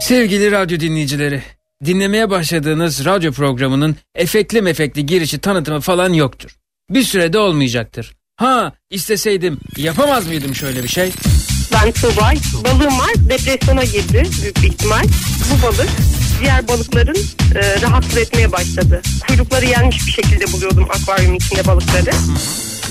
Sevgili radyo dinleyicileri, dinlemeye başladığınız radyo programının efekli mefekli girişi tanıtımı falan yoktur. Bir sürede olmayacaktır. Ha isteseydim yapamaz mıydım şöyle bir şey? Ben Tuğba. Balığım var. Depresyona girdi büyük bir ihtimal. Bu balık diğer balıkların e, rahatsız etmeye başladı. Kuyrukları yenmiş bir şekilde buluyordum akvaryum içinde balıkları.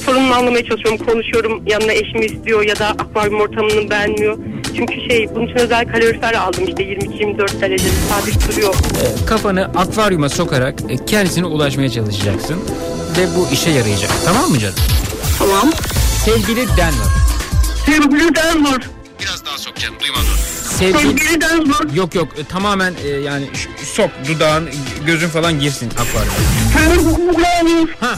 Sorununu anlamaya çalışıyorum. Konuşuyorum. Yanına eşimi istiyor ya da akvaryum ortamını beğenmiyor. Çünkü şey bunun için özel kalorifer aldım işte 22-24 derecede sabit duruyor. E, kafanı akvaryuma sokarak e, kendisine ulaşmaya çalışacaksın. Ve bu işe yarayacak. Tamam mı canım? Tamam. Sevgili Denver. Sevgili Denver. Biraz daha sok canım duymadım. Sevgili... Sevgili Denver. Yok yok e, tamamen e, yani sok dudağın gözün falan girsin akvaryuma. Sevgili Denver.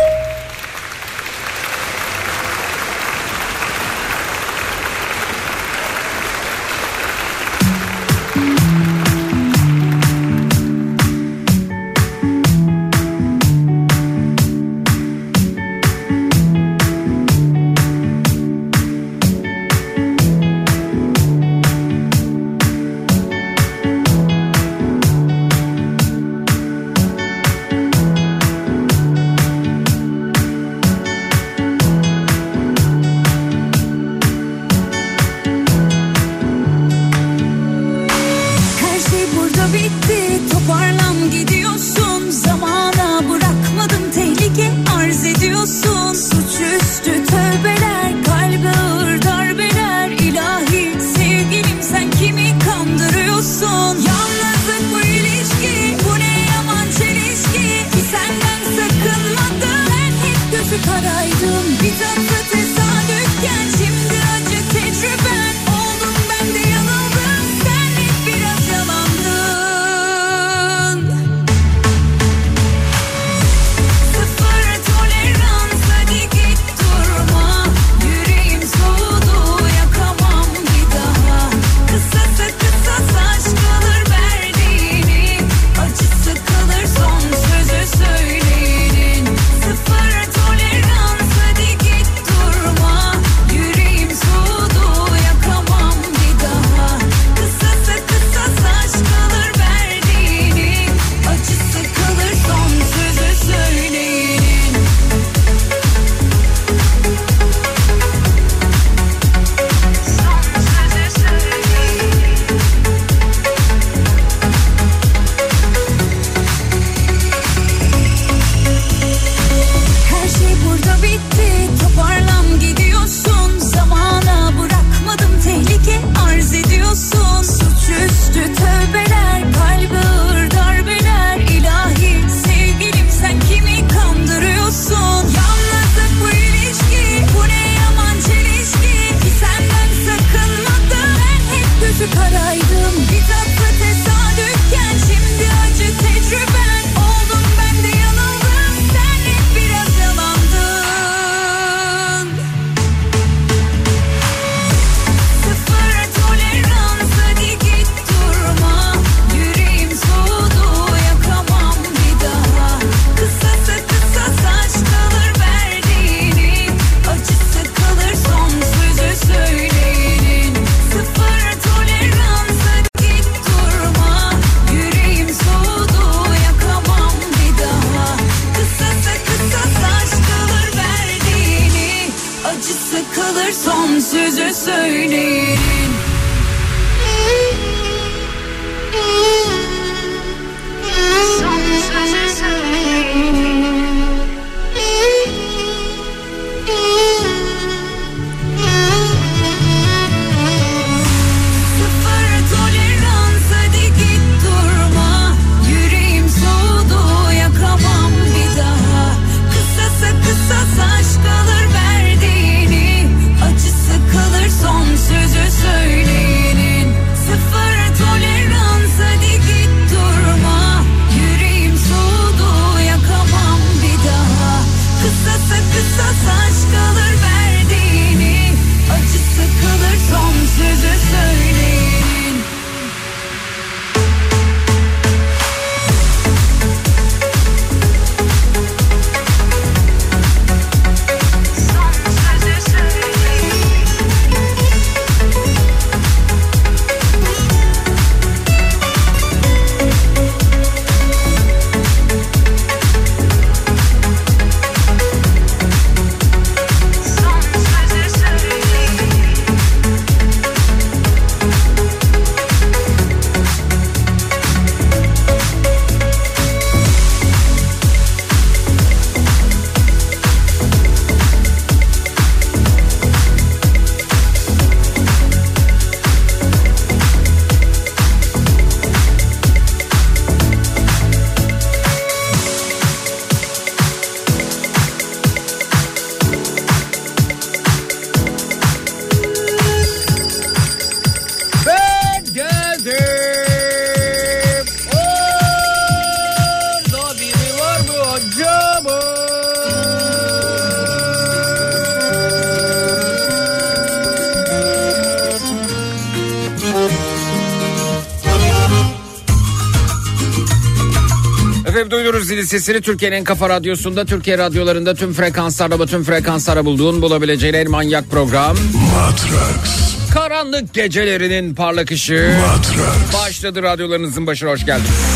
Sesini Türkiye'nin kafa radyosunda Türkiye radyolarında tüm frekanslarda tüm frekanslara bulduğun bulabileceğin en manyak program Matrax. Karanlık gecelerinin parlak ışığı Matrax. Başladı radyolarınızın başına hoş geldiniz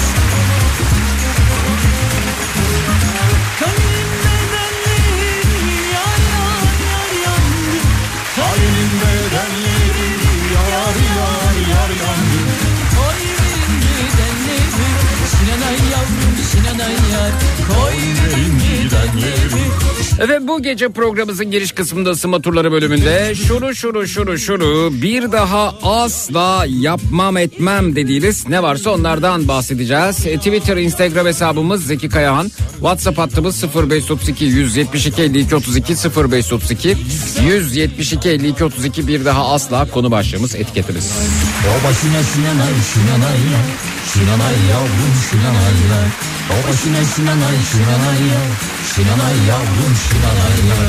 bu gece programımızın giriş kısmında ısınma turları bölümünde şunu şunu şunu şunu bir daha asla yapmam etmem dediğiniz ne varsa onlardan bahsedeceğiz. E, Twitter, Instagram hesabımız Zeki Kayahan. WhatsApp hattımız 0532 172 52 32 0532 172 52 32 bir daha asla konu başlığımız etiketimiz. O başına şinanay ya Şinanay yavrum şinanay ya. O başına şinanay şinanay ya. Şinanay yavrum şinanay ya.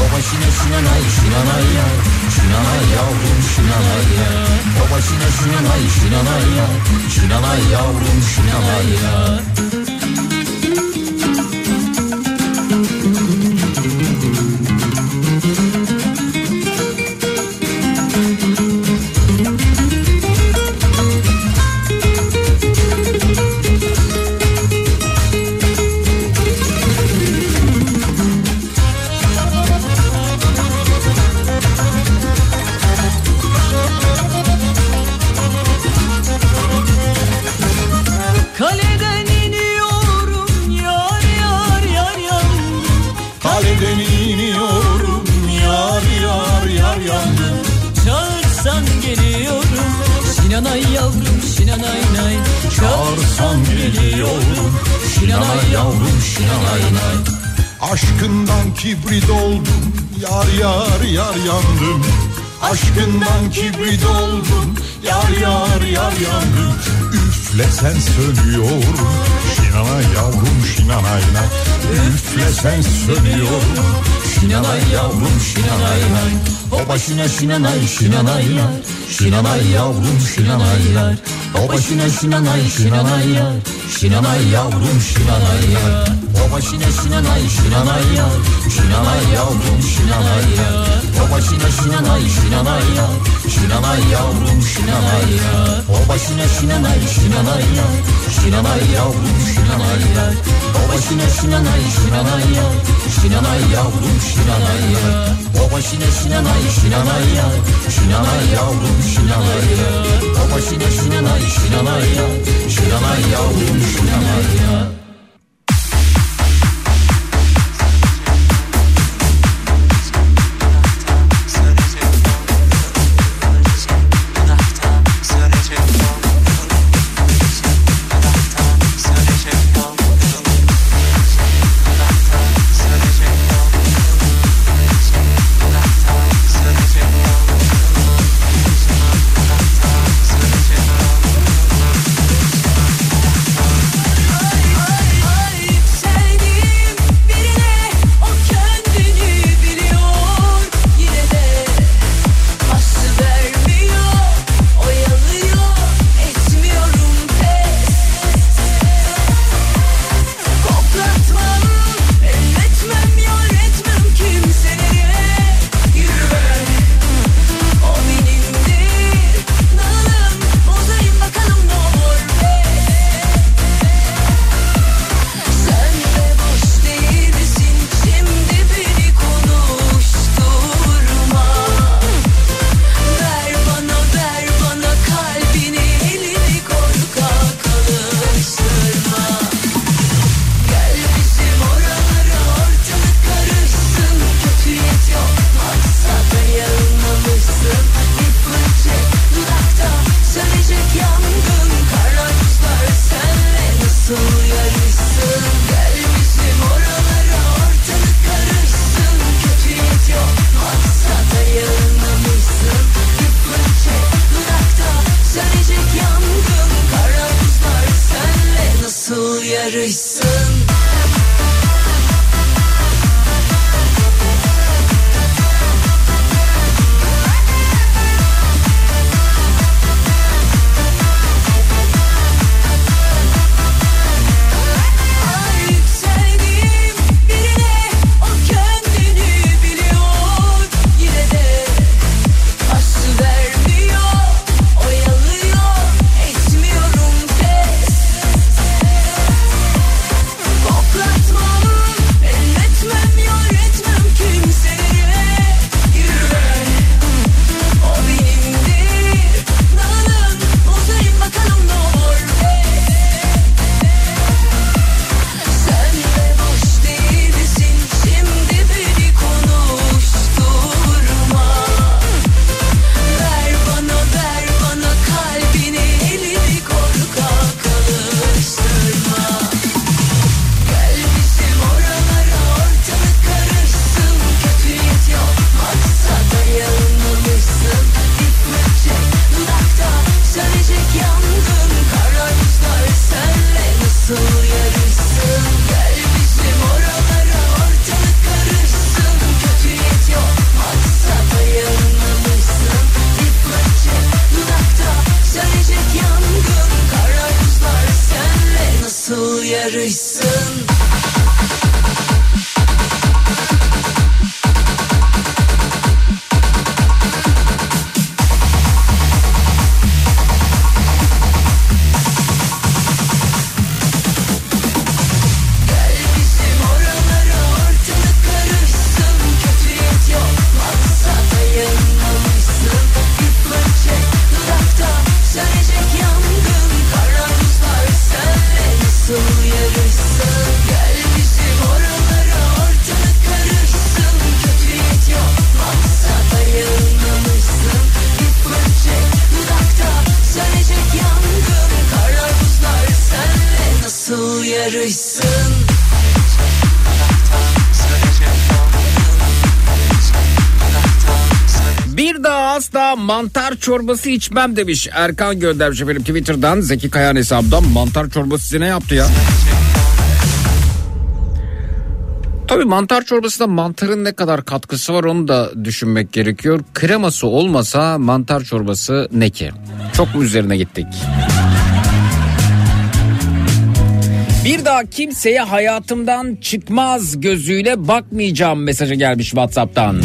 O başına şinanay şinanay ya. Şinanay yavrum şinanay ya. O başına şinanay şinanay ya. Şinanay yavrum şinanay ya Çağırsan geliyorum. Şinanay yavrum şinanay nay Aşkından kibrit oldum yar yar yar yandım. Aşkından kibrit oldum yar yar yar yandım. Üflesen sönüyorum şinanay yavrum şinanayna. Üflesen sönüyorum Şinanay yavrum şinanay nay O başına şinanay şinanay yar Şinanay yavrum şinanay yar O başına şinanay şinanay yar Şinanay yavrum şinanay yar O başına şinanay şinanay yar Şinanay yavrum şinanay yar O başına şinanay şinanay yar Şinanay yavrum şinanay yar O başına şinanay şinanay yar Şinanay yavrum şinanay yar O başına şinanay şinanay yar Şinanay yavrum şinanay yar O başına şinanay şinanay yar Şinanay yavrum başına şinanay şinanay yar Şinanay yavrum şinanay through your çorbası içmem demiş. Erkan göndermiş efendim Twitter'dan Zeki Kayan hesabından mantar çorbası size ne yaptı ya? Tabii mantar çorbasında mantarın ne kadar katkısı var onu da düşünmek gerekiyor. Kreması olmasa mantar çorbası ne ki? Çok mu üzerine gittik? Bir daha kimseye hayatımdan çıkmaz gözüyle bakmayacağım mesajı gelmiş WhatsApp'tan.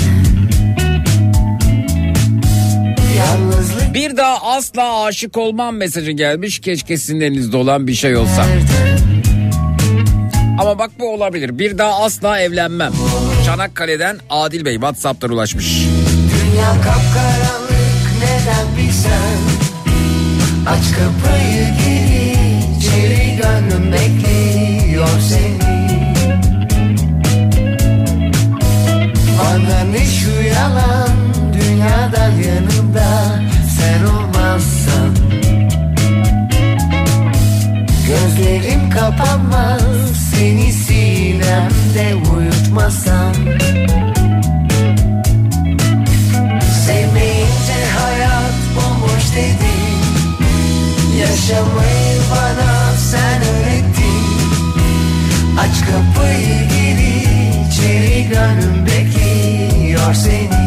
Bir daha asla aşık olmam mesajı gelmiş. Keşke sizin elinizde olan bir şey olsa. Ama bak bu olabilir. Bir daha asla evlenmem. Çanakkale'den Adil Bey WhatsApp'tan ulaşmış. Dünya kapkaranlık neden bilsen Aç kapıyı gir içeri gönlüm bekliyor seni Bana ne şu yalan dünyadan yanımda sen olmazsan. Gözlerim kapanmaz seni sinemde uyutmasam. Sevmeyince hayat bomboş dedin. Yaşamayı bana sen öğrettin. Aç kapıyı gir içeri gönlüm bekliyor seni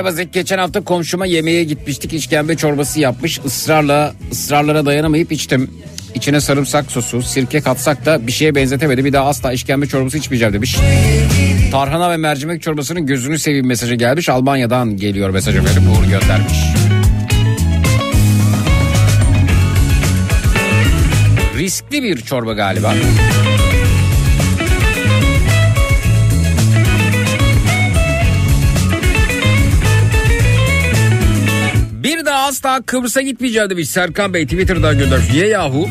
Merhaba Zeki geçen hafta komşuma yemeğe gitmiştik işkembe çorbası yapmış ısrarla ısrarlara dayanamayıp içtim. İçine sarımsak sosu sirke katsak da bir şeye benzetemedi bir daha asla işkembe çorbası içmeyeceğim demiş. Tarhana ve mercimek çorbasının gözünü seveyim mesajı gelmiş Almanya'dan geliyor mesaj efendim Uğur göndermiş. Riskli bir çorba galiba. Asla Kıbrıs'a gitmeyeceğim demiş Serkan Bey Twitter'dan göndermiş. Niye yahu?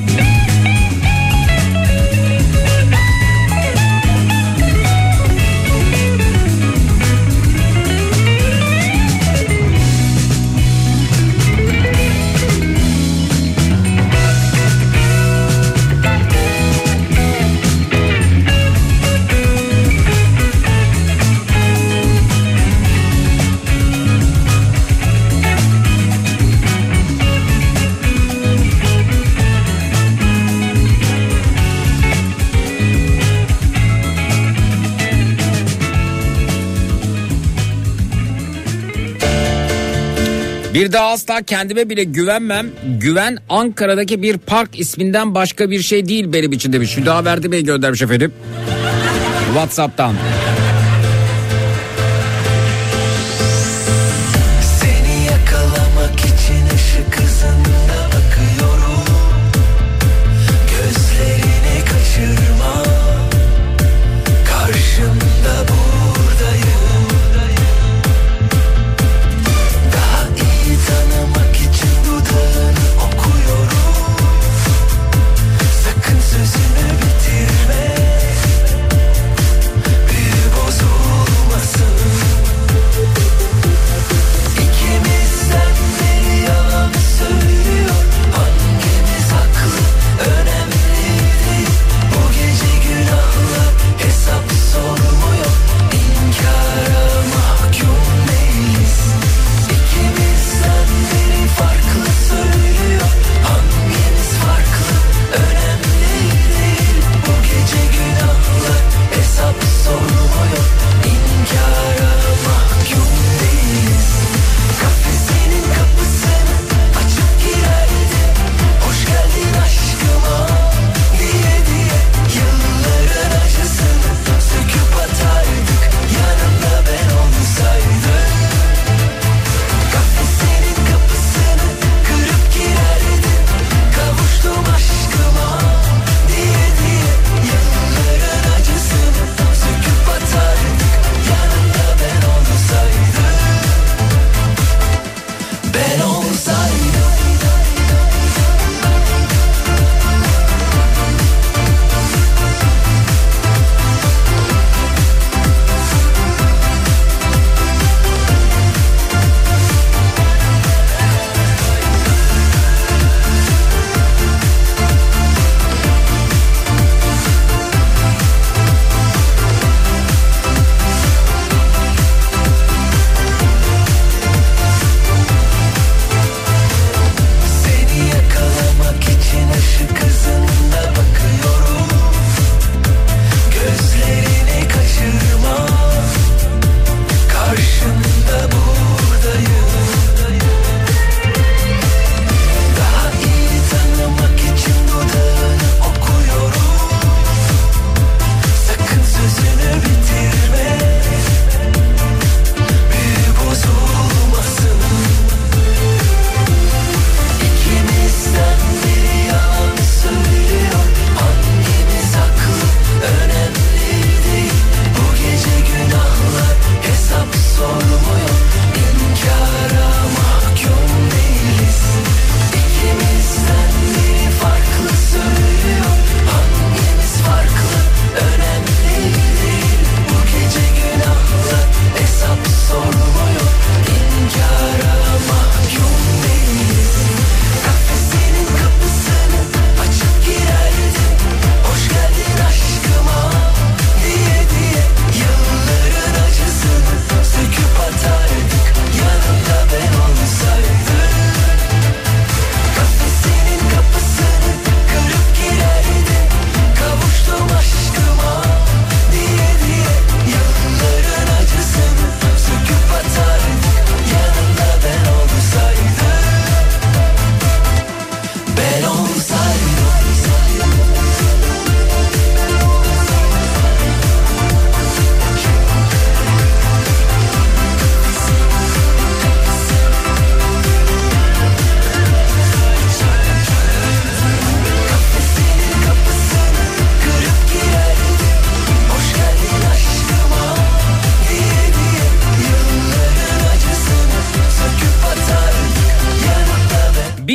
Bir daha asla kendime bile güvenmem. Güven Ankara'daki bir park isminden başka bir şey değil benim için demiş. Hüdaverdi Bey göndermiş efendim. Whatsapp'tan.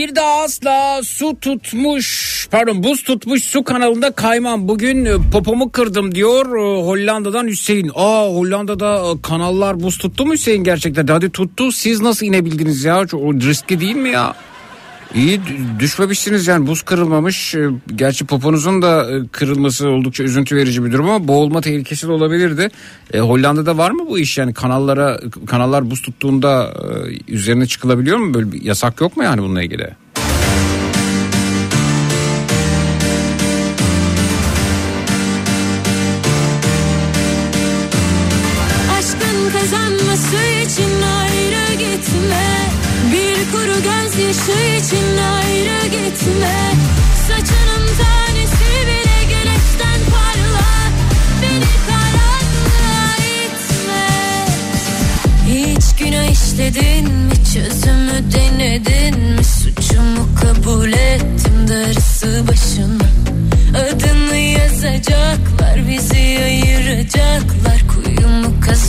Bir daha asla su tutmuş pardon buz tutmuş su kanalında kaymam. Bugün e, popomu kırdım diyor e, Hollanda'dan Hüseyin. Aa Hollanda'da e, kanallar buz tuttu mu Hüseyin gerçekten? Hadi tuttu siz nasıl inebildiniz ya? Çok- riskli değil mi ya? İyi düşmemişsiniz yani buz kırılmamış. E, Gerçi poponuzun da e, kırılması oldukça üzüntü verici bir durum ama boğulma tehlikesi de olabilirdi. E, Hollanda'da var mı bu iş yani kanallara kanallar buz tuttuğunda e, üzerine çıkılabiliyor mu? Böyle bir yasak yok mu yani bununla ilgili?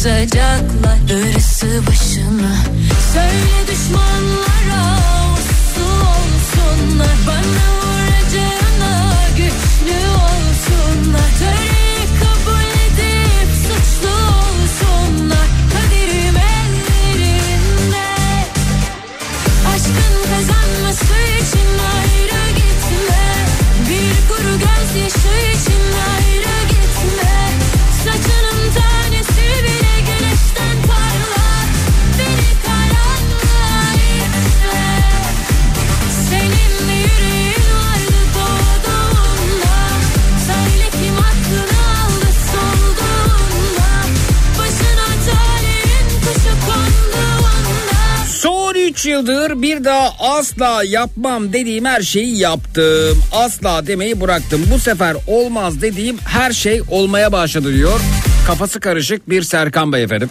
Kazacaklar darısı başına Söyle düşmanlara 3 yıldır bir daha asla yapmam dediğim her şeyi yaptım. Asla demeyi bıraktım. Bu sefer olmaz dediğim her şey olmaya başladı diyor. Kafası karışık bir Serkan Bey efendim.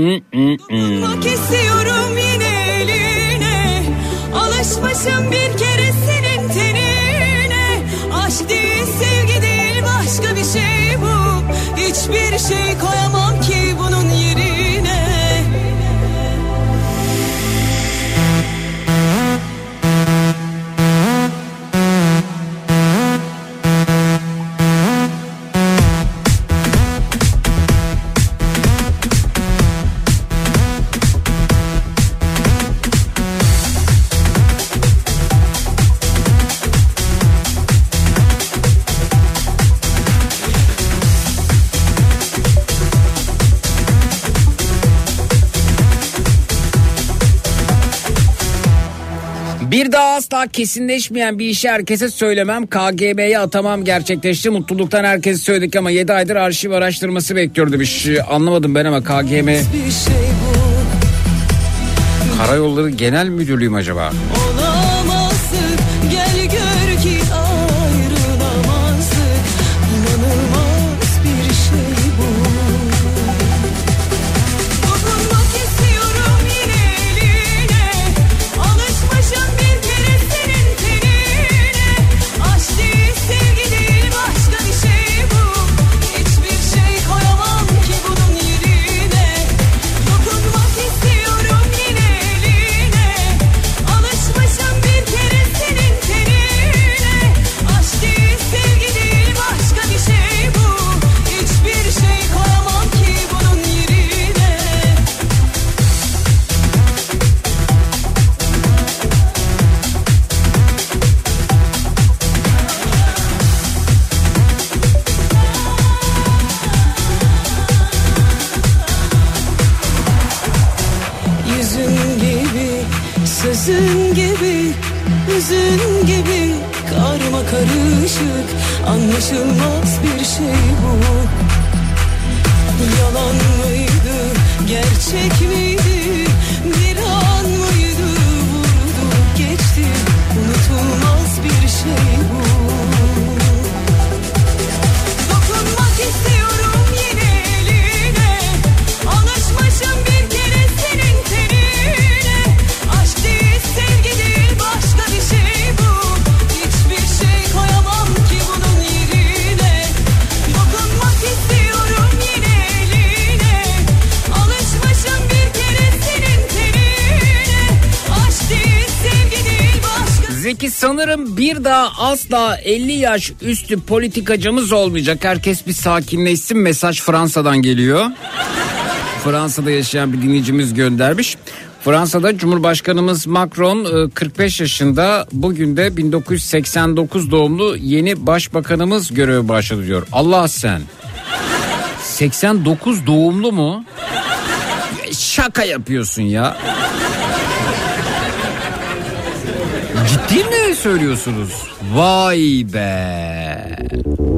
Bak istiyorum yine eline. Alışmışım bir kere senin tenine. Aşk değil sevgi değil başka bir şey bu. Hiçbir şey koyamam Bir daha asla kesinleşmeyen bir işi herkese söylemem. KGB'ye atamam gerçekleşti. Mutluluktan herkese söyledik ama 7 aydır arşiv araştırması bekliyor demiş. Anlamadım ben ama KGB şey Karayolları Genel Müdürlüğü mü acaba? Olamazdık karışık anlaşılmaz bir şey bu. Yalan mıydı gerçek miydi? Bir sanırım bir daha asla 50 yaş üstü politikacımız olmayacak. Herkes bir sakinleşsin. Mesaj Fransa'dan geliyor. Fransa'da yaşayan bir dinleyicimiz göndermiş. Fransa'da Cumhurbaşkanımız Macron e, 45 yaşında bugün de 1989 doğumlu yeni başbakanımız göreve başladı diyor. Allah sen. 89 doğumlu mu? Şaka yapıyorsun ya. Ciddi mi söylüyorsunuz? Vay be.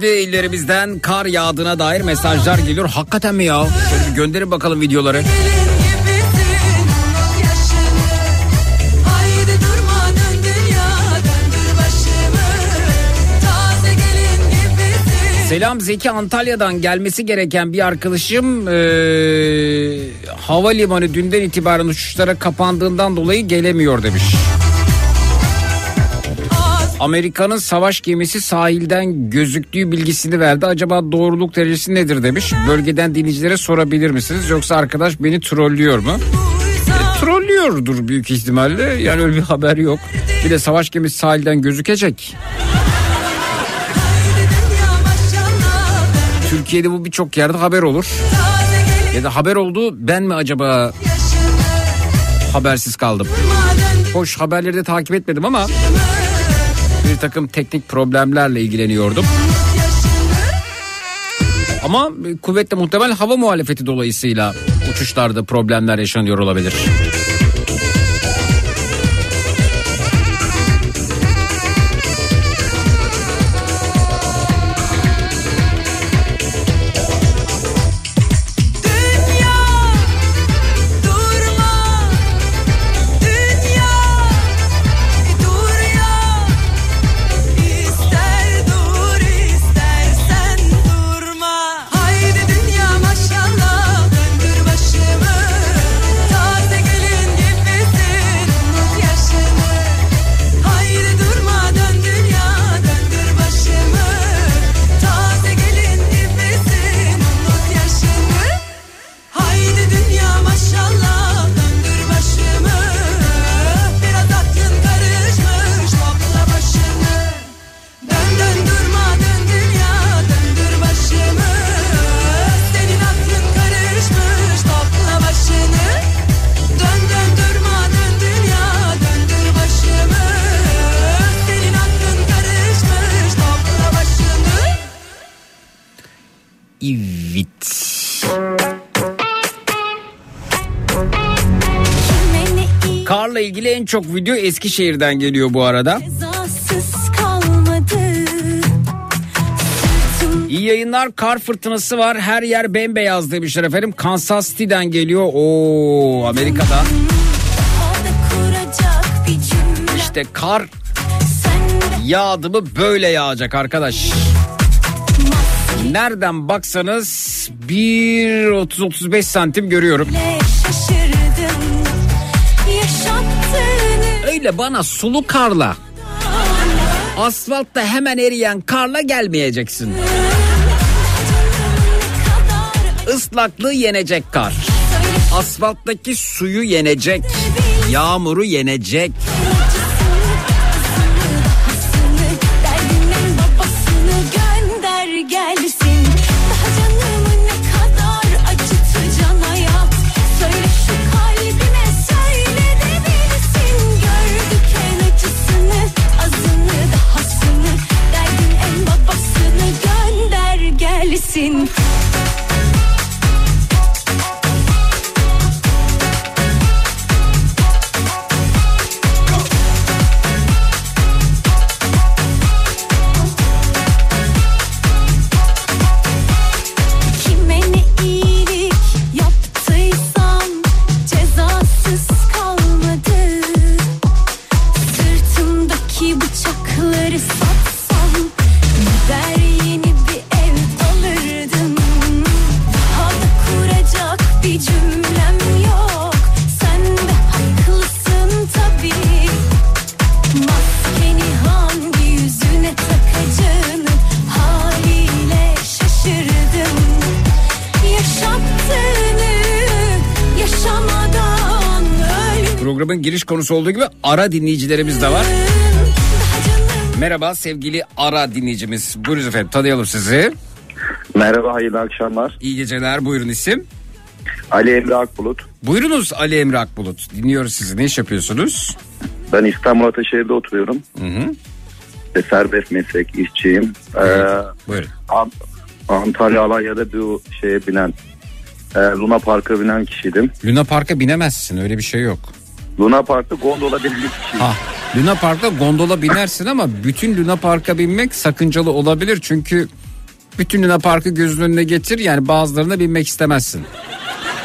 Çeşitli illerimizden kar yağdığına dair mesajlar geliyor. Hakikaten mi ya? Şöyle gönderin bakalım videoları. Selam Zeki Antalya'dan gelmesi gereken bir arkadaşım eee, havalimanı dünden itibaren uçuşlara kapandığından dolayı gelemiyor demiş. Amerika'nın savaş gemisi sahilden gözüktüğü bilgisini verdi. Acaba doğruluk derecesi nedir demiş. Bölgeden dinleyicilere sorabilir misiniz? Yoksa arkadaş beni trollüyor mu? E, trollüyordur büyük ihtimalle. Yani öyle bir haber yok. Bir de savaş gemisi sahilden gözükecek. Türkiye'de bu birçok yerde haber olur. Ya da haber oldu ben mi acaba habersiz kaldım? Hoş haberleri de takip etmedim ama bir takım teknik problemlerle ilgileniyordum. Ama kuvvetle muhtemel hava muhalefeti dolayısıyla uçuşlarda problemler yaşanıyor olabilir. En çok video Eskişehir'den geliyor bu arada. İyi yayınlar kar fırtınası var her yer bembeyaz demişler efendim. Kansas City'den geliyor. Oo Amerika'da. İşte kar yağdı mı böyle yağacak arkadaş. Nereden baksanız 1.30-35 santim görüyorum. Bile Öyle bana sulu karla asfaltta hemen eriyen karla gelmeyeceksin. Islaklığı yenecek kar. Asfalttaki suyu yenecek. Yağmuru yenecek. Gelsin konusu olduğu gibi ara dinleyicilerimiz de var. Merhaba sevgili ara dinleyicimiz. Buyurun efendim tanıyalım sizi. Merhaba hayırlı akşamlar. İyi geceler buyurun isim. Ali Emre Akbulut. Buyurunuz Ali Emre Akbulut. Dinliyoruz sizi. Ne iş yapıyorsunuz? Ben İstanbul Ataşehir'de oturuyorum. Hı hı. Ve serbest meslek işçiyim. Ee, Buyurun. An- Antalya Alanya'da bu şeye binen e, Luna Park'a binen kişiydim. Luna Park'a binemezsin öyle bir şey yok. Luna Park'ta gondola binen kişiyim. Ha, Luna Park'ta gondola binersin ama bütün Luna Park'a binmek sakıncalı olabilir. Çünkü bütün Luna Park'ı gözünün önüne getir yani bazılarına binmek istemezsin.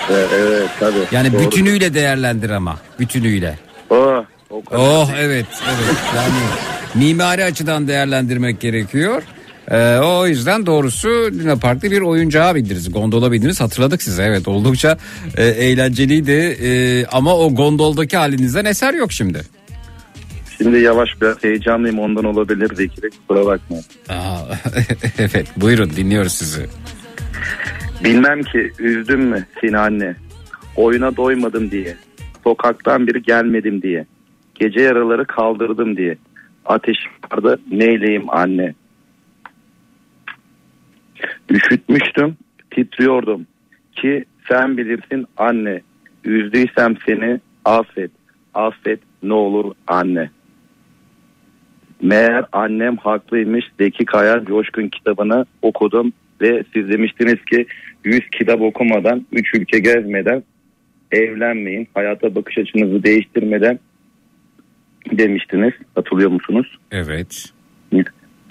Evet, evet tabii. Yani Doğru. bütünüyle değerlendir ama bütünüyle. Oh, o kadar. Oh evet evet yani mimari açıdan değerlendirmek gerekiyor. Ee, o yüzden doğrusu Luna Park'ta bir oyuncağa bindiniz. Gondola bindiniz hatırladık size evet oldukça e, eğlenceliydi. E, ama o gondoldaki halinizden eser yok şimdi. Şimdi yavaş biraz heyecanlıyım ondan olabilir Zekire kusura bakmayın. Aa, evet buyurun dinliyoruz sizi. Bilmem ki üzdüm mü seni anne. Oyuna doymadım diye. Sokaktan biri gelmedim diye. Gece yaraları kaldırdım diye. Ateş vardı neyleyim anne. Üşütmüştüm titriyordum. Ki sen bilirsin anne. Üzdüysem seni affet. Affet ne olur anne. Meğer annem haklıymış Zeki Kaya Coşkun kitabını okudum ve siz demiştiniz ki 100 kitap okumadan 3 ülke gezmeden evlenmeyin hayata bakış açınızı değiştirmeden demiştiniz hatırlıyor musunuz? Evet.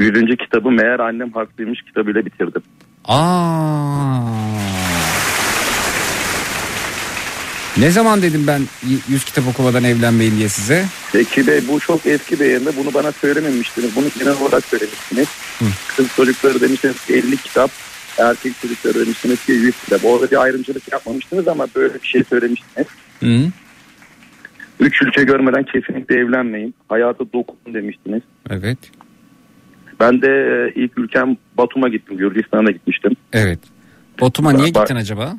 100. kitabı meğer annem haklıymış kitabıyla bitirdim. Aa. Ne zaman dedim ben 100 kitap okumadan evlenmeyin diye size? Zeki Bey bu çok eski yayında bunu bana söylememiştiniz. Bunu genel olarak söylemiştiniz. Kız çocukları demiştiniz ki 50 kitap. Erkek çocukları demiştiniz ki 100 kitap. Orada bir ayrımcılık yapmamıştınız ama böyle bir şey söylemiştiniz. Hı. Üç ülke görmeden kesinlikle evlenmeyin. Hayata dokunun demiştiniz. Evet. Ben de e, ilk ülkem Batum'a gittim. Gürcistan'a gitmiştim. Evet. Batum'a niye gittin acaba?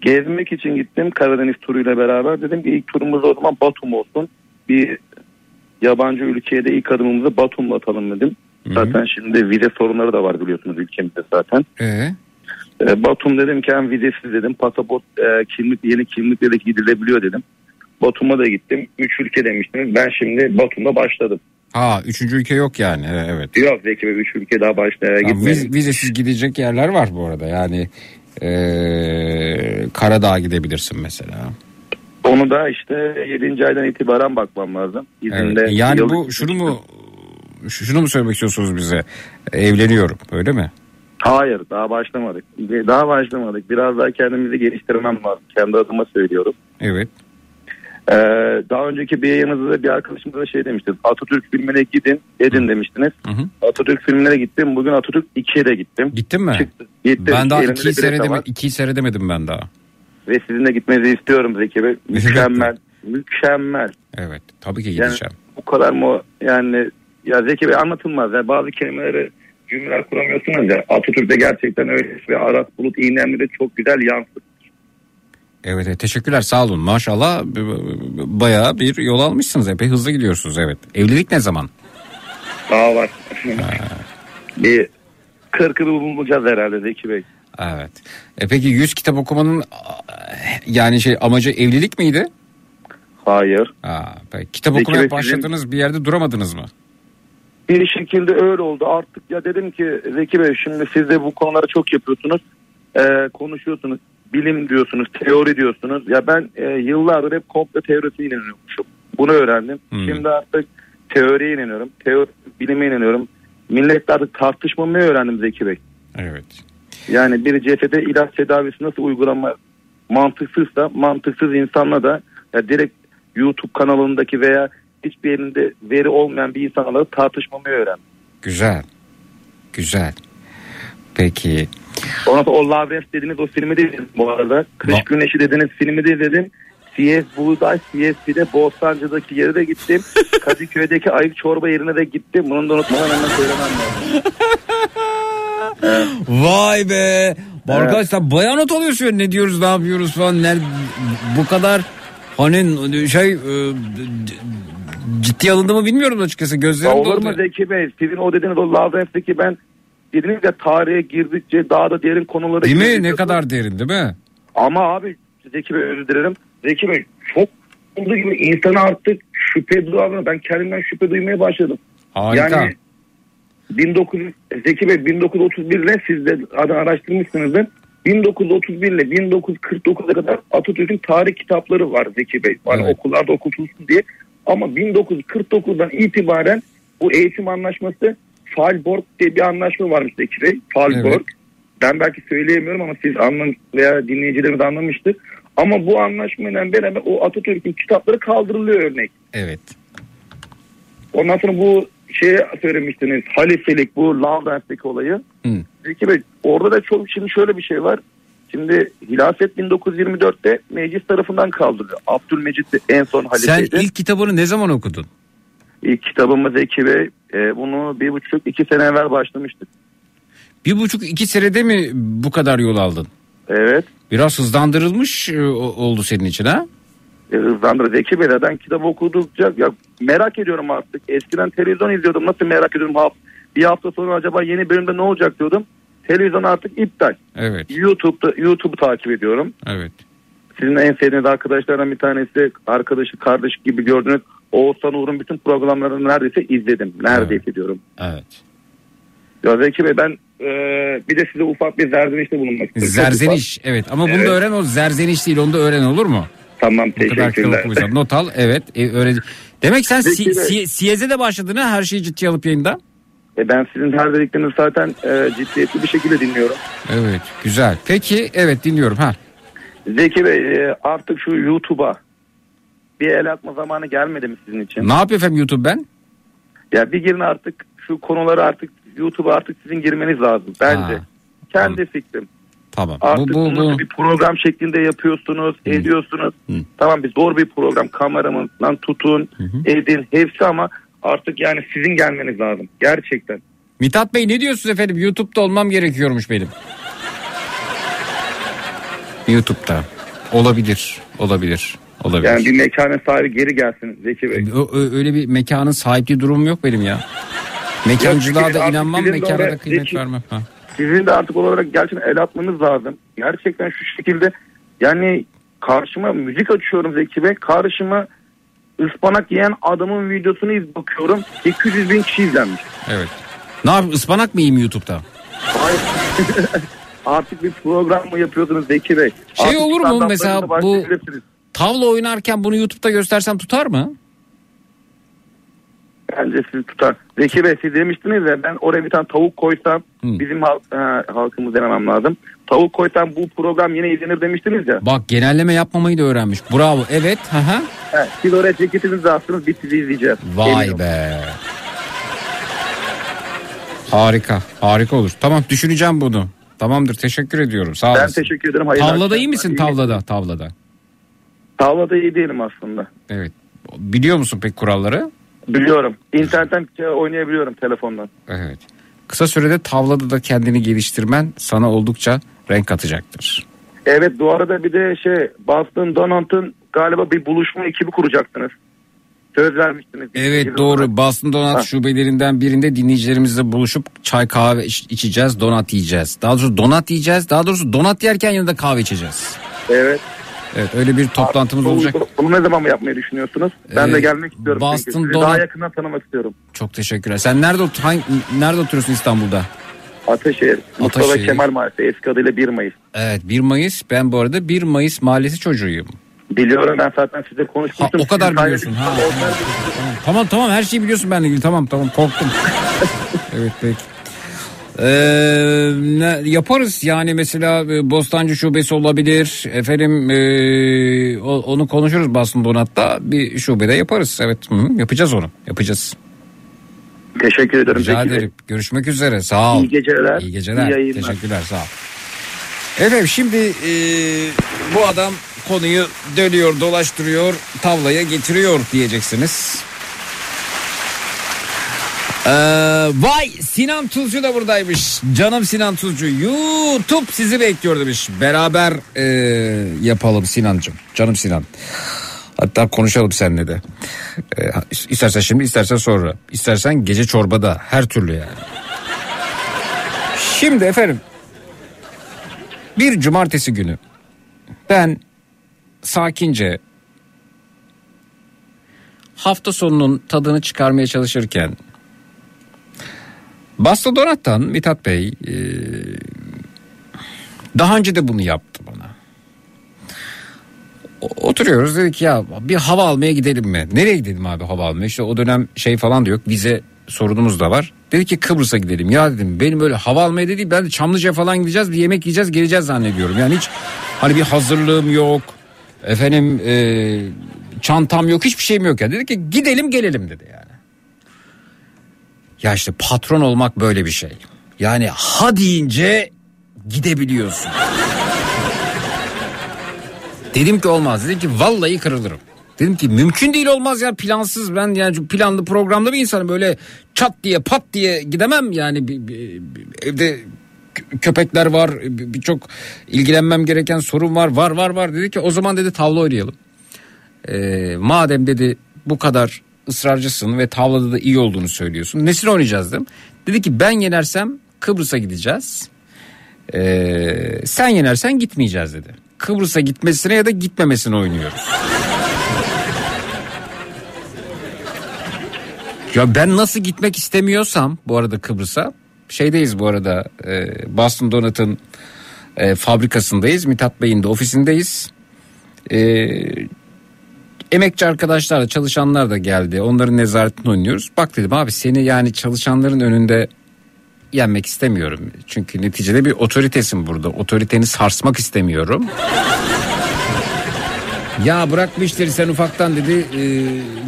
Gezmek için gittim Karadeniz turuyla beraber. Dedim ki ilk turumuz o zaman Batum olsun. Bir yabancı ülkeye de ilk adımımızı Batum'la atalım dedim. Zaten şimdi vize sorunları da var biliyorsunuz ülkemizde zaten. Ee, E, Batum dedim ki hem vizesiz dedim. Pasaport e, kimlik yeni kimlikle de gidilebiliyor dedim. Batum'a da gittim. Üç ülke demiştiniz. Ben şimdi Batum'da başladım. Ha üçüncü ülke yok yani Ee, evet. Yok Zeki Bey üç ülke daha başlaya Ya, gitmedim. viz- vizesiz gidecek yerler var bu arada yani ee, Karadağ'a gidebilirsin mesela. Onu da işte 7. aydan itibaren bakmam lazım. İzinde Evet. Yani bu şunu mu şunu mu söylemek istiyorsunuz bize? Evleniyorum öyle mi? Hayır daha başlamadık. Daha başlamadık. Biraz daha kendimizi geliştirmem lazım. Kendi adıma söylüyorum. Evet. Ee, daha önceki bir yayınınızda da bir arkadaşımız da şey demişti. Atatürk filmine gidin, edin demiştiniz. Hı hı. Atatürk filmine de gittim. Bugün Atatürk 2'ye de gittim. Gittin mi? Çıktı, gittim. Ben daha Elimde ikiyi, bilet seyredeme, var. ikiyi seyredemedim ben daha. Ve sizin de gitmenizi istiyorum Zeki Bey. Mükemmel. mükemmel. Evet tabii ki Yani gideceğim. bu kadar mı yani ya Zeki Bey anlatılmaz. ya bazı kelimeleri cümleler kuramıyorsunuz ya. Atatürk'te gerçekten öyle ve Aras Bulut İğnemli de çok güzel yansıtıyor. Evet, evet teşekkürler sağ olun. Maşallah bayağı bir yol almışsınız. Epey hızlı gidiyorsunuz evet. Evlilik ne zaman? Daha var. bir kırkını bulacağız herhalde Zeki Bey. Evet. E peki 100 kitap okumanın yani şey amacı evlilik miydi? Hayır. Ha, peki. Kitap Peki okumaya sizin- başladınız bir yerde duramadınız mı? Bir şekilde öyle oldu. Artık ya dedim ki Zeki Bey şimdi siz de bu konuları çok yapıyorsunuz. Ee, konuşuyorsunuz. Bilim diyorsunuz, teori diyorsunuz. Ya ben e, yıllardır hep komplo teorisine inanıyormuşum. Bunu öğrendim. Hmm. Şimdi artık teoriye inanıyorum. Teori, bilime inanıyorum. Milletle artık tartışmamayı öğrendim Zeki Bey. Evet. Yani bir cephede ilaç tedavisi nasıl uygulama mantıksızsa mantıksız insanla da ya direkt YouTube kanalındaki veya hiçbir yerinde veri olmayan bir insanla tartışmamayı öğrendim. Güzel. Güzel. Peki. Ondan sonra o Lawrence dediğiniz o filmi de izledim bu arada. Kış Va- Güneşi dediğiniz filmi de izledim. CS Buğday, CSP'de Bostancı'daki yere de gittim. Kadıköy'deki ayık çorba yerine de gittim. Bunu da unutmadan hemen söylemem lazım. Vay be. Sen bayağı not alıyorsun ya. ne diyoruz ne yapıyoruz falan. Ne, bu kadar hani şey e, ciddi alındığımı bilmiyorum açıkçası. Ya Gözlerim olur doldu. mu Zeki Bey? Sizin o dediğiniz o Lawrence'deki ben ya tarihe girdikçe daha da derin konulara Değil mi? Ne kadar derin değil mi? Ama abi Zeki Bey özür dilerim. Zeki Bey çok olduğu gibi insana artık şüphe duyarlı. Ben kendimden şüphe duymaya başladım. Harika. Yani 1900 Zeki Bey 1931 ile siz de araştırmışsınızdır. 1931 ile 1949'a kadar Atatürk'ün tarih kitapları var Zeki Bey. Yani Evet. okullarda okutulsun diye. Ama 1949'dan itibaren bu eğitim anlaşması Falborg diye bir anlaşma varmış Zeki Bey. Falborg. Evet. Ben belki söyleyemiyorum ama siz anlam veya dinleyicilerimiz anlamıştır. Ama bu anlaşmayla beraber o Atatürk'ün kitapları kaldırılıyor örnek. Evet. Ondan sonra bu şeye söylemiştiniz halifelik bu Lawrence'deki olayı. Hı. Zeki Bey orada da çok şimdi şöyle bir şey var. Şimdi hilafet 1924'te meclis tarafından kaldırılıyor. Abdülmecit en son Sen halifeydi. ilk kitabını ne zaman okudun? İlk kitabımız Zeki Bey e, bunu bir buçuk iki sene evvel başlamıştık. Bir buçuk iki senede mi bu kadar yol aldın? Evet. Biraz hızlandırılmış e, oldu senin için ha? E, hızlandır Zeki Bey ben kitap okudukça ya merak ediyorum artık. Eskiden televizyon izliyordum. Nasıl merak ediyorum? Ha, bir hafta sonra acaba yeni bölümde ne olacak diyordum. Televizyon artık iptal. Evet. YouTube'da YouTube'u takip ediyorum. Evet. Sizin en sevdiğiniz arkadaşlardan bir tanesi arkadaşı kardeş gibi gördüğünüz Oğuzhan Uğur'un bütün programlarını neredeyse izledim. Neredeyse diyorum. Evet. Ya Zeki Bey ben e, bir de size ufak bir zerzenişte bulunmak istiyorum. Zerzeniş evet ama bunu Evet. da öğren o zerzeniş değil onu da öğren olur mu? Tamam teşekkürler. not al evet e, öğren. Demek sen si, Peki de- si, Siyez'e de başladın ha her şeyi ciddiye alıp yayında. E, ben sizin her dediklerinizi zaten e, ciddiyetli bir şekilde dinliyorum. Evet güzel. Peki evet dinliyorum ha. Zeki Bey e, artık şu YouTube'a bir el atma zamanı gelmedi mi sizin için? Ne yapıyor efendim YouTube ben? Ya bir girin artık şu konuları artık YouTube'a artık sizin girmeniz lazım bence. Ha, Kendi fikrim. Tamam. Artık bu, bu, bu. bir program şeklinde yapıyorsunuz, ediyorsunuz. Hı. Tamam bir zor bir program. Kameramından tutun, edin hepsi ama artık yani sizin gelmeniz lazım. Gerçekten. Mithat Bey ne diyorsunuz efendim? YouTube'da olmam gerekiyormuş benim. YouTube'da. Olabilir. Olabilir. Olabilir. Yani bir mekanın sahibi geri gelsin Zeki Bey. Ö- ö- öyle bir mekanın sahipliği durumum yok benim ya. Mekancılığa Yok, da inanmam, mekana da kıymet zeki- vermem. Ha. Sizin de artık olarak gerçekten el atmanız lazım. Gerçekten şu şekilde yani karşıma müzik açıyorum Zeki Bey. Karşıma ıspanak yiyen adamın videosunu iz bakıyorum. 200 bin kişi izlenmiş. Evet. Ne yap? Ispanak mı yiyeyim YouTube'da? Hayır. Artık bir program mı yapıyorsunuz Zeki Bey? Şey Artık olur mu mesela bu-. Tavla oynarken bunu YouTube'da göstersem tutar mı? Bence sizi tutar. Zeki Bey siz demiştiniz ya ben oraya bir tane tavuk koysam bizim halk, ha, halkımız dememem lazım. Tavuk koysam bu program yine izlenir demiştiniz ya. Bak genelleme yapmamayı da öğrenmiş. Bravo. Evet. Hı hı. Ha, siz oraya ceketinizi astınız biz sizi izleyeceğiz. Vay Eminim. be. Harika. Harika olur. Tamam düşüneceğim bunu. Tamamdır. Teşekkür ediyorum. Sağ Ben olasın. teşekkür ederim. Hayırlı Tavlada akşamlar. iyi misin İyi- tavlada? Tavlada. Tavlada iyi değilim aslında. Evet. Biliyor musun pek kuralları? Biliyorum. İnternetten oynayabiliyorum telefondan. Evet. Kısa sürede tavlada da kendini geliştirmen sana oldukça renk katacaktır. Evet bu arada bir de şey Boston Donald'ın galiba bir buluşma ekibi kuracaktınız. Söz vermiştiniz. Evet doğru. olarak. Boston Donat Ha. şubelerinden birinde dinleyicilerimizle buluşup çay kahve iç- içeceğiz, donat yiyeceğiz. Daha doğrusu donat yiyeceğiz. Daha doğrusu donat yerken yanında kahve içeceğiz. Evet. Evet öyle bir toplantımız Bunu- olacak. Bunu ne zaman mı yapmayı düşünüyorsunuz? Ben Ee, de gelmek istiyorum. Boston Donat- Daha yakından tanımak istiyorum. Çok teşekkürler. Sen nerede hangi, nerede oturuyorsun İstanbul'da? Ataşehir. Mustafa. Kemal Mahallesi. Eski adıyla 1 Mayıs. Evet 1 Mayıs. Ben bu arada 1 Mayıs mahallesi çocuğuyum. Biliyorum ben zaten size Ha, konuşmuştum. o kadar Sizin biliyorsun. Ha, tamam, tamam tamam her şeyi biliyorsun benimle ilgili. Tamam tamam korktum. evet peki. Ee, ne, yaparız? Yani mesela e, Bostancı şubesi olabilir. Efendim e, o- onu konuşuruz Boston Donat'ta. Bir şubede yaparız. Evet hı, yapacağız onu. Yapacağız. Teşekkür ederim. rica Zeki Bey. ederim. Görüşmek üzere. Sağ ol. İyi geceler. iyi geceler. iyi yayınlar. teşekkürler. Sağ ol. Efendim şimdi e, bu adam konuyu dönüyor dolaştırıyor tavlaya getiriyor diyeceksiniz Ee, vay Sinan Tuzcu da buradaymış. Canım Sinan Tuzcu. YouTube sizi bekliyor demiş. Beraber e, yapalım Sinancım. Canım Sinan. Hatta konuşalım seninle de. E, istersen şimdi istersen sonra. İstersen gece çorbada her türlü yani. Şimdi efendim. Bir cumartesi günü ben sakince hafta sonunun tadını çıkarmaya çalışırken Basta Donat'tan Mithat Bey e, daha önce de bunu yaptı bana. Oturuyoruz dedik ya bir hava almaya gidelim mi? Nereye gidelim abi hava almaya? İşte o dönem şey falan da yok vize sorunumuz da var. Dedi ki Kıbrıs'a gidelim. Ya dedim benim öyle hava almaya değil ben de Çamlıca falan gideceğiz bir yemek yiyeceğiz geleceğiz zannediyorum. Yani hiç hani bir hazırlığım yok. Efendim e, çantam yok hiçbir şeyim yok ya. Dedi ki gidelim gelelim dedi yani. Ya işte patron olmak böyle bir şey. Yani ha deyince gidebiliyorsun. Dedim ki olmaz. Dedim ki vallahi kırılırım. Dedim ki mümkün değil olmaz ya plansız ben yani planlı programlı bir insanım böyle çat diye pat diye gidemem yani bir, bir- bir- evde kö- köpekler var bir- birçok ilgilenmem gereken sorun var var var var dedi ki o zaman dedi tavla oynayalım. Ee, madem dedi bu kadar ısrarcısın ve tavlada da iyi olduğunu söylüyorsun. Nesini oynayacağız dedim. Dedi ki ben yenersem Kıbrıs'a gideceğiz. Ee, sen yenersen gitmeyeceğiz dedi. Kıbrıs'a gitmesine ya da gitmemesine oynuyoruz. ya ben nasıl gitmek istemiyorsam bu arada Kıbrıs'a şeydeyiz bu arada e, Boston Donut'ın e, fabrikasındayız. Mithat Bey'in de ofisindeyiz. E, emekçi arkadaşlar da çalışanlar da geldi. Onların nezaretini oynuyoruz. Bak dedim abi seni yani çalışanların önünde yenmek istemiyorum. Çünkü neticede bir otoritesin burada. Otoriteni sarsmak istemiyorum. Ya bırak bu işleri sen ufaktan dedi e,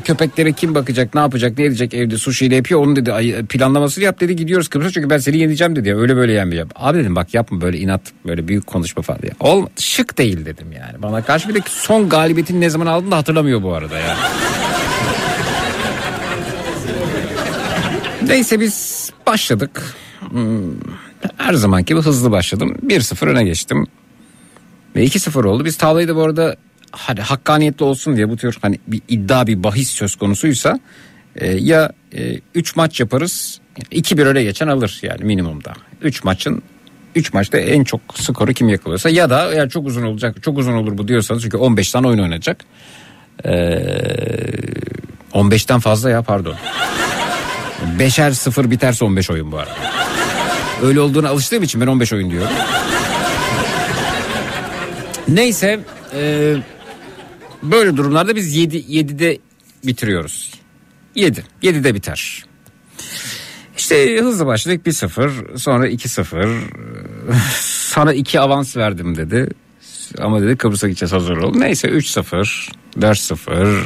köpeklere kim bakacak ne yapacak ne edecek evde sushi ile yapıyor onu dedi planlamasını yap dedi gidiyoruz Kıbrıs'a çünkü ben seni yeneceğim dedi ya öyle böyle yenmeyeceğim. Abi dedim bak yapma böyle inat böyle büyük konuşma falan diye. Olmadı şık değil dedim yani bana karşı bir de son galibiyetini ne zaman aldın da hatırlamıyor bu arada ya. Neyse biz başladık. Hmm, Her zamanki gibi hızlı başladım. 1-0 öne geçtim. Ve 2-0 oldu. Biz tavlayı da bu arada hani hakkaniyetli olsun diye bu tür hani bir iddia bir bahis söz konusuysa e, ya 3 maç yaparız 2-1 öne geçen alır yani minimumda. 3 maçın 3 maçta en çok skoru kim yakalıyorsa ya da eğer çok uzun olacak çok uzun olur bu diyorsanız çünkü 15 tane oyun oynayacak. Ee, 15'ten fazla ya pardon. Beşer sıfır biterse 15 oyun bu arada. Öyle olduğuna alıştığım için ben 15 oyun diyorum. Neyse e, böyle durumlarda biz 7 7'de bitiriyoruz. 7. 7'de biter. İşte hızlı başladık 1-0 sonra 2-0 sana 2 avans verdim dedi. Ama dedi Kıbrıs'a gideceğiz hazır ol. Neyse 3-0 4-0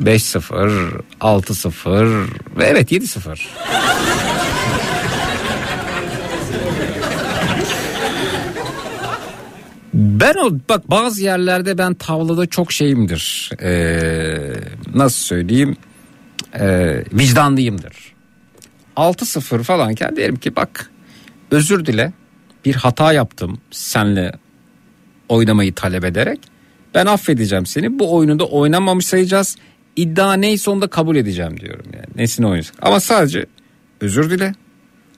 5-0 6-0 ve evet 7-0. Ben o bak bazı yerlerde ben tavlada çok şeyimdir. Ee, nasıl söyleyeyim? Ee, vicdanlıyımdır. 6-0 falanken derim ki bak özür dile bir hata yaptım senle oynamayı talep ederek. Ben affedeceğim seni bu oyunu da oynamamış sayacağız. İddia neyse onu da kabul edeceğim diyorum yani. Nesini oynayacak. Ama sadece özür dile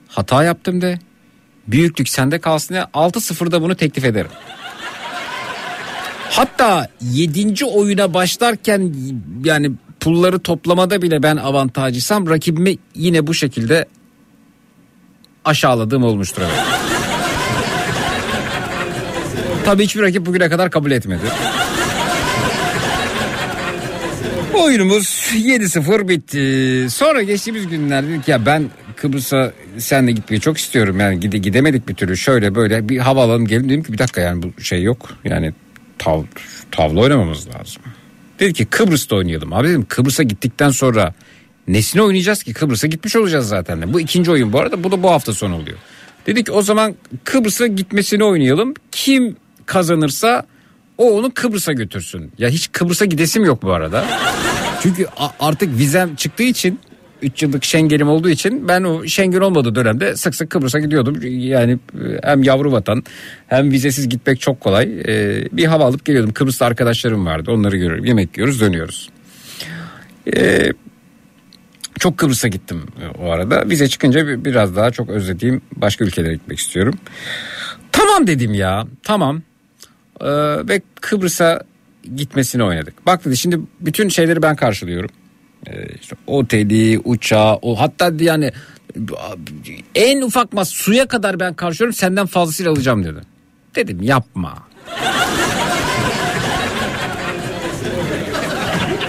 hata yaptım de büyüklük sende kalsın diye 6-0'da bunu teklif ederim. Hatta 7. oyuna başlarken yani pulları toplamada bile ben avantajlısam rakibimi yine bu şekilde aşağıladığım olmuştur evet. Tabii hiçbir rakip bugüne kadar kabul etmedi. Oyunumuz 7-0 bitti. Sonra geçtiğimiz günlerde dedik ya ben Kıbrıs'a senle gitmeyi çok istiyorum. Yani gide, gidemedik bir türlü şöyle böyle bir hava alalım gelin dedim ki bir dakika yani bu şey yok. Yani tav, tavla oynamamız lazım. Dedi ki Kıbrıs'ta oynayalım. Abi dedim Kıbrıs'a gittikten sonra nesine oynayacağız ki? Kıbrıs'a gitmiş olacağız zaten. Bu ikinci oyun bu arada bu da bu hafta sonu oluyor. Dedik o zaman Kıbrıs'a gitmesini oynayalım. Kim kazanırsa o onu Kıbrıs'a götürsün. Ya hiç Kıbrıs'a gidesim yok bu arada. Çünkü artık vizem çıktığı için 3 yıllık Schengen'im olduğu için ben o Schengen olmadığı dönemde sık sık Kıbrıs'a gidiyordum. Yani e, hem yavru vatan hem vizesiz gitmek çok kolay. Ee, bir hava alıp geliyordum. Kıbrıs'ta arkadaşlarım vardı. Onları görüyorum. Yemek yiyoruz dönüyoruz. Ee, çok Kıbrıs'a gittim o arada. Vize çıkınca bir- biraz daha çok özlediğim başka ülkelere gitmek istiyorum. Tamam dedim ya tamam. Ee, ve Kıbrıs'a gitmesini oynadık. Bak dedi şimdi bütün şeyleri ben karşılıyorum. Ee, işte oteli, uçağı, o hatta yani en ufak mas suya kadar ben karşılıyorum senden fazlasıyla alacağım dedi. Dedim yapma.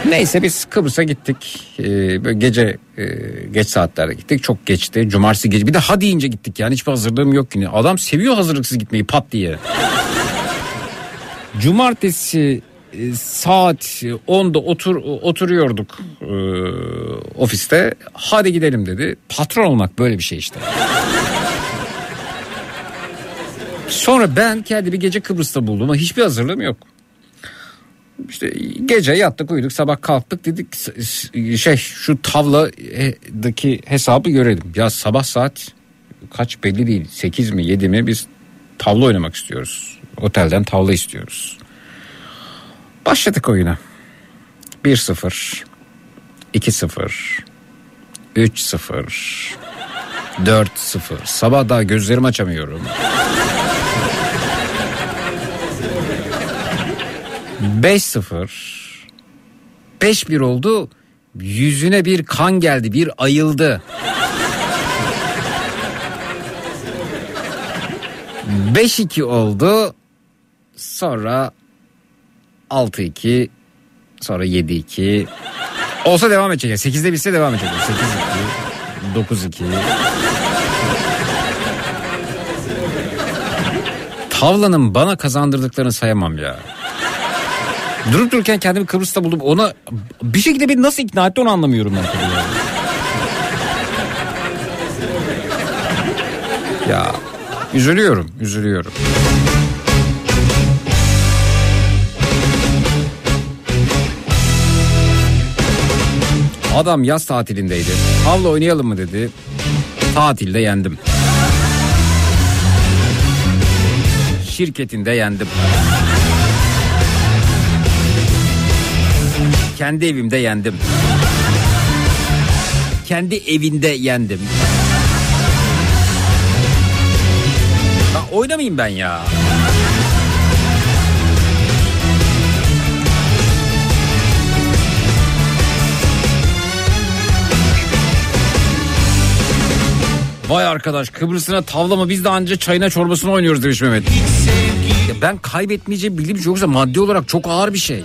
Neyse biz Kıbrıs'a gittik. Ee, böyle gece e, geç saatlerde gittik. Çok geçti. Cumartesi gece. Bir de ha deyince gittik yani. Hiçbir hazırlığım yok yine. Adam seviyor hazırlıksız gitmeyi pat diye. Cumartesi saat 10'da otur oturuyorduk e, ofiste. Hadi gidelim dedi. Patron olmak böyle bir şey işte. Sonra ben kendimi gece Kıbrıs'ta buldum ama hiçbir hazırlığım yok. İşte gece yattık uyuduk sabah kalktık dedik şey şu tavladaki hesabı görelim. Ya sabah saat kaç belli değil 8 mi 7 mi biz tavla oynamak istiyoruz. Otelden tavla istiyoruz. Başladık oyuna. 1-0 2-0 3-0 4-0 Sabah daha gözlerimi açamıyorum. 5-0 5-1 oldu. Yüzüne bir kan geldi, bir ayıldı. 5-2 oldu. Sonra 6-2 sonra 7-2 olsa devam edecek. 8'de bitse devam edecek. 8-2 9-2 Tavlanın bana kazandırdıklarını sayamam ya. Durup dururken kendimi Kıbrıs'ta buldum. Ona bir şekilde beni nasıl ikna etti onu anlamıyorum ben tabii ya. Ya üzülüyorum, üzülüyorum. Adam yaz tatilindeydi. Havla oynayalım mı dedi. Tatilde yendim. Şirketinde yendim. Kendi evimde yendim. Kendi evinde yendim. Ya oynamayayım ben ya. Vay arkadaş Kıbrıs'ına tavla mı biz de anca çayına çorbasına oynuyoruz demiş Mehmet. Ya ben kaybetmeyeceğim bildiğim şey yoksa maddi olarak çok ağır bir şey.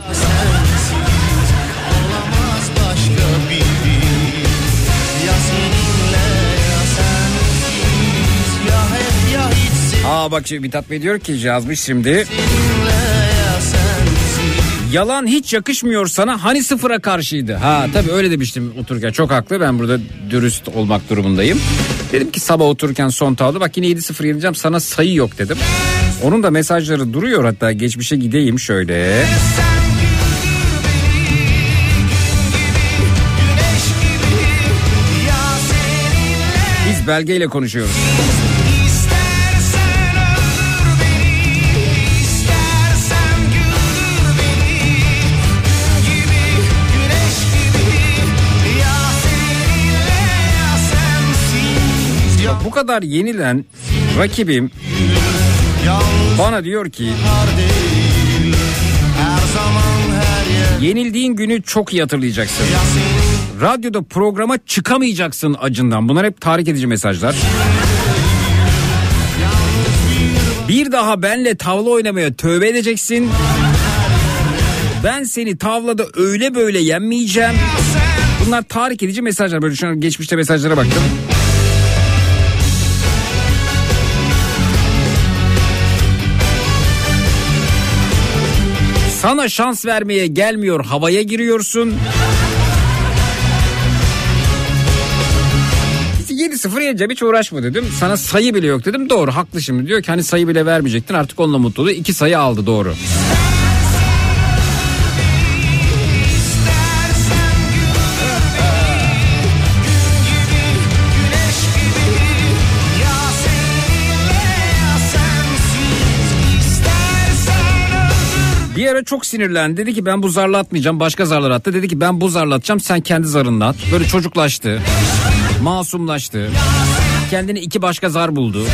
Aa bak şimdi Mithat Bey diyor ki yazmış şimdi. Yalan hiç yakışmıyor sana hani sıfıra karşıydı. Ha tabii öyle demiştim otururken çok haklı ben burada dürüst olmak durumundayım. Dedim ki sabah otururken son tavla bak yine 7-0 yeneceğim sana sayı yok dedim. Onun da mesajları duruyor hatta geçmişe gideyim şöyle. Biz belgeyle konuşuyoruz. Kadar yenilen rakibim bana diyor ki yenildiğin günü çok iyi hatırlayacaksın. Radyoda programa çıkamayacaksın acından. Bunlar hep tahrik edici mesajlar. Bir daha benle tavla oynamaya tövbe edeceksin. Ben seni tavlada öyle böyle yenmeyeceğim. Bunlar tahrik edici mesajlar. Böyle şu an geçmişte mesajlara baktım. Sana şans vermeye gelmiyor havaya giriyorsun. 7-0 yeneceğim hiç uğraşma dedim. Sana sayı bile yok dedim. Doğru haklı şimdi. Diyor ki hani sayı bile vermeyecektin artık onunla mutlu oldu. İki sayı aldı doğru. Ara çok sinirlendi. Dedi ki ben bu zarla atmayacağım. Başka zarlar attı. Dedi ki ben bu zarla atacağım. Sen kendi zarınla at. Böyle çocuklaştı. Masumlaştı. Kendine iki başka zar buldu.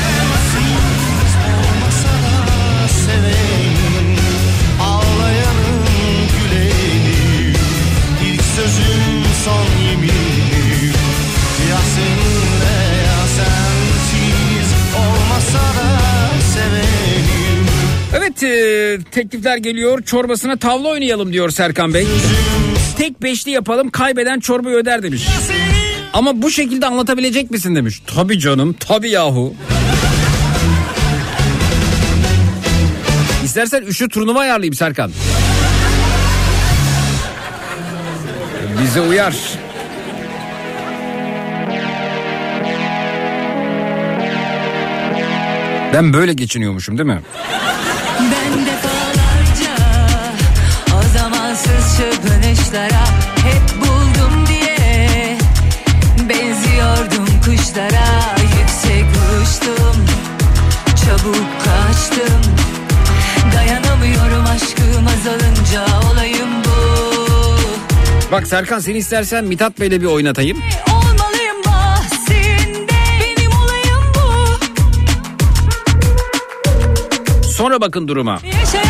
Evet e, teklifler geliyor. Çorbasına tavla oynayalım diyor Serkan Bey. Tek beşli yapalım kaybeden çorbayı öder demiş. Ama bu şekilde anlatabilecek misin demiş. Tabii canım tabii yahu. İstersen üçlü turnuva ayarlayayım Serkan. Bize uyar. Ben böyle geçiniyormuşum değil mi? Çırpınışlara hep buldum diye benziyordum kuşlara yüksek uçtum çabuk kaçtım dayanamıyorum aşkım azalınca olayım bu Bak Serkan seni istersen Mithat Bey'le bir oynatayım. bahsinde benim olayım bu Sonra bakın duruma. Yaşayamıyorum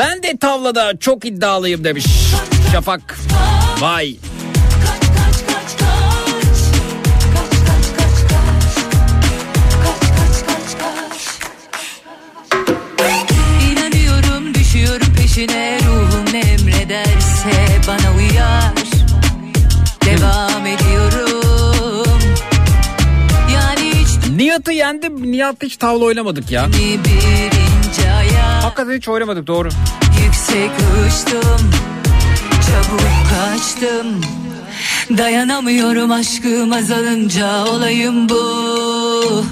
Ben de tavlada çok iddialıyım demiş. Şafak. Vay. İnanıyorum düşüyorum peşine ruhum emrederse bana uyar Devam ediyorum Yani hiç Nihat'ı yendim. Nihat'la hiç tavla oynamadık ya. bir ayak Hakikaten hiç oynamadık doğru. Yüksek uçtum Çabuk kaçtım Dayanamıyorum aşkım azalınca olayım bu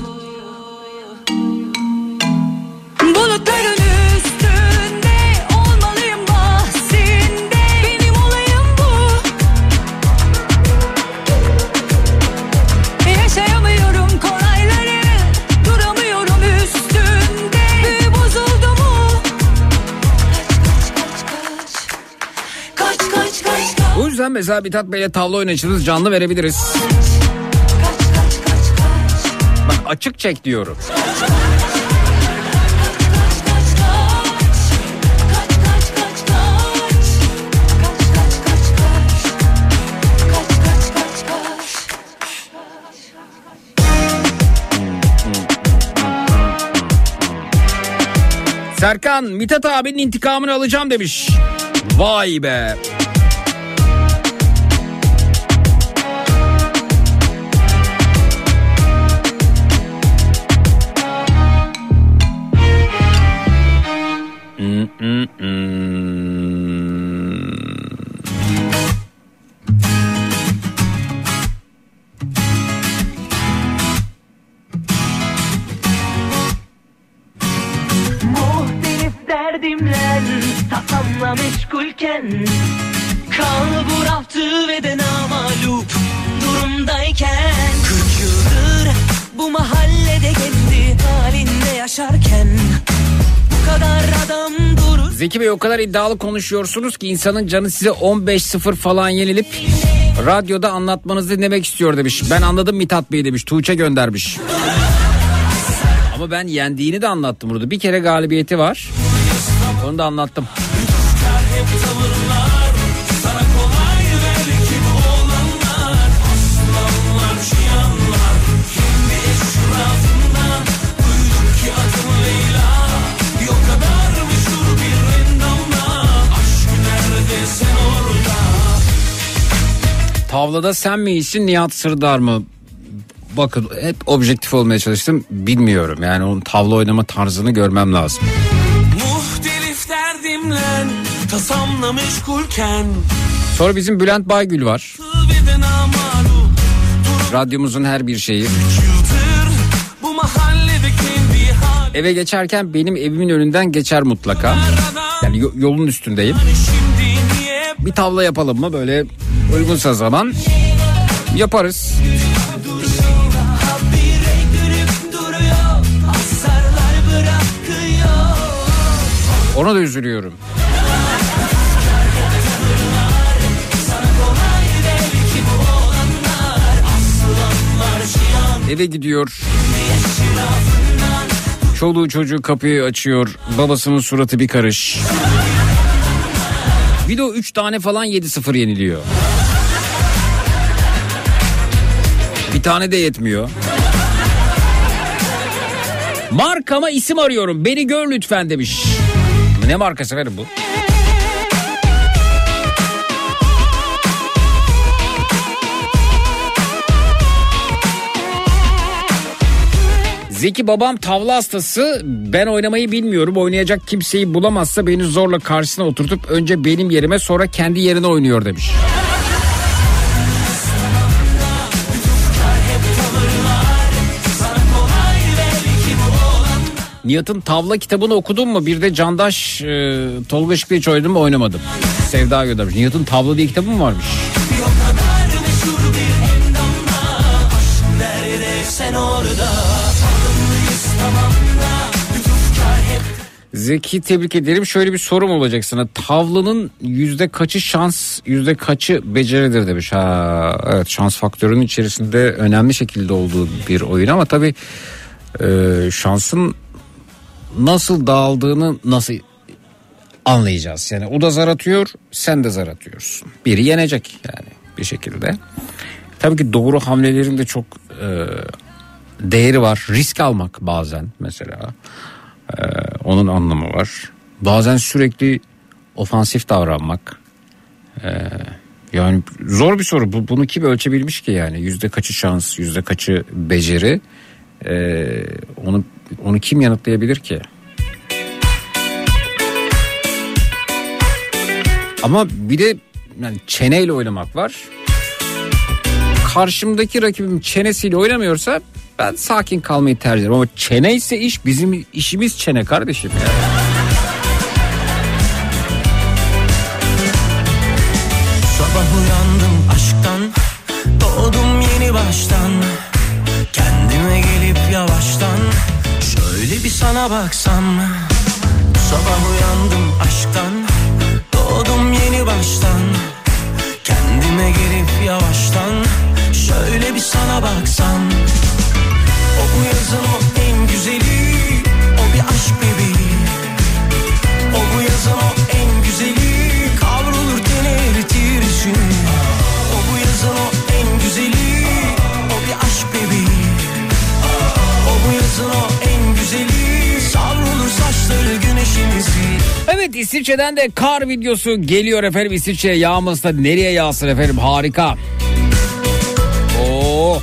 yüzden mesela Mithat Bey'le tavla oynayışınız canlı verebiliriz. Bak açık çek diyorum. Serkan Mithat abinin intikamını alacağım demiş. Vay be. Mm, mm, mm. Muhtelif derdimle tasamla meşgulken Kalbur ve de namalup durumdayken Kırk bu mahallede kendi halinde yaşarken Zeki Bey o kadar iddialı konuşuyorsunuz ki insanın canı size 15-0 falan yenilip radyoda anlatmanızı dinlemek istiyor demiş. Ben anladım Mithat Bey demiş. Tuğçe göndermiş. Ama ben yendiğini de anlattım burada. Bir kere galibiyeti var. Onu da anlattım. Tavlada sen mi iyisin Nihat Sırdar mı? Bakın hep objektif olmaya çalıştım. Bilmiyorum yani onun tavla oynama tarzını görmem lazım. Muhtelif derdimle tasamla meşgulken Sonra bizim Bülent Baygül var. Radyomuzun her bir şeyi. Eve geçerken benim evimin önünden geçer mutlaka. Yani yo- yolun üstündeyim. Niye Bir tavla yapalım mı böyle uygunsa zaman yaparız. Ona da üzülüyorum. Eve gidiyor. Çoluğu çocuğu kapıyı açıyor. Babasının suratı bir karış. Bir de o 3 tane falan 7-0 yeniliyor. Bir tane de yetmiyor. Markama isim arıyorum. Beni gör lütfen demiş. Ne markası verin bu? Zeki babam tavla hastası. Ben oynamayı bilmiyorum. Oynayacak kimseyi bulamazsa beni zorla karşısına oturtup önce benim yerime sonra kendi yerine oynuyor demiş. Nihat'ın tavla kitabını okudun mu? Bir de Candaş e, Tolga Işık'la hiç oynadım oynamadım. Sevda göndermiş. Nihat'ın tavla diye kitabı mı varmış? Sen orada Zeki tebrik ederim. Şöyle bir sorum olacak sana. Tavlanın yüzde kaçı şans, yüzde kaçı beceridir demiş. Ha, evet şans faktörünün içerisinde önemli şekilde olduğu bir oyun ama tabii e, şansın nasıl dağıldığını nasıl anlayacağız. Yani o da zar atıyor, sen de zar atıyorsun. Biri yenecek yani bir şekilde. Tabii ki doğru hamlelerin de çok e, değeri var. Risk almak bazen mesela. Ee, onun anlamı var. Bazen sürekli ofansif davranmak. Ee, yani zor bir soru. Bu, bunu kim ölçebilmiş ki yani? Yüzde kaçı şans, yüzde kaçı beceri? Ee, onu onu kim yanıtlayabilir ki? Ama bir de yani çeneyle oynamak var. Karşımdaki rakibim çenesiyle oynamıyorsa ben sakin kalmayı tercih ederim. Ama çene ise iş bizim işimiz çene kardeşim. Yani. Sabah uyandım aşktan Doğdum yeni baştan Kendime gelip yavaştan Şöyle bir sana baksam Sabah uyandım aşktan Doğdum yeni baştan Kendime gelip yavaştan Şöyle bir sana baksam O bu yazın o en güzeli O bir aşk bebeği O bu yazın o en güzeli Kavrulur tene eritirsin O bu yazın o en güzeli O bir aşk bebeği O bu yazın o en güzeli Savrulur saçları güneş Evet İsviçre'den de kar videosu geliyor efendim. İsviçre yağmasa nereye yağsın efendim harika. Oo.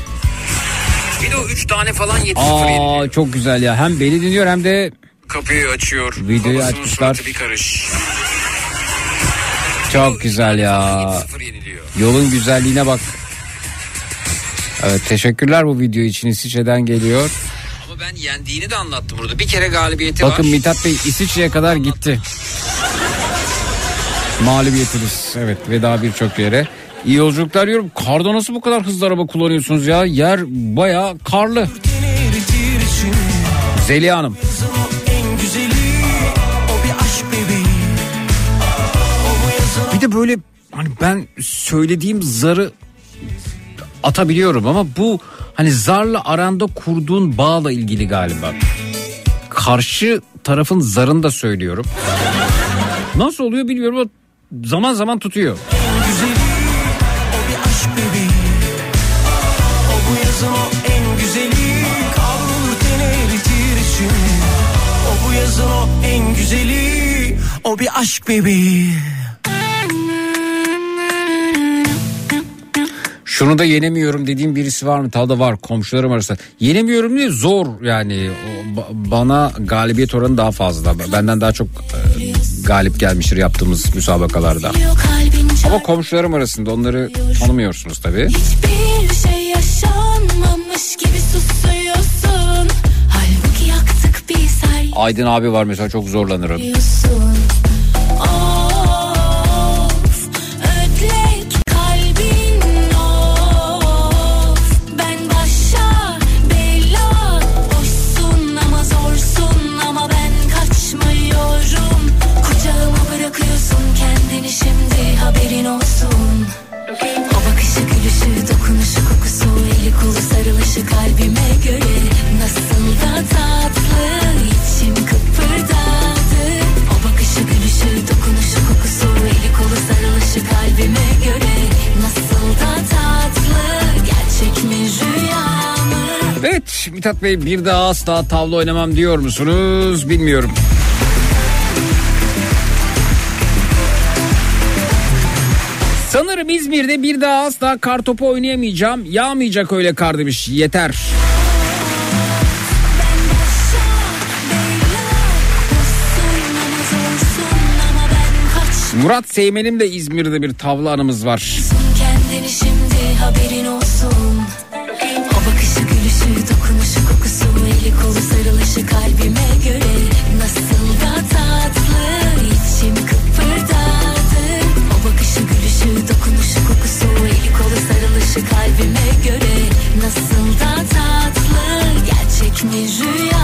Bir de o 3 tane falan yetiştiriyor. Aa çok güzel ya. Hem beni dinliyor hem de Kapıyı açıyor. Videoyu Babasının açmışlar. Bir karış. çok güzel ya. Yolun güzelliğine bak. Evet teşekkürler bu video için İsviçre'den geliyor. Ama ben yendiğini de anlattım burada. Bir kere galibiyeti var. Bakın Mithat Bey İsviçre'ye kadar gitti. Mağlubiyetiniz. Evet ve daha birçok yere. İyi yolculuklar diyorum. Karda nasıl bu kadar hızlı araba kullanıyorsunuz ya? Yer baya karlı. Zeliha Hanım. Bir de böyle hani ben söylediğim zarı atabiliyorum ama bu hani zarla aranda kurduğun bağla ilgili galiba. Karşı tarafın zarını da söylüyorum. Nasıl oluyor bilmiyorum ama zaman zaman tutuyor. O bir aşk bebeği Şunu da yenemiyorum dediğim birisi var mı? Tadı var komşularım arasında. Yenemiyorum diye zor yani. Bana galibiyet oranı daha fazla. Benden daha çok e, galip gelmiştir yaptığımız müsabakalarda. Ama komşularım arasında onları tanımıyorsunuz tabii. Hiçbir şey yaşanmamış gibi susuyorsun Halbuki yaktık biz Aydın abi var mesela çok zorlanırım. Biliyorsun Evet Mithat Bey bir daha asla tavla oynamam diyor musunuz bilmiyorum. Sanırım İzmir'de bir daha asla kar topu oynayamayacağım. Yağmayacak öyle kar demiş. Yeter. Murat Seymen'im de İzmir'de bir tavla anımız var. kendini şimdi haberin olsun sarılışı kalbime göre Nasıl da tatlı. İçim kıpırdadı. O bakışı gülüşü dokunuşu kokusu eli kolu sarılışı kalbime göre Nasıl da tatlı. Gerçek mi rüya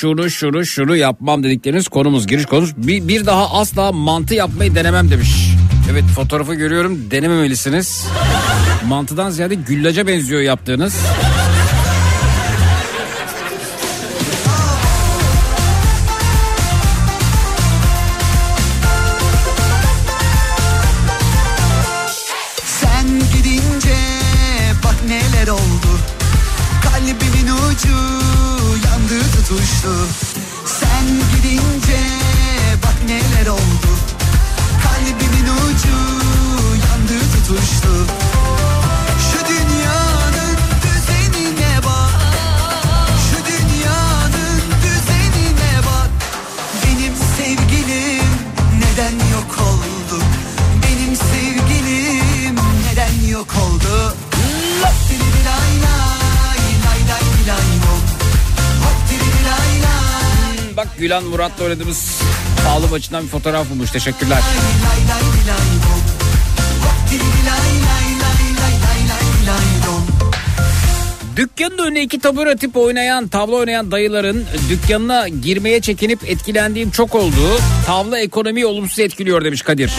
şunu şunu şunu yapmam dedikleriniz konumuz giriş konumuz. Bir, bir daha asla mantı yapmayı denemem demiş. Evet fotoğrafı görüyorum denememelisiniz. Mantıdan ziyade güllaca benziyor yaptığınız. Can Murat'la oynadığımız pahalı maçından bir fotoğraf bulmuş. Teşekkürler. Dükkanın önüne iki tabura tip oynayan, tavla oynayan dayıların dükkanına girmeye çekinip etkilendiğim çok oldu. Tavla ekonomiyi olumsuz etkiliyor demiş Kadir.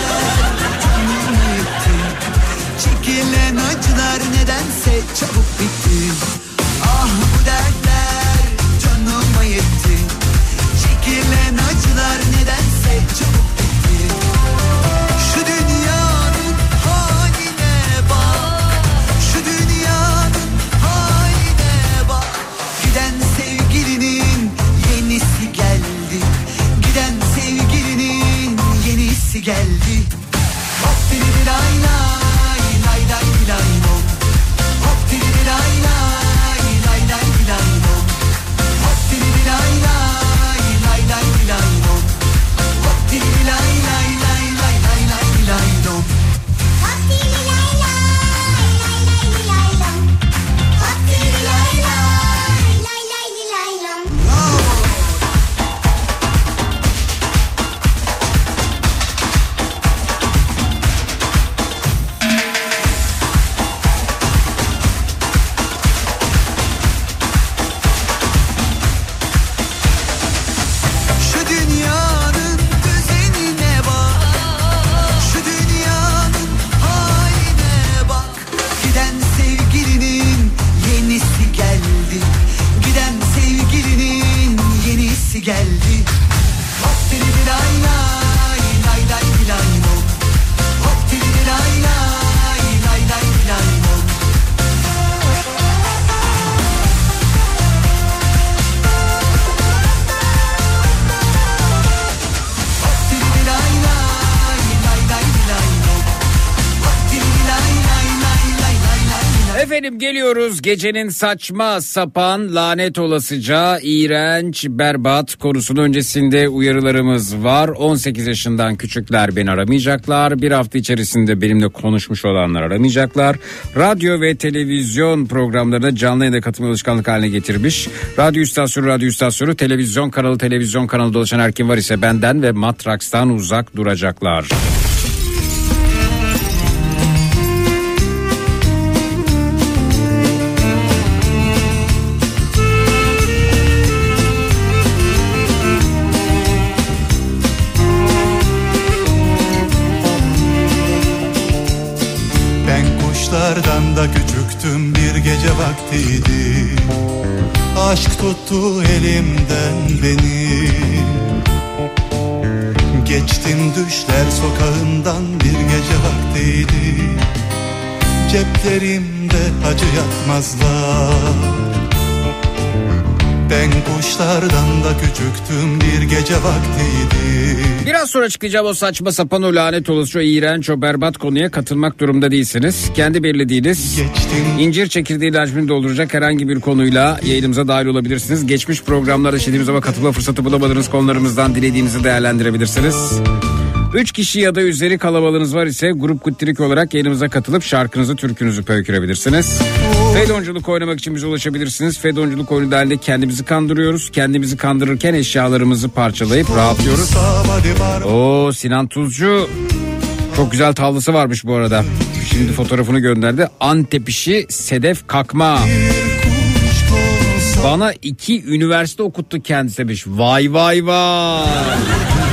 geldi. Bak seni bir ayna Efendim geliyoruz gecenin saçma sapan lanet olasıca iğrenç berbat konusunun öncesinde uyarılarımız var. 18 yaşından küçükler beni aramayacaklar. Bir hafta içerisinde benimle konuşmuş olanlar aramayacaklar. Radyo ve televizyon programlarına canlı yayına katılma alışkanlık haline getirmiş. Radyo istasyonu radyo istasyonu televizyon kanalı televizyon kanalı dolaşan her kim var ise benden ve Matraks'tan uzak duracaklar. Vaktiydi Aşk tuttu elimden beni. Geçtim düşler sokağından bir gece vaktiydi. Ceplerimde acı yatmazlar Ben kuşlardan da küçüktüm bir gece vaktiydi Biraz sonra açıklayacağım o saçma sapan o lanet olası o iğrenç o berbat konuya katılmak durumda değilsiniz. Kendi belirlediğiniz incir çekirdeği lacivini dolduracak herhangi bir konuyla yayınımıza dahil olabilirsiniz. Geçmiş programlarda işlediğimiz ama katılma fırsatı bulamadığınız konularımızdan dilediğinizi değerlendirebilirsiniz. 3 kişi ya da üzeri kalabalığınız var ise grup kuttirik olarak yayınımıza katılıp şarkınızı türkünüzü pöykürebilirsiniz. Fedonculuk oynamak için bize ulaşabilirsiniz. Fedonculuk oyunu dahilinde kendimizi kandırıyoruz. Kendimizi kandırırken eşyalarımızı parçalayıp rahatlıyoruz. Oo Sinan Tuzcu çok güzel tavlısı varmış bu arada. Şimdi fotoğrafını gönderdi. Antep işi sedef kakma. Bana iki üniversite okuttu kendisi demiş. Vay vay vay.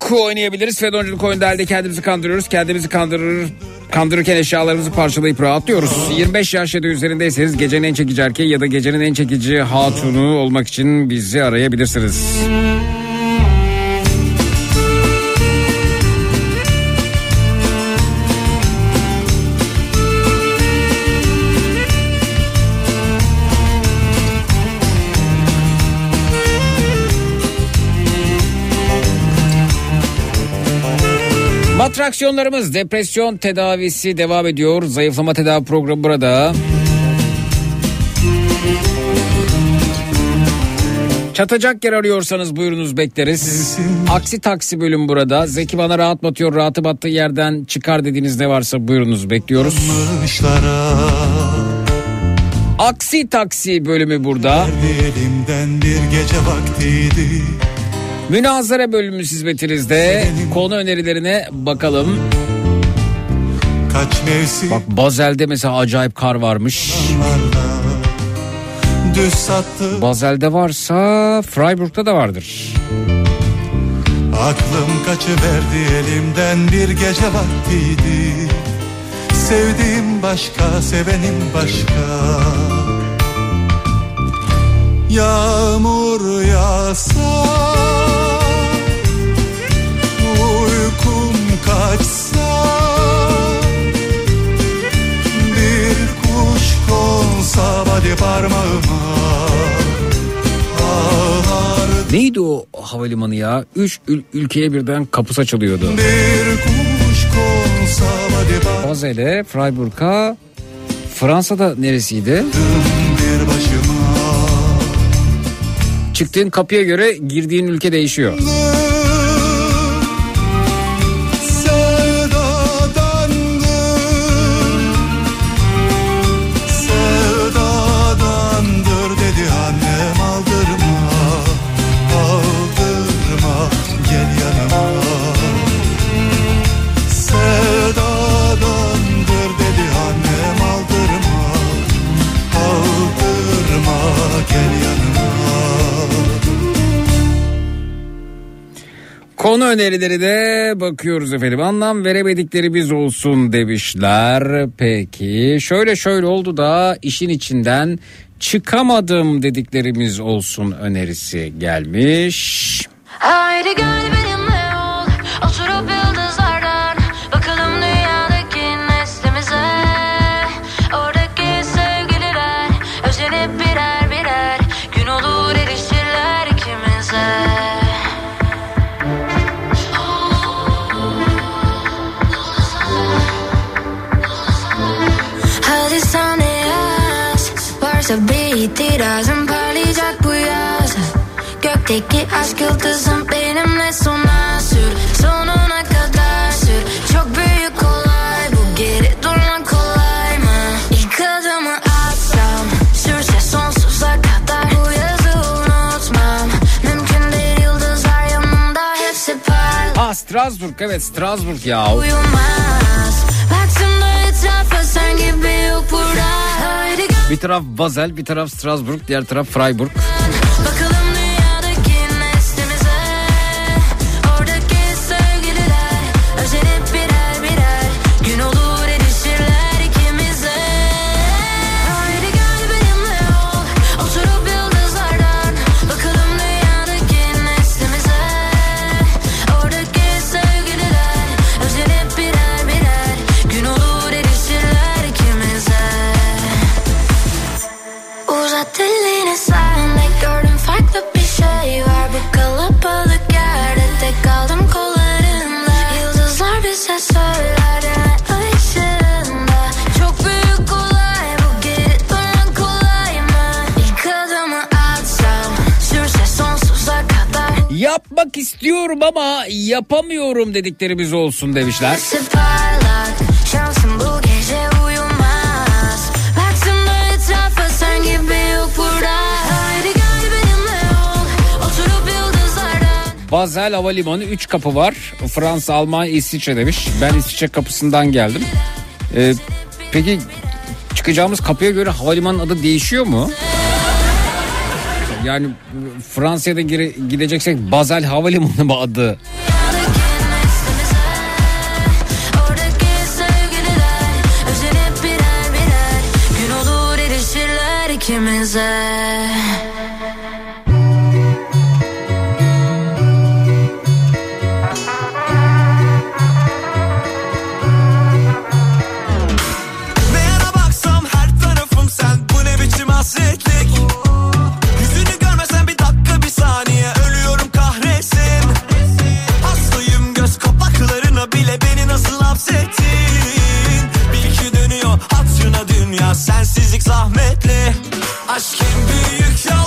Fedonculuk oynayabiliriz. Fedonculuk oyunu dahilinde kendimizi kandırıyoruz. Kendimizi kandırır Kandırırken eşyalarımızı parçalayıp rahatlıyoruz. 25 yaş ya da üzerindeyseniz gecenin en çekici erkeği ya da gecenin en çekici hatunu olmak için bizi arayabilirsiniz. Matraksiyonlarımız depresyon tedavisi devam ediyor. Zayıflama tedavi programı burada. Çatacak yer arıyorsanız buyurunuz bekleriz. Aksi taksi bölüm burada. Zeki bana rahat batıyor rahatı battığı yerden çıkar dediğiniz ne varsa buyurunuz bekliyoruz. Aksi taksi bölümü burada. bir gece vaktiydi Münazara bölümü hizmetinizde. Konu önerilerine bakalım. Kaç mevsim Bak Bazel'de mesela acayip kar varmış. Bazel'de varsa Freiburg'da da vardır. Aklım kaçıverdi elimden bir gece vaktiydi Sevdiğim başka, sevenim başka Yağmur yağsa kaçsa Bir kuş konsa hadi parmağıma Ağlar Neydi o havalimanı ya? Üç ül- ülkeye birden kapısı açılıyordu. bir kuş konsa hadi parmağıma Bazel'e, Freiburg'a, Fransa'da neresiydi? bir başıma Çıktığın kapıya göre girdiğin ülke değişiyor. Konu önerileri de bakıyoruz efendim. Anlam veremedikleri biz olsun demişler. Peki şöyle şöyle oldu da işin içinden çıkamadım dediklerimiz olsun önerisi gelmiş. Haydi gel benimle ol Oturup yıldızlardan İtirazın parlayacak bu yaz. Gökteki aşk yıldızım benimle sona sür. Sonuna kadar sür. Çok büyük olay bu. Geri durmak kolay mı? İlk adımı atsam Sürse sonsuza kadar Bu yazı unutmam. Mümkün değil yıldızlar yanımda hepsi parlak Ha Strasbourg evet Strasbourg ya. Uyumaz Bir taraf Basel bir taraf Strasbourg diğer taraf Freiburg. Ama yapamıyorum dediklerimiz olsun demişler. Basel Havalimanı 3 kapı var. Fransa, Almanya, İsviçre demiş. Ben İsviçre kapısından geldim. Ee, peki çıkacağımız kapıya göre havalimanın adı değişiyor mu? Yani Fransa'ya da gire- gideceksek Basel Havalimanı mı adı? Oradaki hapsettin Bil ki dönüyor hatırına dünya. Sensizlik zahmetli. Aşk büyük yalansa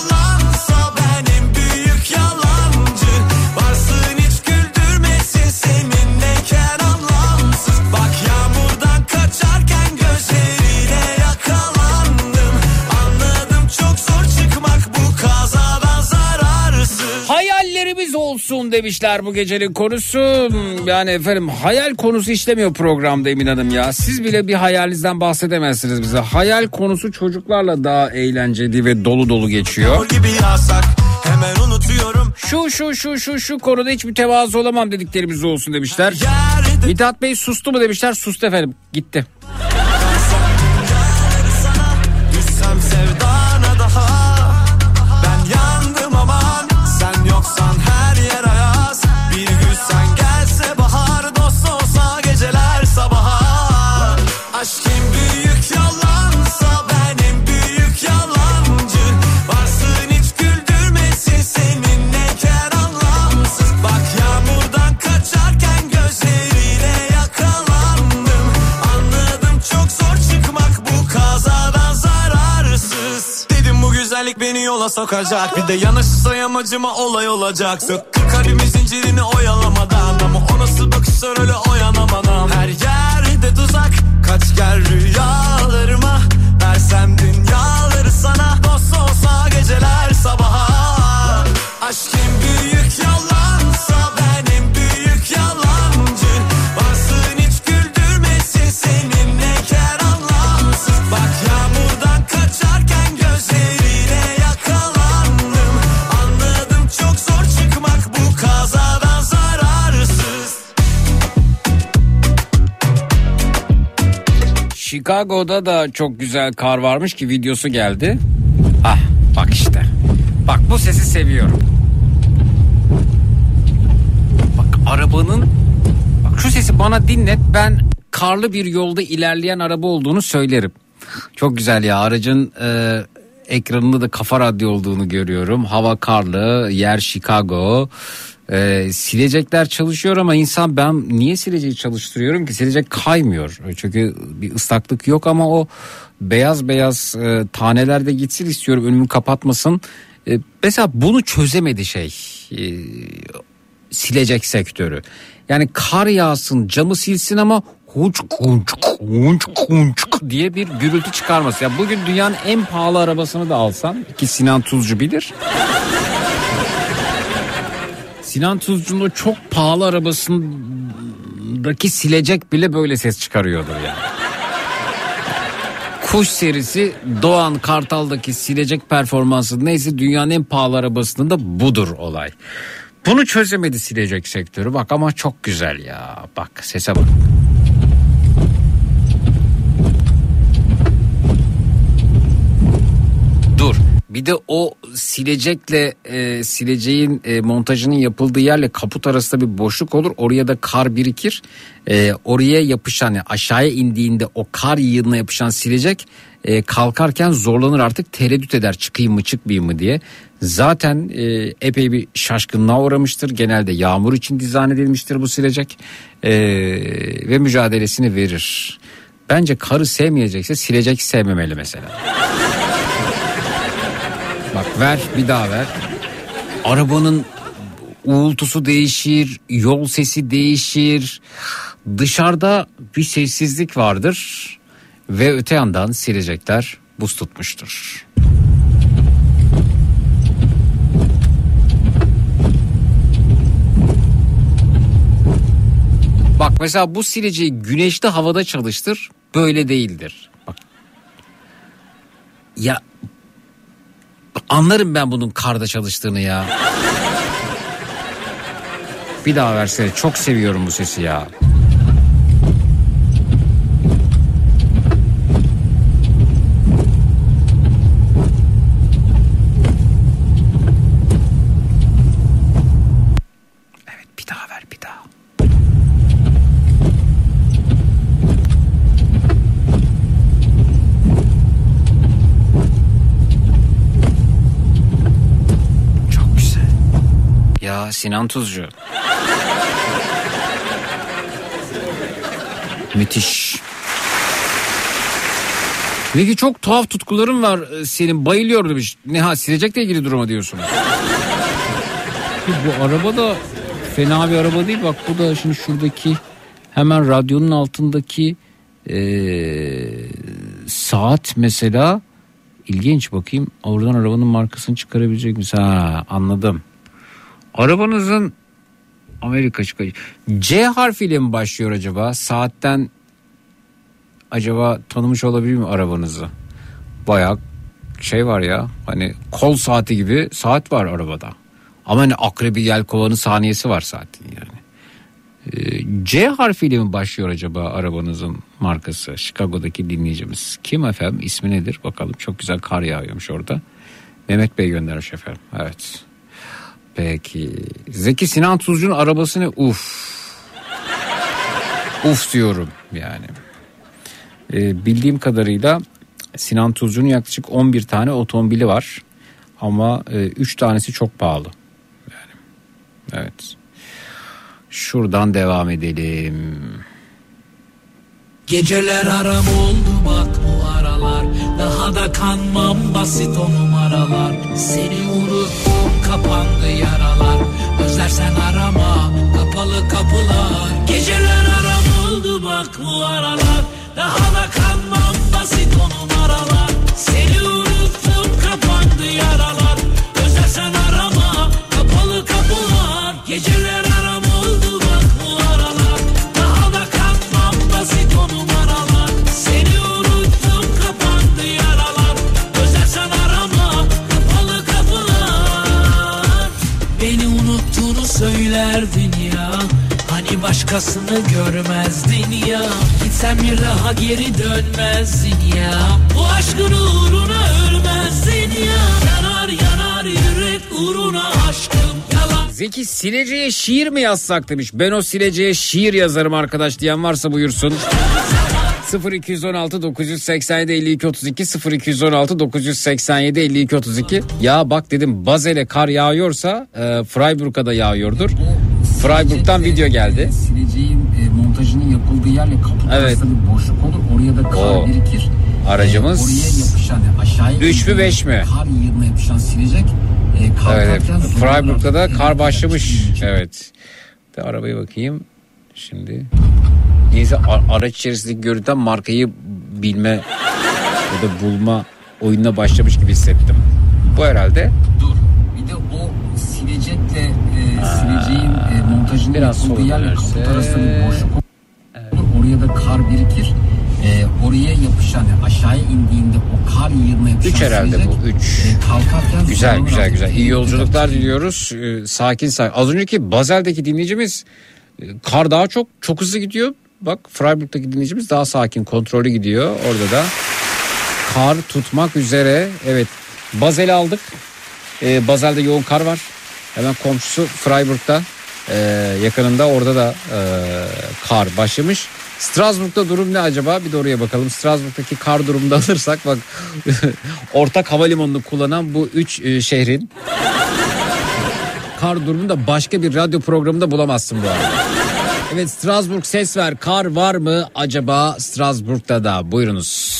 olsun demişler bu gecenin konusu. Yani efendim hayal konusu işlemiyor programda Emin Hanım ya. Siz bile bir hayalinizden bahsedemezsiniz bize. Hayal konusu çocuklarla daha eğlenceli ve dolu dolu geçiyor. Şu şu şu şu şu konuda hiç mütevazı olamam dediklerimiz olsun demişler. Mithat Bey sustu mu demişler. Sustu efendim. Gitti. Güzellik beni yola sokacak. Bir de yanaşırsa yamacıma olay olacak Sök kalbimin zincirini oyalamadan Ama o nasıl bakışlar öyle oyanamadan. Her yerde tuzak kaç gel rüyalarıma. Versem dünyaları sana. Dost olsa geceler Chicago'da da çok güzel kar varmış ki videosu geldi. Ah bak işte. Bak bu sesi seviyorum. arabanın bak şu sesi bana dinlet ben karlı bir yolda ilerleyen araba olduğunu söylerim. Çok güzel ya aracın e, ekranında da kafa radyo olduğunu görüyorum. Hava karlı, yer Chicago. E, silecekler çalışıyor ama insan ben niye sileceği çalıştırıyorum ki silecek kaymıyor. Çünkü bir ıslaklık yok ama o beyaz beyaz e, taneler gitsin istiyorum önümü kapatmasın. E, mesela bunu çözemedi şey e, silecek sektörü. Yani kar yağsın camı silsin ama hunç hunç hunç hunç diye bir gürültü çıkarması. Ya bugün dünyanın en pahalı arabasını da alsan ki Sinan Tuzcu bilir. Sinan Tuzcu'nun o çok pahalı arabasındaki silecek bile böyle ses çıkarıyordur yani. Kuş serisi Doğan Kartal'daki silecek performansı neyse dünyanın en pahalı arabasının da budur olay. Bunu çözemedi silecek sektörü bak ama çok güzel ya bak sese bak. Dur bir de o silecekle e, sileceğin e, montajının yapıldığı yerle kaput arasında bir boşluk olur. Oraya da kar birikir. E, oraya yapışan yani aşağıya indiğinde o kar yığınına yapışan silecek e, kalkarken zorlanır artık tereddüt eder çıkayım mı çıkmayayım mı diye. Zaten e, epey bir şaşkınlığa uğramıştır. Genelde yağmur için dizayn edilmiştir bu silecek E, ve mücadelesini verir. Bence karı sevmeyecekse silecek sevmemeli mesela. Bak ver bir daha ver. Arabanın uğultusu değişir, yol sesi değişir. Dışarıda bir sessizlik vardır ve öte yandan silecekler buz tutmuştur. Bak mesela bu sileceği güneşli havada çalıştır böyle değildir. Bak. Ya Anlarım ben bunun karda çalıştığını ya. Bir daha versene çok seviyorum bu sesi ya. Evet bir daha ver bir daha. Çok güzel. Ya Sinan Tuzcu. Müthiş. Peki çok tuhaf tutkuların var e, senin bayılıyor demiş. Ne ha silecekle ilgili duruma diyorsun. bu araba da fena bir araba değil bak bu da şimdi şuradaki hemen radyonun altındaki eee, saat mesela ilginç bakayım oradan arabanın markasını çıkarabilecek misin? Ha anladım. Arabanızın Amerika çıkacak. C harfiyle mi başlıyor acaba? Saatten acaba tanımış olabilir mi arabanızı? Bayağı şey var ya hani kol saati gibi saat var arabada. Ama hani akrebi yelkovanın saniyesi var saatin yani. Ee, C harfiyle mi başlıyor acaba arabanızın markası? Chicago'daki dinleyicimiz. Kim efendim? İsmi nedir? Bakalım çok güzel kar yağıyormuş orada. Mehmet Bey göndermiş efendim. Evet. Peki. Zeki Sinan Tuzcu'nun arabası ne? Uf. Uf diyorum yani. Ee, bildiğim kadarıyla Sinan Tuzcu'nun yaklaşık 11 tane otomobili var. Ama 3 tanesi çok pahalı. Yani. Evet. Şuradan devam edelim. Geceler aram oldu bak bu aralar Daha da kanmam basit o numaralar Seni unuttum kapandı yaralar. Özlersen arama kapalı kapılar. Geceler aram oldu bak bu aralar. Daha da kanmam basit o başkasını görmezdin ya Gitsen bir daha geri dönmezdin ya Bu aşkın uğruna ölmezdin ya Yanar yanar yürek uğruna aşkım Yalan Zeki sileceğe şiir mi yazsak demiş. Ben o sileceğe şiir yazarım arkadaş diyen varsa buyursun. 0216 987 52 32 0216 987 52 32 ya bak dedim Bazel'e kar yağıyorsa e, Freiburg'a da yağıyordur. Freiburg'dan video geldi. Sileceğin e, montajının yapıldığı yerle kaput Evet. arasında bir boşluk olur. Oraya da kar Oo. birikir. Aracımız E, oraya yapışan yani aşağıya üç mü, beş mi? Kar yığına yapışan silecek. E, kar Evet, Freiburg'da da kar başlamış. Evet. De arabaya bakayım. Şimdi. Neyse araç içerisindeki görüntüden markayı bilme ya da bulma oyununa başlamış gibi hissettim. Bu herhalde. Dur. Bir de o silecekle e, sileceğin montajının Biraz sola dönerse- arasında bir boşluk olur. Oraya da kar birikir. E, oraya yapışan yani aşağıya indiğinde o kar yığına yapışan Üç herhalde bu. Üç. e, kalkarken Güzel güzel güzel. İyi yolculuklar diliyoruz. Ee, sakin sakin. Az önceki Bazel'deki dinleyicimiz e, kar daha çok çok hızlı gidiyor. Bak Freiburg'daki dinleyicimiz daha sakin kontrollü gidiyor. Orada da kar tutmak üzere. Evet Bazel'i aldık. Ee, Bazel'de yoğun kar var. Hemen komşusu Freiburg'da e, yakınında orada da e, kar başlamış. Strasbourg'da durum ne acaba? Bir de oraya bakalım. Strasbourg'daki kar durumunda alırsak bak ortak havalimanını kullanan bu üç e, şehrin kar durumunu da başka bir radyo programında bulamazsın bu arada. Evet Strasbourg ses ver. Kar var mı acaba Strasbourg'da da? Buyurunuz.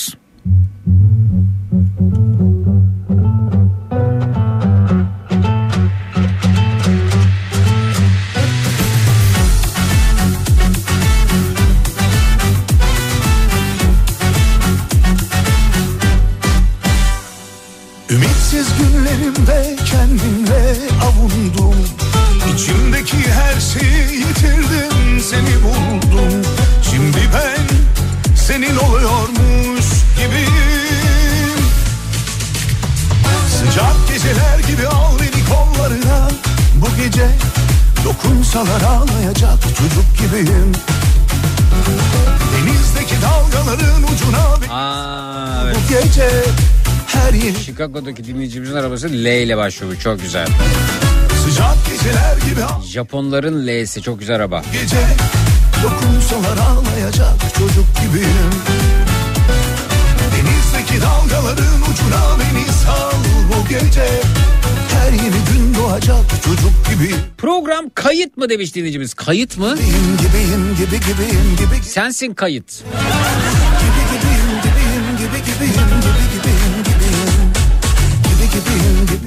Chicago'daki dinleyicimizin arabası L ile başlıyor. Çok güzel. sıcak geceler gibi Japonların L'si çok güzel araba. gece Dokunsalar ağlayacak çocuk gibiyim Denizdeki dalgaların ucuna beni sal bu gece Her yeni gün doğacak çocuk gibiyim Program kayıt mı demiş dinleyicimiz. Kayıt mı? Gibiyim gibiyim gibi gibiyim gibi Sensin kayıt. gibi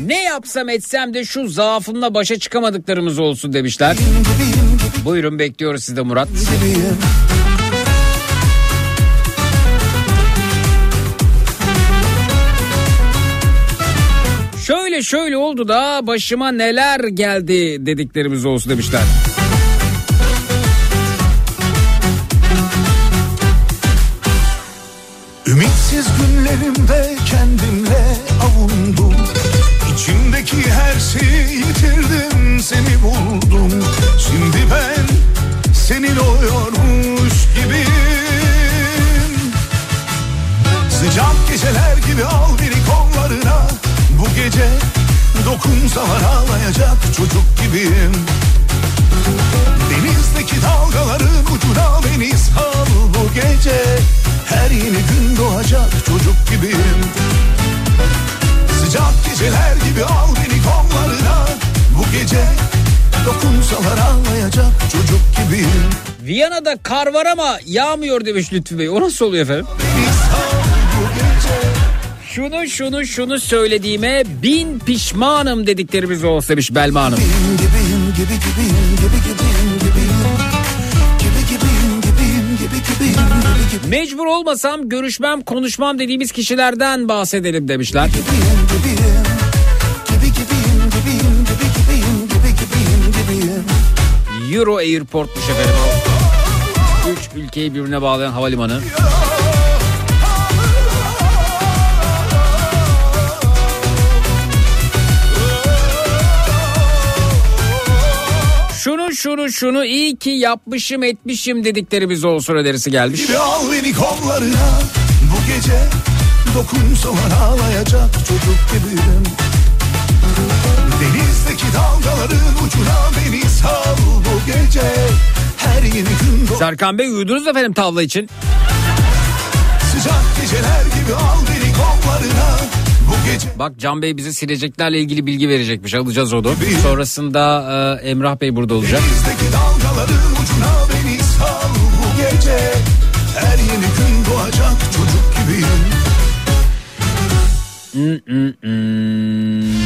Ne yapsam etsem de şu zaafımla başa çıkamadıklarımız olsun demişler. Buyurun bekliyoruz sizde Murat. Şöyle şöyle oldu da başıma neler geldi dediklerimiz olsun demişler. Ümitsiz günlerimde İçimdeki her şeyi yitirdim seni buldum. Şimdi ben senin oluyormuş gibiyim. Sıcak geceler gibi al beni kollarına. Bu gece dokunsalar ağlayacak çocuk gibiyim. Denizdeki dalgaların ucuna beni sal. Bu gece Her yeni gün doğacak çocuk gibiyim Sıcak geceler gibi al beni kollarına Bu gece dokunsalar ağlayacak çocuk gibiyim Viyana'da kar var ama yağmıyor demiş Lütfü Bey. O nasıl oluyor efendim? Şunu şunu şunu söylediğime bin pişmanım dediklerimiz olsun demiş Belma Hanım. Gibiyim gibiyim gibi gibiyim gibi gibiyim gibiyim Mecbur olmasam görüşmem konuşmam dediğimiz kişilerden bahsedelim demişler. Gibiyim Gibi gibiyim gibiyim gibi gibiyim gibi gibiyim gibiyim Euro Airport'muş efendim. Üç ülkeyi birbirine bağlayan havalimanı. Şunu şunu şunu iyi ki yapmışım etmişim dediklerimiz olsun önerisi gelmiş. Al beni kollarına Bu gece Dokunsalar ağlayacak çocuk gibiyim Denizdeki dalgaların ucuna beni sal bu gece Her yeni gün do- Serkan Bey uyudunuz efendim tavla için Sıcak geceler gibi al beni kollarına. Bak Can Bey bize sileceklerle ilgili bilgi verecekmiş. Alacağız onu. Sonrasında e, Emrah Bey burada olacak. Denizdeki dalgaların ucuna Hmm,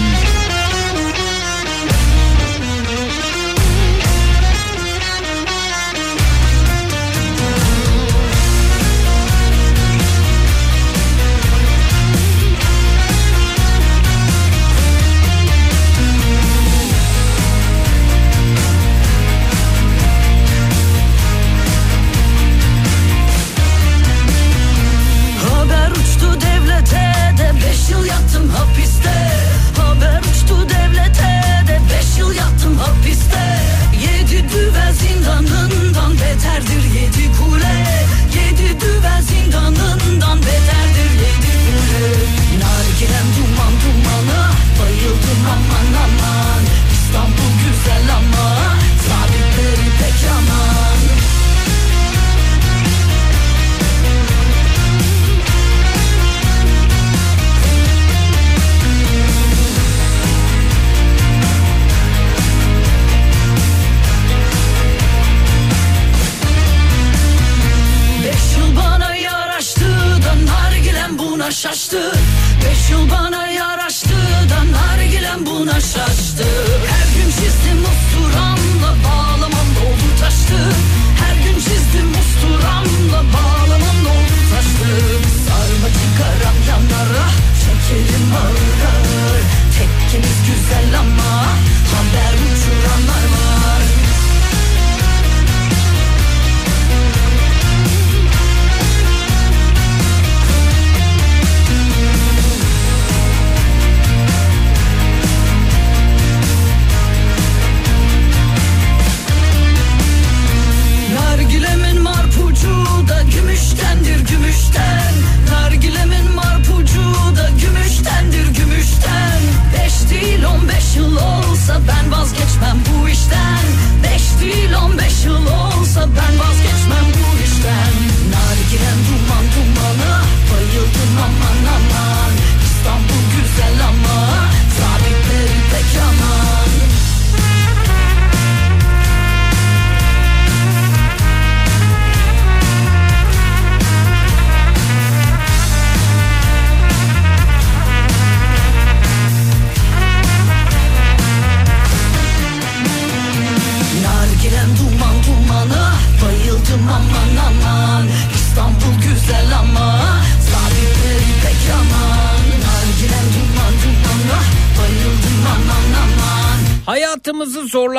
şaştı Beş yıl bana yaraştı. Da nargilem buna şaştı. Her gün çizdim usturamla bağlamam doldu taştı. Her gün çizdim usturamla bağlamam doldu taştı. Sarma çıkaram yanlara çekerim ağır ağır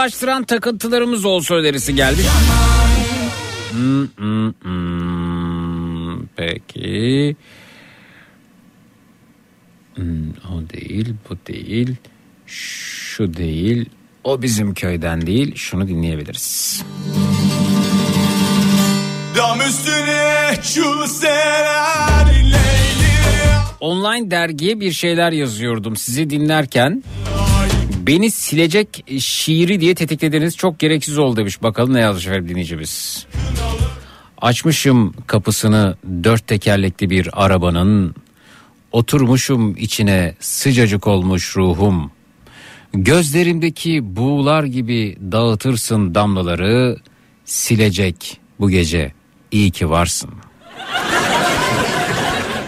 Zorlaştıran takıntılarımız olsa önerisi gelmiş. Hmm, hmm, hmm. Peki. Hmm, o değil, bu değil, şu değil, o bizim köyden değil. Şunu dinleyebiliriz. Dam üstüne çulseler Leyli Online dergiye bir şeyler yazıyordum sizi dinlerken. Beni silecek şiiri diye tetiklediniz çok gereksiz oldu demiş. Bakalım ne yazmış efendim dinleyicimiz. Açmışım kapısını dört tekerlekli bir arabanın. Oturmuşum içine sıcacık olmuş ruhum. Gözlerimdeki buğular gibi dağıtırsın damlaları. Silecek bu gece iyi ki varsın.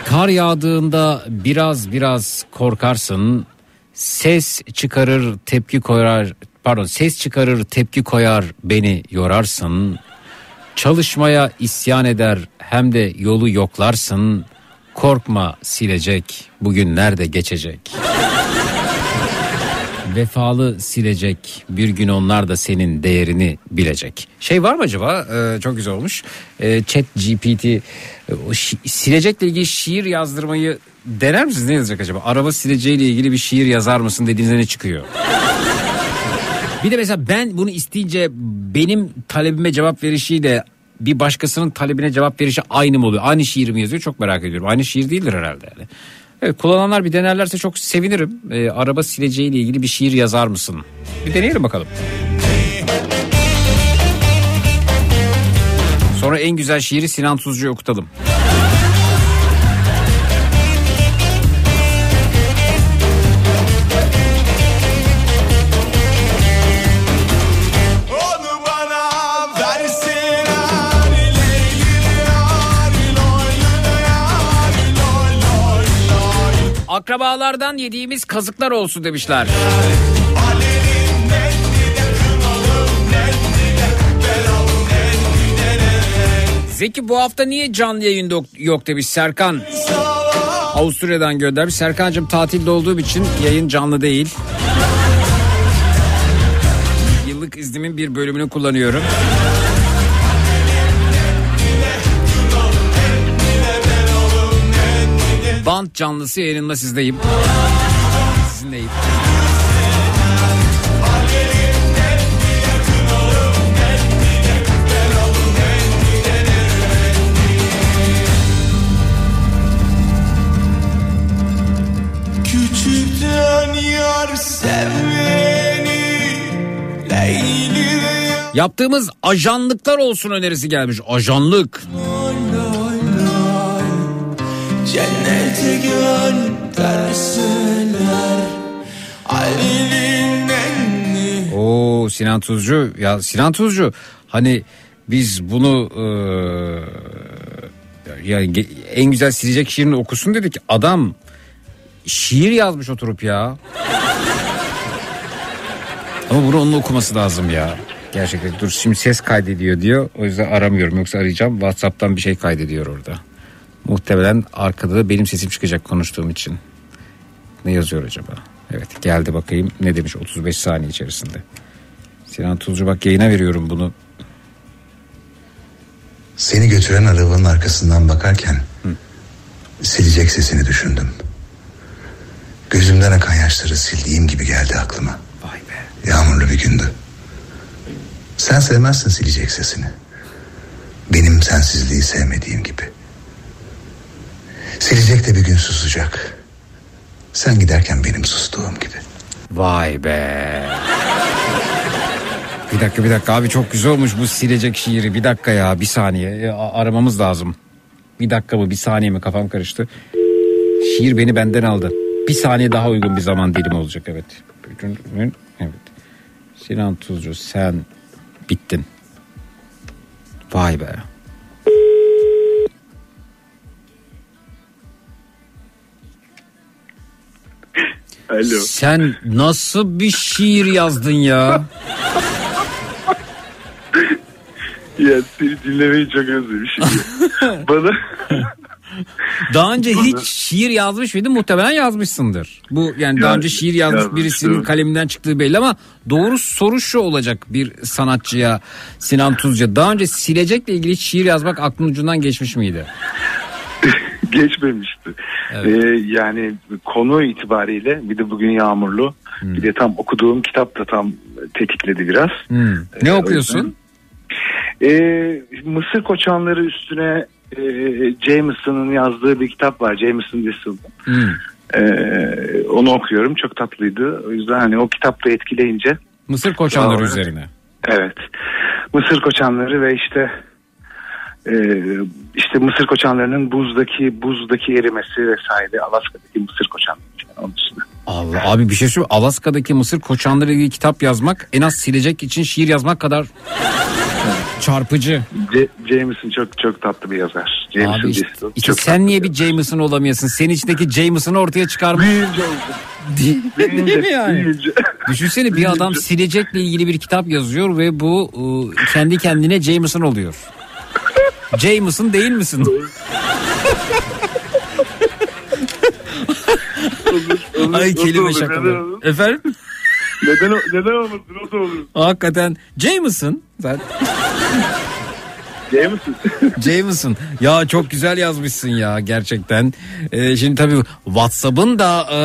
Kar yağdığında biraz biraz korkarsın. Ses çıkarır tepki koyar pardon ses çıkarır tepki koyar beni yorarsın. Çalışmaya isyan eder hem de yolu yoklarsın. Korkma silecek bugün nerede geçecek. Vefalı silecek bir gün onlar da senin değerini bilecek. Şey var mı acaba Ee, çok güzel olmuş. Ee, Chat GPT e, şi- silecekle ilgili şiir yazdırmayı dener misiniz ne yazacak acaba? Araba sileceğiyle ilgili bir şiir yazar mısın dediğinizde ne çıkıyor? Bir de mesela ben bunu isteyince benim talebime cevap verişiyle bir başkasının talebine cevap verişi aynı mı oluyor? Aynı şiir mi yazıyor? Çok merak ediyorum. Aynı şiir değildir herhalde yani. Evet kullananlar bir denerlerse çok sevinirim. Ee, araba sileceğiyle ilgili bir şiir yazar mısın? Bir deneyelim bakalım. Sonra en güzel şiiri Sinan Tuzcu'ya okutalım. Akrabalardan yediğimiz kazıklar olsun demişler. Zeki bu hafta niye canlı yayında yok, yok demiş Serkan. Avusturya'dan göndermiş. Serkan'cığım tatilde olduğum için yayın canlı değil. Yıllık iznimin bir bölümünü kullanıyorum. Band canlısı yayınında sizdeyim. Sizinleyim. Yaptığımız ajanlıklar olsun önerisi gelmiş. Ajanlık. Cennete gönderseler Ali'nin Oo Sinan Tuzcu. Ya Sinan Tuzcu hani biz bunu eee, yani en güzel silecek şiirini okusun dedik. Adam şiir yazmış oturup ya. Ama bunu onun okuması lazım ya. Gerçekten dur şimdi ses kaydediyor diyor. O yüzden aramıyorum yoksa arayacağım. Whatsapp'tan bir şey kaydediyor orada. Muhtemelen arkada da benim sesim çıkacak konuştuğum için. Ne yazıyor acaba? Evet geldi bakayım ne demiş 35 saniye içerisinde. Sinan Tuzcu bak yayına veriyorum bunu. Seni götüren arabanın arkasından bakarken silecek sesini düşündüm. Gözümden akan yaşları sildiğim gibi geldi aklıma. Vay be. Yağmurlu bir gündü. Sen sevmezsin silecek sesini. Benim sensizliği sevmediğim gibi. Silecek de bir gün susacak. Sen giderken benim sustuğum gibi. Vay be. Bir dakika bir dakika abi çok güzel olmuş bu silecek şiiri. Bir dakika ya bir saniye E, aramamız lazım. Bir dakika mı bir saniye mi kafam karıştı. Şiir beni benden aldı. Bir saniye daha uygun bir zaman dilimi olacak evet. Evet. Sinan Tuzcu sen bittin. Vay be. Alo. Sen nasıl bir şiir yazdın ya? Ya seni dinlemeyi çok özlemişim. Bana Daha önce hiç şiir yazmış mıydın? Muhtemelen yazmışsındır. Bu yani daha Ya- önce şiir yazmış yazmıştım. birisinin kaleminden çıktığı belli ama doğru soru şu olacak bir sanatçıya Sinan Tuzca. Daha önce silecekle ilgili şiir yazmak aklının ucundan geçmiş miydi? geçmemişti. Ee, yani konu itibariyle bir de bugün yağmurlu. Bir de tam okuduğum kitap da tam tetikledi biraz. Hmm. Ne Ee, okuyorsun? Ee, Mısır koçanları üstüne e, Jameson'ın yazdığı bir kitap var. Jameson Whistle'ın. Hmm. Ee, onu okuyorum. Çok tatlıydı. O yüzden hani o kitap da etkileyince Mısır koçanları Evet. üzerine. Evet. Mısır koçanları ve işte e, işte Mısır koçanlarının buzdaki buzdaki erimesi vesaire Alaska'daki Mısır koçanları falan onun dışında. Allah abi bir şey söyleyeyim. Alaska'daki Mısır koçanları ilgili kitap yazmak en az silecek için şiir yazmak kadar çarpıcı. C- Jameson çok çok tatlı bir yazar. Jameson Abi işte, işte sen niye bir Jameson olamıyorsun? Senin içindeki Jameson'ı ortaya çıkarmak. Büyüyünce Değil, Büyüyünce, değil mi yani? büyüyünce. Düşünsene bir adam silecekle ilgili bir kitap yazıyor ve bu e, kendi kendine Jameson oluyor. Jameson değil misin? Ay kelime şakaları. Efendim? neden, neden olmasın o da olur. Hakikaten Jameson. Zaten Jameson. Jameson. Ya çok güzel yazmışsın ya gerçekten. Ee, şimdi tabii WhatsApp'ın da e,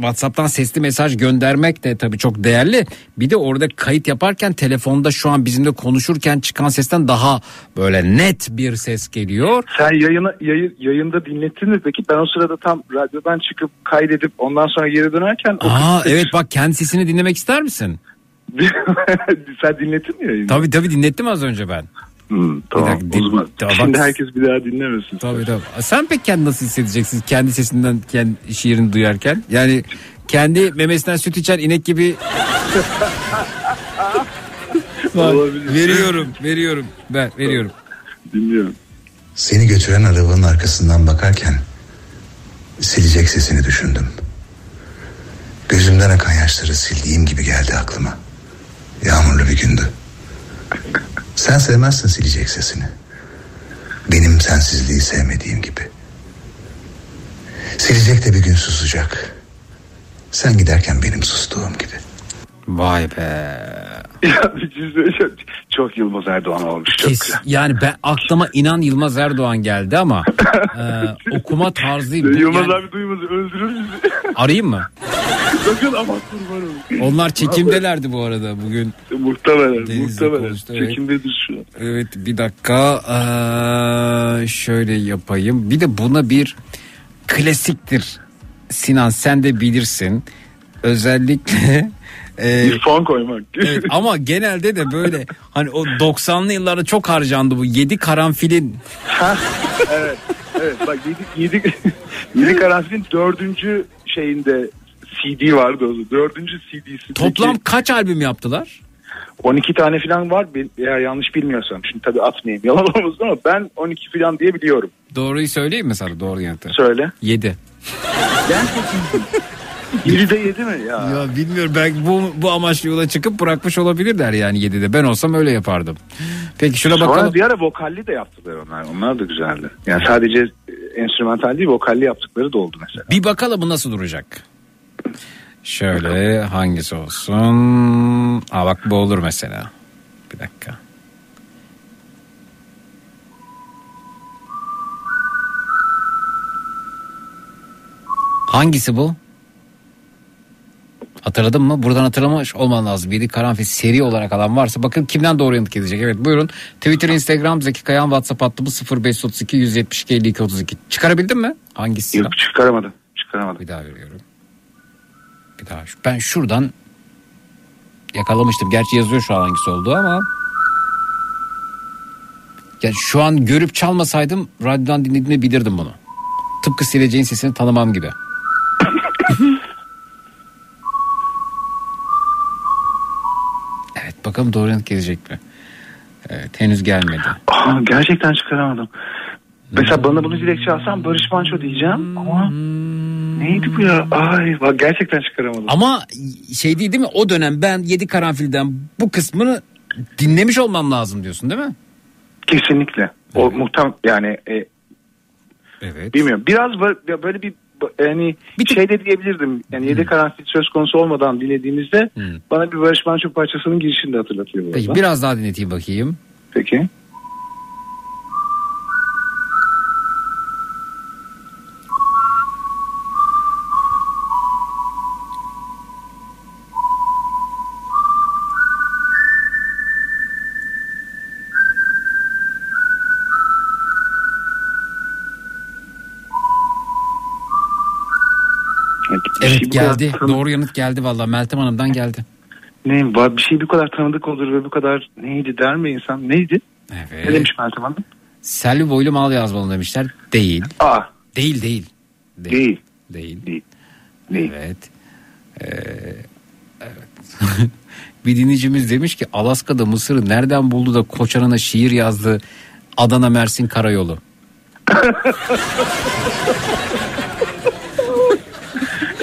WhatsApp'tan sesli mesaj göndermek de tabii çok değerli. Bir de orada kayıt yaparken telefonda şu an bizimle konuşurken çıkan sesten daha böyle net bir ses geliyor. Sen yayını, yayı- yayında dinlettin mi peki? Ben o sırada tam radyodan çıkıp kaydedip ondan sonra geri dönerken Aa evet bak kendi sesini dinlemek ister misin? Sen dinlettin mi yayını? Tabii tabii dinlettim az önce ben. Hmm, tamam. dakika, din- o zaman Tamam, şimdi herkes bir daha dinlemesin. Tabii tabii. Sen pek kendi nasıl hissedeceksin kendi sesinden kendi şiirini duyarken? Yani kendi memesinden süt içen inek gibi Bak, veriyorum, veriyorum. Ben veriyorum. Dinliyorum. Seni götüren arabanın arkasından bakarken silecek sesini düşündüm. Gözümden akan yaşları sildiğim gibi geldi aklıma. Yağmurlu bir gündü. Sen sevmezsin silecek sesini. Benim sensizliği sevmediğim gibi. Silecek de bir gün susacak. Sen giderken benim sustuğum gibi. Vay be. Şey. Çok Yılmaz Erdoğan olmuş. Çok Kes, güzel. yani ben aklıma inan Yılmaz Erdoğan geldi ama e, okuma tarzı Yılmaz yani- abi duymaz öldürür bizi. arayayım mı? Sakın ama. Onlar çekimdelerdi bu arada bugün. Muhtemelen. Denizli muhtemelen. konuştu, evet. Çekimdedir şu an. Evet bir dakika Ee, şöyle yapayım. Bir de buna bir klasiktir. Sinan sen de bilirsin. Özellikle e, Bir fon koymak. evet, ama genelde de böyle hani o 90'lı yıllarda çok harcandı bu 7 karanfilin Ha, evet. Evet bak 7 7 7 karanfilin dördüncü şeyinde CD vardı o. Dördüncü CD'si. toplam kaç albüm yaptılar? 12 tane falan var. Bir- Eğer yanlış bilmiyorsam. Şimdi tabii atmayayım yalan olmasın ama ben 12 falan diye biliyorum. Doğruyu söyleyeyim mi sana doğru yanıtı? Söyle. 7. Gerçekten. 7'de 7 mi ya? Ya bilmiyorum belki bu, bu amaçlı yola çıkıp bırakmış olabilirler yani 7'de. Ben olsam öyle yapardım. Peki şuna Sonra bakalım. bir ara vokalli de yaptılar onlar. Onlar da güzeldi. Yani sadece e, enstrümantal değil vokalli yaptıkları da oldu mesela. Bir bakalım bu nasıl duracak. Şöyle hangisi olsun? Aa bak bu olur mesela. Bir dakika. Hangisi bu? Hatırladın mı? Buradan hatırlamış olman lazım. Biri karanfil seri olarak alan varsa bakın kimden doğru yanıt gelecek. Evet buyurun. Twitter, Instagram, Zeki Kayan, WhatsApp hattımız 0532 172 52 32. Çıkarabildin mi? Hangisi? Yok çıkaramadım. Çıkaramadım. Bir daha veriyorum. Bir daha. Ben şuradan yakalamıştım. Gerçi yazıyor şu an hangisi olduğu ama. Yani şu an görüp çalmasaydım radyodan dinlediğimde bilirdim bunu. Tıpkı sileceğin sesini tanımam gibi. bakalım doğru yanıt gelecek mi? Evet henüz gelmedi. Aa, gerçekten çıkaramadım. Mesela bana bunu dilekçe alsam Barış Manço diyeceğim ama neydi bu ya? Ay bak gerçekten çıkaramadım. Ama şey değil değil mi? O dönem ben yedi karanfilden bu kısmını dinlemiş olmam lazım diyorsun değil mi? Kesinlikle. O muhtem yani e, Evet. bilmiyorum. Biraz böyle bir yani şey de diyebilirdim. Yani yedek karanfil söz konusu olmadan dinlediğimizde bana bir Barış Manço parçasının girişini de hatırlatıyor. bu Peki biraz daha dinleteyim bakayım. Peki. Geldi. tanı- Doğru yanıt geldi valla. Meltem Hanım'dan geldi. Ne var bir şey bu kadar tanıdık olur ve bu kadar neydi der mi insan? Neydi? Evet. Ne demiş Meltem Hanım? Selvi boylu mal yazmalı demişler. Değil. Aa. Değil değil. Değil. Değil. Değil. Evet. Ee, evet. bir dinleyicimiz demiş ki Alaska'da Mısır'ı nereden buldu da Koçan'a şiir yazdı Adana Mersin Karayolu.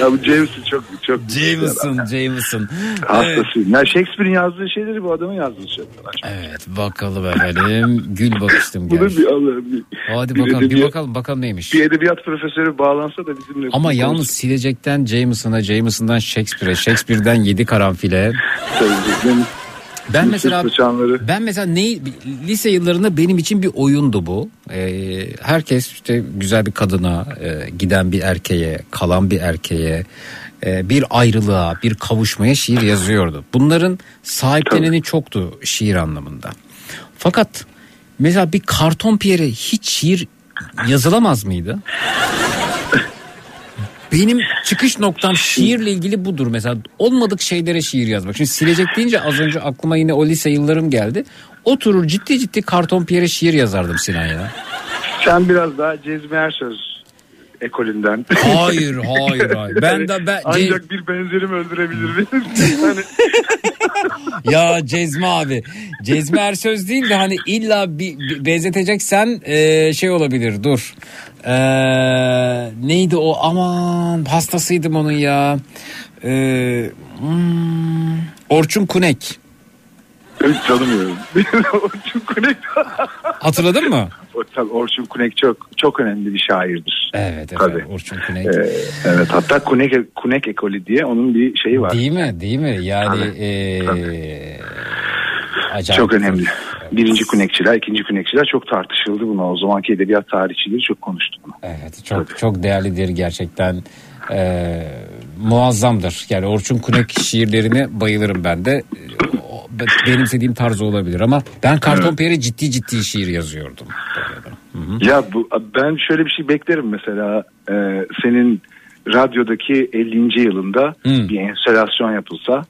Ya bu James'in çok çok Jameson, Jameson. hastasıyım. Ya Shakespeare'in yazdığı şeyleri bu adamın yazdığı şeyler. Evet bakalım efendim. Gül bakıştım Bunu bir Allah'ım. Bir, Hadi bir bakalım bir edebiyat- bakalım bakalım neymiş. Bir edebiyat profesörü bağlansa da bizimle. Ama yalnız silecekten Jameson'a, Jameson'dan Shakespeare'e, Shakespeare'den yedi karanfile. konuşuruz. Ben mesela koçanları. ben mesela ne lise yıllarında benim için bir oyundu bu. Ee, herkes işte güzel bir kadına, e, giden bir erkeğe, kalan bir erkeğe, e, bir ayrılığa, bir kavuşmaya şiir yazıyordu. Bunların sahipleneni çoktu şiir anlamında. Fakat mesela bir karton piyere hiç şiir yazılamaz mıydı? Benim çıkış noktam şiirle ilgili budur mesela. Olmadık şeylere şiir yazmak. Şimdi silecek deyince az önce aklıma yine o lise yıllarım geldi. Oturur ciddi ciddi karton piyere şiir yazardım Sinan ya. Sen biraz daha Cezmi Ersöz ekolünden. Hayır hayır hayır. Ben de ben Ancak bir benzerim öldürebilir hani ya Cezmi abi. Cezmi Ersöz değil de hani illa bir, bir benzeteceksen e, şey olabilir dur. E, neydi o aman hastasıydım onun ya. E, hmm, Orçun Kunek. Tanımıyorum. Orçun Kunek. Hatırladın mı? Tabii Orçun Kunek çok çok önemli bir şairdir. Evet Tabii. Orçun Kunek. Ee, evet hatta Kunek Kunek ekolü diye onun bir şeyi var. Değil mi? Değil mi? Yani Tabii, e, acayip. Çok önemli. Birinci Kunekçiler, ikinci Kunekçiler çok tartışıldı buna. O zamanki edebiyat tarihçileri çok konuştu bunu. Evet çok çok değerlidir gerçekten. Ee, muazzamdır. Yani Orçun Kunek şiirlerine bayılırım ben de. O- Benimsediğim tarzı olabilir ama ben Karton Piyer'e ciddi ciddi şiir yazıyordum. Ya bu ben şöyle bir şey beklerim mesela e, senin radyodaki 50. yılında bir enstalasyon yapılsa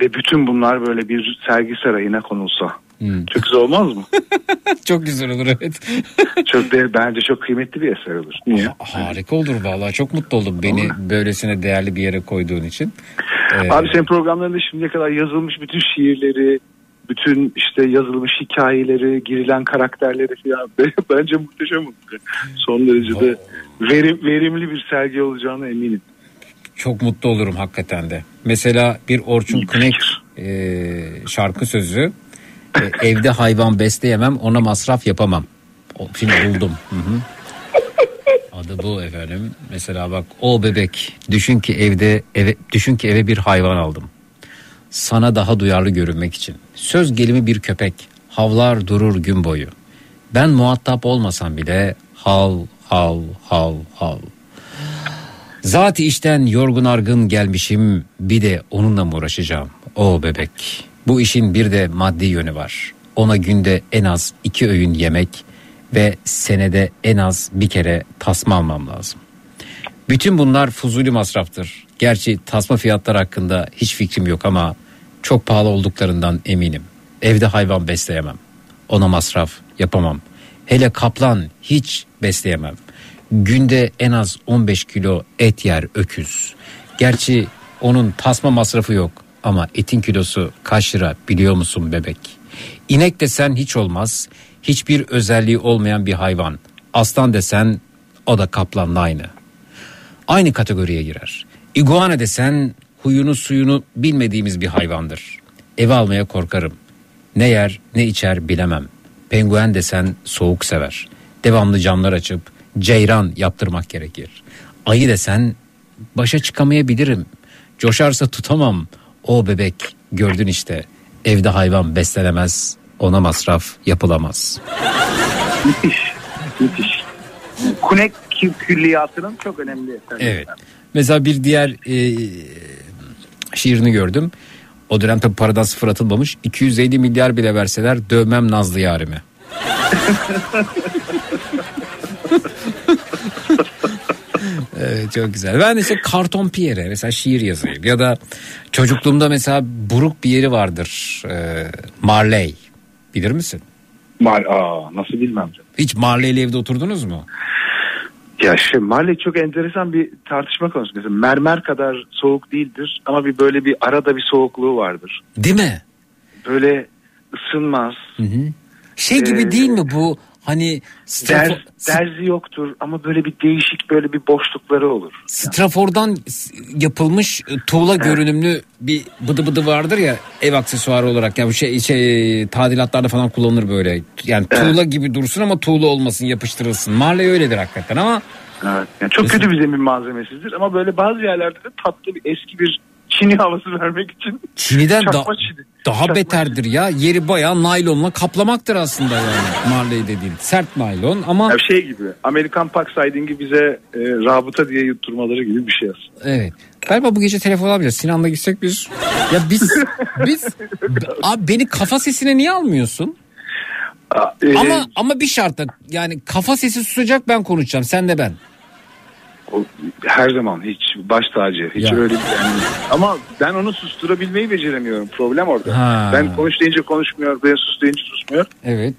ve bütün bunlar böyle bir sergi sarayına konulsa. Çok güzel olmaz mı? çok güzel olur evet. çok de, bence çok kıymetli bir eser olur. Niye? Harika olur vallahi çok mutlu oldum beni böylesine değerli bir yere koyduğun için. Ee, Abi senin programlarında şimdiye kadar yazılmış bütün şiirleri, bütün işte yazılmış hikayeleri, girilen karakterleri falan bence muhteşem olur. Son derecede verim, verimli bir sergi olacağına eminim. Çok mutlu olurum hakikaten de. Mesela bir Orçun Kunek e, şarkı sözü e, evde hayvan besleyemem ona masraf yapamam. Şimdi buldum. Hı hı. Adı bu efendim. Mesela bak o bebek düşün ki evde eve düşün ki eve bir hayvan aldım. Sana daha duyarlı görünmek için. Söz gelimi bir köpek havlar durur gün boyu. Ben muhatap olmasam bile hav hav hav hav. Zati işten yorgun argın gelmişim bir de onunla mı uğraşacağım? O bebek. Bu işin bir de maddi yönü var. Ona günde en az iki öğün yemek ve senede en az bir kere tasma almam lazım. Bütün bunlar fuzuli masraftır. Gerçi tasma fiyatlar hakkında hiç fikrim yok ama çok pahalı olduklarından eminim. Evde hayvan besleyemem. Ona masraf yapamam. Hele kaplan hiç besleyemem. Günde en az 15 kilo et yer öküz. Gerçi onun tasma masrafı yok ama etin kilosu kaç lira biliyor musun bebek? İnek desen hiç olmaz. Hiçbir özelliği olmayan bir hayvan. Aslan desen o da kaplanla aynı. Aynı kategoriye girer. İguana desen huyunu suyunu bilmediğimiz bir hayvandır. Eve almaya korkarım. Ne yer ne içer bilemem. Penguen desen soğuk sever. Devamlı camlar açıp ceyran yaptırmak gerekir. Ayı desen başa çıkamayabilirim. Coşarsa tutamam. O bebek gördün işte. Evde hayvan beslenemez. Ona masraf yapılamaz. Müthiş. Müthiş. Kunek kü- külliyatının çok önemli. Evet. Mesela bir diğer e, şiirini gördüm. O dönem tabii paradan sıfır atılmamış. 250 milyar bile verseler dövmem Nazlı yarimi. Evet çok güzel. Ben işte Karton Pierre mesela şiir yazayım. Ya da çocukluğumda mesela buruk bir yeri vardır. Ee, Marley. Bilir misin? Mar Aa, nasıl bilmem. Hiç Marley'li evde oturdunuz mu? Ya şey Marley çok enteresan bir tartışma konusu. Mesela mermer kadar soğuk değildir ama bir böyle bir arada bir soğukluğu vardır. Değil mi? Böyle ısınmaz. Şey gibi Ee, değil mi bu hani strafo- Der, derzi yoktur ama böyle bir değişik böyle bir boşlukları olur. Strafor'dan yapılmış e, tuğla görünümlü bir bıdı bıdı vardır ya ev aksesuarı olarak. Yani bu şey, şey tadilatlarda falan kullanılır böyle. Yani tuğla gibi dursun ama tuğla olmasın yapıştırılsın. Marley öyledir hakikaten ama Evet. Yani çok kötü bir zemin malzemesidir ama böyle bazı yerlerde de tatlı bir eski bir Çin'i havası vermek için Çin'den da- Çin'i. daha Çakma beterdir ya. Yeri bayağı naylonla kaplamaktır aslında yani Marley dediğin. Sert naylon ama Ya şey gibi Amerikan Parksiding'i bize e, rabıta diye yutturmaları gibi bir şey aslında. Evet. Galiba bu gece telefon alabilir. Sinan'la gitsek biz. Ya biz biz abi beni kafa sesine niye almıyorsun? e, ama ama bir şartla yani kafa sesi susacak ben konuşacağım sen de ben. Her zaman hiç baş tacı. Hiç Ya. öyle yani. Ama ben onu susturabilmeyi beceremiyorum. Problem orada. Ha. Ben konuş deyince konuşmuyor. Ben sus deyince susmuyor. Evet.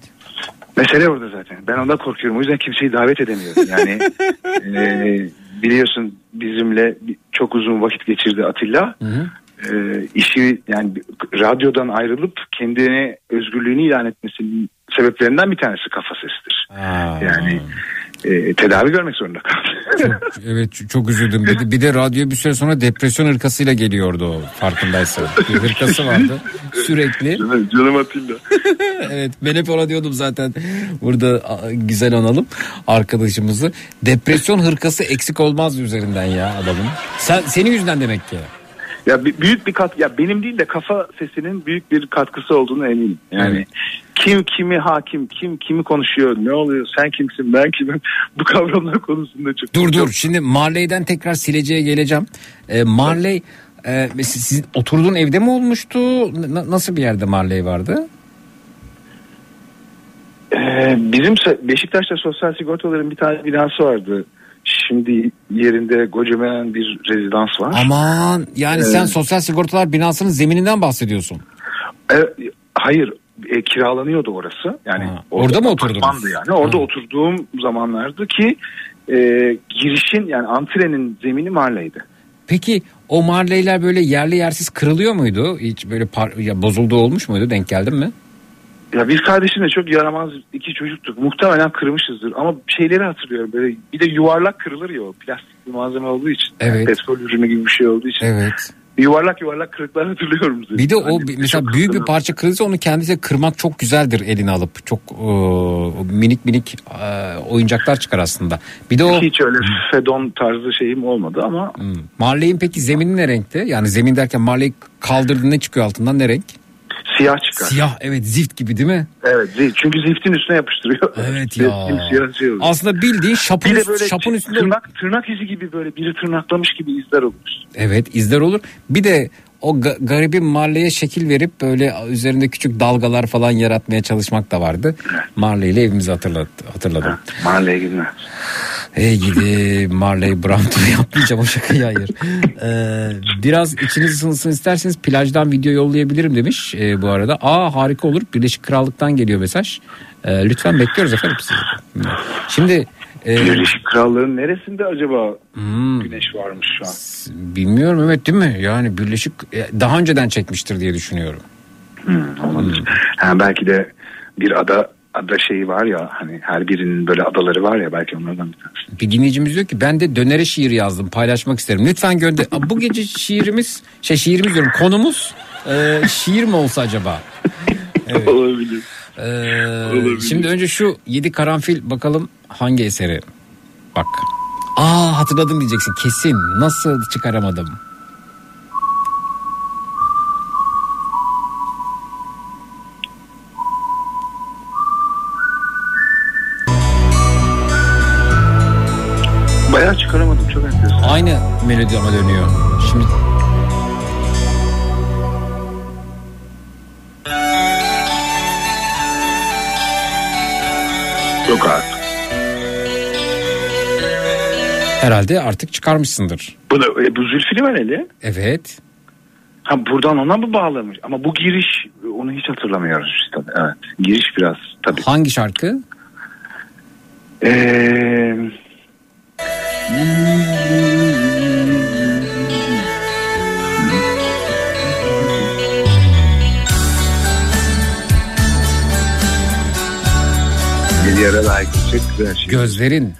Mesele orada zaten. Ben ondan korkuyorum. O yüzden kimseyi davet edemiyorum. Yani e, biliyorsun bizimle çok uzun vakit geçirdi Atilla. E, işi yani radyodan ayrılıp kendine özgürlüğünü ilan etmesinin sebeplerinden bir tanesi kafa sesidir. Yani e, tedavi görmek zorunda kaldı. Evet çok üzüldüm. Bir de, bir de radyo bir süre sonra depresyon hırkasıyla geliyordu o farkındaysan. Bir hırkası vardı sürekli. Canım Atilla. evet ben hep ona diyordum zaten burada güzel analım arkadaşımızı. Depresyon hırkası eksik olmaz üzerinden ya adamın. Sen, senin yüzünden demek ki. Ya büyük bir kat ya benim değil de kafa sesinin büyük bir katkısı olduğunu eminim. Yani kim kimi hakim, kim kimi konuşuyor, ne oluyor, sen kimsin, ben kimim bu kavramlar konusunda çok Dur dur şimdi Marley'den tekrar sileceğe geleceğim. Ee, Marley e, siz, siz oturduğun evde mi olmuştu? N- nasıl bir yerde Marley vardı? Ee, bizim Beşiktaş'ta sosyal sigortaların bir tane binası vardı. Şimdi yerinde kocaman bir rezidans var. Aman yani Ee, sen sosyal sigortalar binasının zemininden bahsediyorsun. E, hayır e, kiralanıyordu orası. Yani orada mı oturdunuz? Yani orada oturduğum zamanlardı ki e, girişin yani antrenin zemini Marley'di. Peki o Marley'ler böyle yerli yersiz kırılıyor muydu? Hiç böyle par- ya bozulduğu olmuş muydu? Denk geldin mi? Ya biz kardeşimle çok yaramaz iki çocuktuk. Muhtemelen kırmışızdır ama şeyleri hatırlıyorum. Böyle bir de yuvarlak kırılır ya o plastik bir malzeme olduğu için. Evet. Petrol ürünü gibi bir şey olduğu için. Evet. Yuvarlak yuvarlak kırıklar hatırlıyorum. zaten. Bir de o Hani bir- mesela büyük bir hatırlıyorum. parça kırılırsa onu kendisi kırmak çok güzeldir eline alıp. Çok e, minik minik e, oyuncaklar çıkar aslında. Bir de o Hiç öyle fedon tarzı şeyim olmadı ama Marley'in peki zemini ne renkte? Yani zemin derken Marley kaldırdığında ne çıkıyor altından ne renk? Siyah çıkar. Siyah evet zift gibi değil mi? Evet zift. çünkü ziftin üstüne yapıştırıyor. Evet ya. Siyah şey oluyor. Aslında bildiğin şapın, üst- böyle şapın üstünde tırnak, tırnak izi gibi böyle biri tırnaklamış gibi izler olur. Evet izler olur. Bir de o ga- garibin Marley'e şekil verip böyle üzerinde küçük dalgalar falan yaratmaya çalışmak da vardı. Marley ile evimizi hatırlat, hatırladım. Marley'e gitme. Hey gidi Marley Brandt'ı yapmayacağım o şakayı hayır. Ee, biraz içiniz ısınsın isterseniz plajdan video yollayabilirim demiş e, bu arada. Aa harika olur Birleşik Krallık'tan geliyor mesaj. Ee, lütfen bekliyoruz efendim sizi. Şimdi e, Birleşik Krallık'ın neresinde acaba Hmm. güneş varmış şu an? bilmiyorum evet değil mi? Yani Birleşik e, daha önceden çekmiştir diye düşünüyorum. Hmm, olabilir. Ha, belki de bir ada ada şeyi var ya hani her birinin böyle adaları var ya belki onlardan bir tanesi. Bir dinleyicimiz diyor ki ben de dönere şiir yazdım paylaşmak isterim. Lütfen gönder. Bu gece şiirimiz şey şiirimiz diyorum konumuz e, şiir mi olsa acaba? Evet. Olabilir. Ee, şimdi önce şu yedi karanfil bakalım hangi eseri? Bak. Aa hatırladım diyeceksin kesin. Nasıl çıkaramadım? Bayağı çıkaramadım çok enteresan. Aynı melodi ama dönüyor. Şimdi Yok artık. herhalde artık çıkarmışsındır. Bu da e, bu Zülfü Livaneli. Evet. Ha buradan ona mı bağlamış? Ama bu giriş onu hiç hatırlamıyoruz işte. Evet. Giriş biraz tabii. Hangi şarkı? Ee, yere layık çok güzel şey. Gözlerin.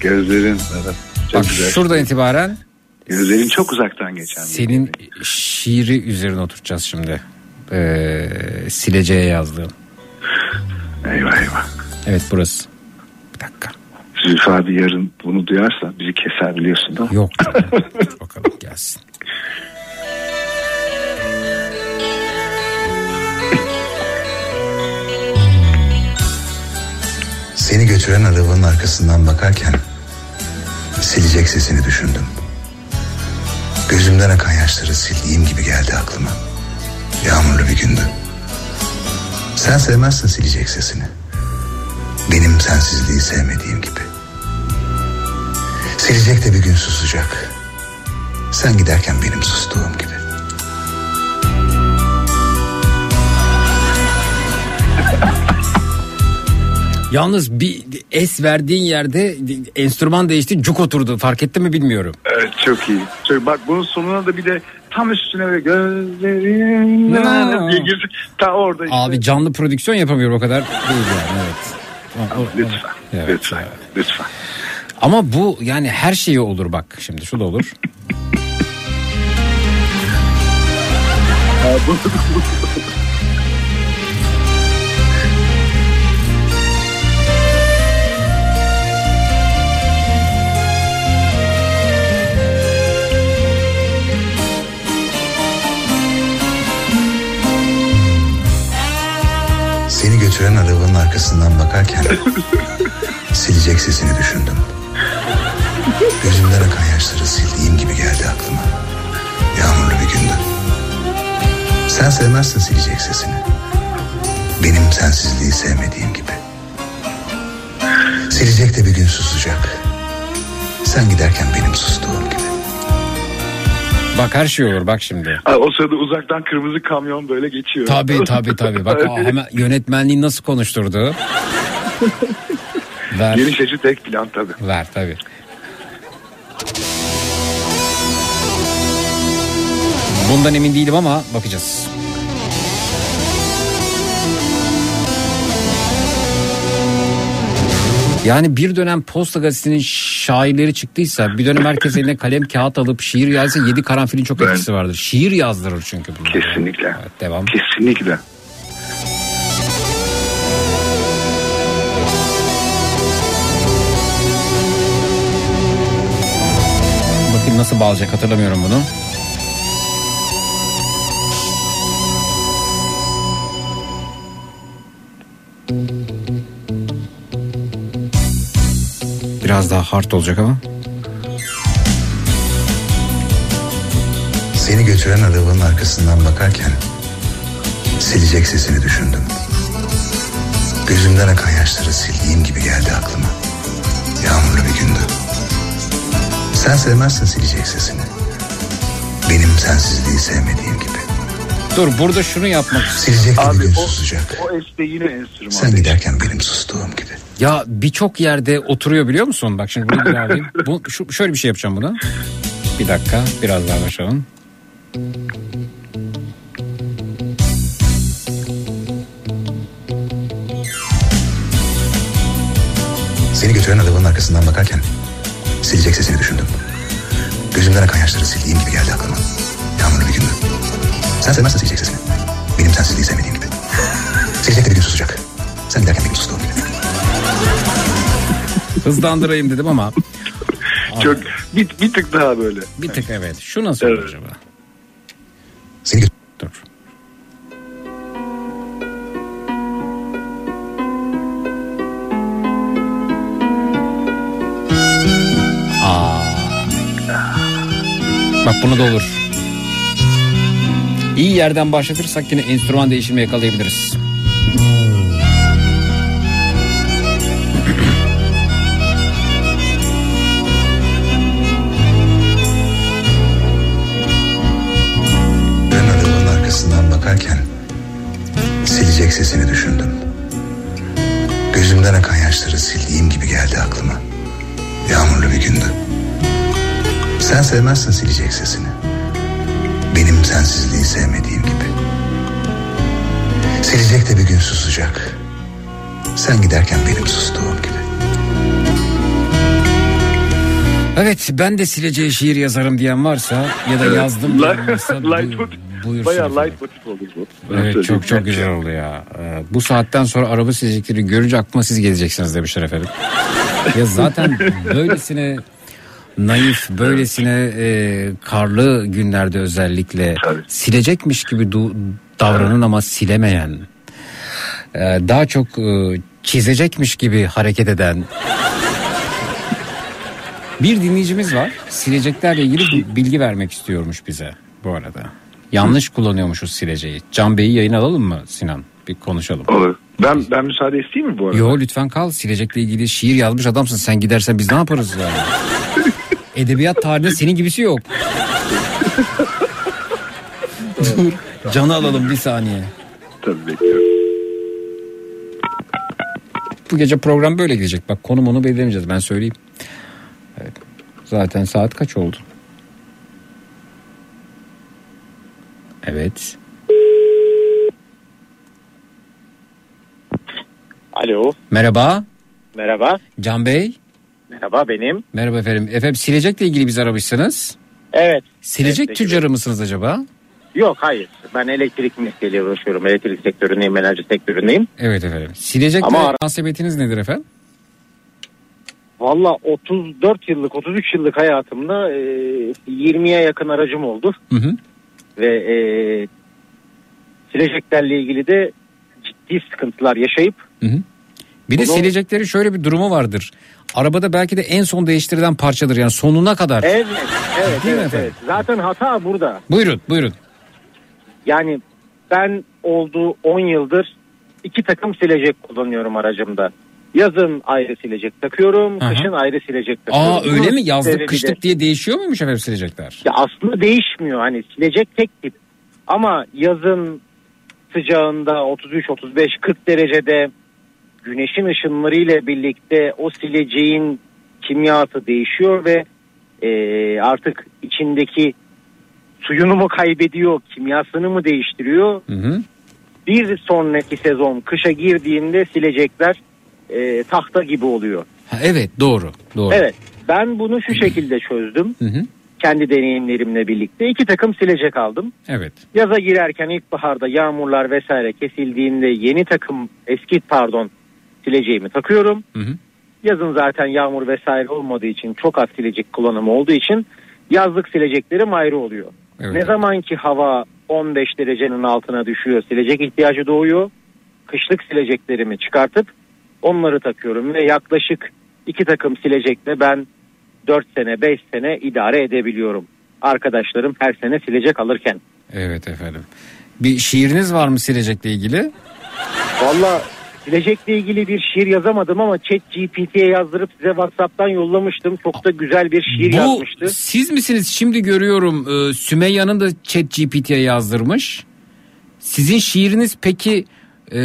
Gözlerin evet. Çok Bak güzel. şuradan itibaren Gözlerin çok uzaktan geçen. bir- senin şiiri üzerine oturacağız şimdi. Ee, sileceğe yazdığım. Eyvah eyvah. Evet burası. Zülfü abi yarın bunu duyarsa bizi keser biliyorsun da. Yok. Bakalım gelsin. Seni götüren arabanın arkasından bakarken silecek sesini düşündüm. Gözümden akan yaşları sildiğim gibi geldi aklıma. Yağmurlu bir gündü. Sen sevmezsin silecek sesini. Benim sensizliği sevmediğim gibi. Silecek de bir gün susacak. Sen giderken benim sustuğum gibi. Yalnız bir es verdiğin yerde enstrüman değişti cuk oturdu fark etti mi bilmiyorum. Evet çok iyi. Çok, bak bunun sonuna da bir de tam üstüne böyle gözlerim diye girsin. Ta orada işte. Abi canlı prodüksiyon yapamıyorum o kadar değil yani evet. Lütfen. Evet. Lütfen. Lütfen. Ama bu yani her şeyi olur bak şimdi şu da olur. Seni götüren arabanın arkasından bakarken silecek sesini düşündüm. Gözümden akan yaşları sildiğim gibi geldi aklıma. Yağmurlu bir gündü. Sen sevmezsin silecek sesini. Benim sensizliği sevmediğim gibi. Silecek de bir gün susacak. Sen giderken benim sustuğum gibi. Bak her şey olur bak şimdi. O sırada uzaktan kırmızı kamyon böyle geçiyor. Tabii tabii tabii. Bak aa, hemen yönetmenliği nasıl konuşturdu. Ver. Geniş açı tek plan tabii. Ver tabii. Bundan emin değilim ama bakacağız. Yani bir dönem Posta Gazetesi'nin şairleri çıktıysa bir dönem herkes eline kalem kağıt alıp şiir yazsa yedi karanfilin çok Ben- etkisi vardır. Şiir yazdırır çünkü bunlar. Kesinlikle. Evet, devam. Kesinlikle. Bakayım nasıl bağlayacak hatırlamıyorum bunu. Biraz daha hard olacak ama. Seni götüren arabanın arkasından bakarken silecek sesini düşündüm. Gözümden akan yaşları sildiğim gibi geldi aklıma. Yağmurlu bir gündü. Sen sevmezsin silecek sesini. Benim sensizliği sevmediğim gibi. Dur burada şunu yapmak Silecek bir Abi o, susacak. o este yine enstrüman. Sen giderken benim sustuğum gibi. Ya birçok yerde oturuyor biliyor musun? Bak şimdi bunu bir alayım. Bu, şu, şöyle bir şey yapacağım buna. Bir dakika biraz daha başlayalım. Seni götüren arabanın arkasından bakarken silecek sesini düşündüm. Gözümden akan yaşları sildiğim gibi geldi aklıma. Yağmurlu bir gündü. Sen sevmezsin silecek sesini. Benim sensizliği sevmediğim gibi. Silecek de bir gün susacak. Sen giderken benim sustuğum gibi. Hızlandırayım dedim ama Çok bir, bir tık daha böyle. bir tık evet. Şu nasıl olur acaba? Seni gö- Dur. Aa. Bak bunu da olur. İyi yerden başlatırsak yine enstrüman değişimi yakalayabiliriz. Ben arabanın arkasından bakarken silecek sesini düşündüm. Gözümden akan yaşları sildiğim gibi geldi aklıma. Yağmurlu bir gündü. Sen sevmezsin silecek sesini. Benim sensizliği sevmediğim gibi. Silecek de bir gün susacak. Sen giderken benim sustuğum gibi. Evet ben de sileceği şiir yazarım diyen varsa ya da yazdım diyen varsa light bu- motif. buyursun. Bayağı light motif olur bu. Evet çok çok güzel oldu ya. Ee, bu saatten sonra araba silecekleri görünce aklıma siz geleceksiniz demişler efendim. ya zaten böylesine naif, böylesine e, karlı günlerde özellikle silecekmiş gibi du- davranan ama silemeyen, e, daha çok e, çizecekmiş gibi hareket eden bir dinleyicimiz var. Sileceklerle ilgili bilgi vermek istiyormuş bize bu arada. Yanlış kullanıyormuşuz sileceği. Can Bey'i yayın alalım mı Sinan? Bir konuşalım. Olur. Ben ben müsaade isteyeyim mi bu arada? Yo lütfen kal. Silecekle ilgili şiir yazmış adamsın. Sen gidersen biz ne yaparız yani? Edebiyat tarihinde senin gibisi yok. Dur. Canı alalım bir saniye. Tabii bekliyorum. Bu gece program böyle gidecek. Bak konu onu belirlemeyeceğiz ben söyleyeyim. Evet. Zaten saat kaç oldu? Evet. Alo. Merhaba. Merhaba. Can Bey. Merhaba benim. Merhaba efendim. Efendim silecekle ilgili biz aramışsınız. Evet. Silecek Evet, tüccarı mısınız acaba? Yok hayır. Ben elektrik mesleğiyle uğraşıyorum. Elektrik sektöründeyim, enerji sektöründeyim. Evet efendim. Silecekle Ama ara- münasebetiniz nedir efendim? Valla 34 yıllık, 33 yıllık hayatımda e, 20'ye yakın aracım oldu. Hı hı. Ve e, sileceklerle ilgili de ciddi sıkıntılar yaşayıp Hı hı. Bir de Bunu- sileceklerin şöyle bir durumu vardır. Arabada belki de en son değiştirilen parçadır yani sonuna kadar. Evet, evet, Değil mi evet, efendim? evet. Zaten hata burada. Buyurun buyurun. Yani ben olduğu 10 yıldır iki takım silecek kullanıyorum aracımda. Yazın ayrı silecek takıyorum, Aha. kışın ayrı silecek takıyorum. Aa öyle mi yazlık kışlık diye değişiyor muymuş efendim silecekler? Ya aslında değişmiyor. Hani silecek tek tip. Ama yazın sıcağında 33 35 40 derecede güneşin ışınları ile birlikte o sileceğin kimyası değişiyor ve e, artık içindeki suyunu mu kaybediyor, kimyasını mı değiştiriyor? Hı hı. Bir sonraki sezon kışa girdiğinde silecekler e, tahta gibi oluyor. Ha, evet doğru doğru. Evet. Ben bunu şu şekilde çözdüm. Hı hı. Kendi deneyimlerimle birlikte iki takım silecek aldım. Evet. Yaza girerken ilkbaharda yağmurlar vesaire kesildiğinde yeni takım eski pardon sileceğimi takıyorum. Hı hı. Yazın zaten yağmur vesaire olmadığı için çok az silecek kullanımı olduğu için yazlık sileceklerim ayrı oluyor. Evet. Ne zaman ki hava 15 derecenin altına düşüyor silecek ihtiyacı doğuyor. Kışlık sileceklerimi çıkartıp onları takıyorum ve yaklaşık iki takım silecekle ben 4 sene 5 sene idare edebiliyorum. Arkadaşlarım her sene silecek alırken. Evet efendim. Bir şiiriniz var mı silecekle ilgili? Valla silecekle ilgili bir şiir yazamadım ama chat GPT'ye yazdırıp size Whatsapp'tan yollamıştım. Çok da güzel bir şiir Bu yazmıştı. siz misiniz? Şimdi görüyorum e, da chat GPT'ye yazdırmış. Sizin şiiriniz peki e,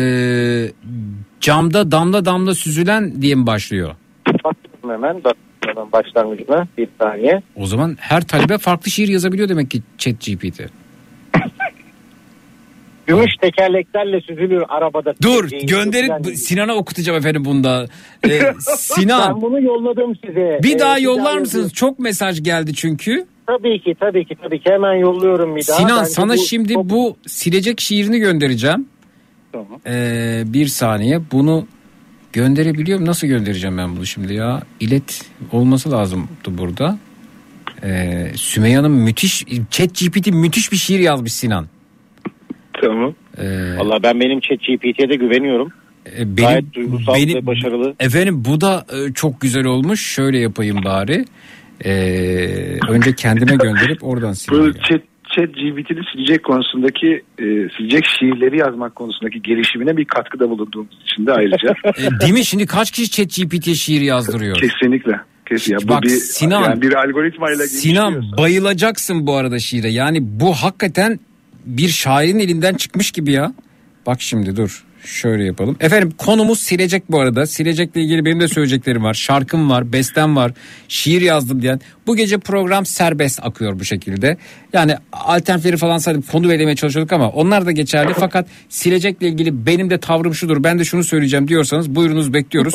camda damla damla süzülen diye mi başlıyor? Bakıyorum hemen başlangıcına bir saniye. O zaman her talebe farklı şiir yazabiliyor demek ki chat GPT. Gümüş tekerleklerle süzülür arabada. Dur gönderin. Sinan'a okutacağım efendim bunda. Ee, Sinan Ben bunu yolladım size. bir Ee, daha bir yollar daha mısınız? Çok mesaj geldi çünkü. Tabii ki tabii ki tabii ki hemen yolluyorum bir daha. Sinan Bence sana bu şimdi çok- bu silecek şiirini göndereceğim. Tamam. Ee, bir saniye bunu gönderebiliyorum. Nasıl göndereceğim ben bunu şimdi ya? İlet olması lazımdı burada. Ee, Sümeyye Hanım müthiş chat GPT müthiş bir şiir yazmış Sinan. Tamam. Ee, Valla ben benim chat GPT'ye de güveniyorum. e, Gayet duygusal ve başarılı. Efendim bu da e, çok güzel olmuş. Şöyle yapayım bari. Ee, önce kendime gönderip oradan Bu sileyim. chat, chat GBT'nin silecek konusundaki e, silecek şiirleri yazmak konusundaki gelişimine bir katkıda bulunduğumuz için de ayrıca. E, değil mi? Şimdi kaç kişi chat GPT'ye şiir yazdırıyor? Kesinlikle. Kesin. Ya, bu Bak bir, Sinan- yani bir algoritmayla Sinan gelişiyorsa- bayılacaksın bu arada şiire. Yani bu hakikaten bir şairin elinden çıkmış gibi ya. Bak şimdi dur. Şöyle yapalım. Efendim konumuz silecek bu arada. Silecekle ilgili benim de söyleyeceklerim var. Şarkım var, bestem var, şiir yazdım diyen. Bu gece program serbest akıyor bu şekilde. Yani alternatifleri falan sayıp konu belirlemeye çalışıyorduk ama onlar da geçerli. Fakat silecekle ilgili benim de tavrım şudur. Ben de şunu söyleyeceğim diyorsanız buyurunuz bekliyoruz.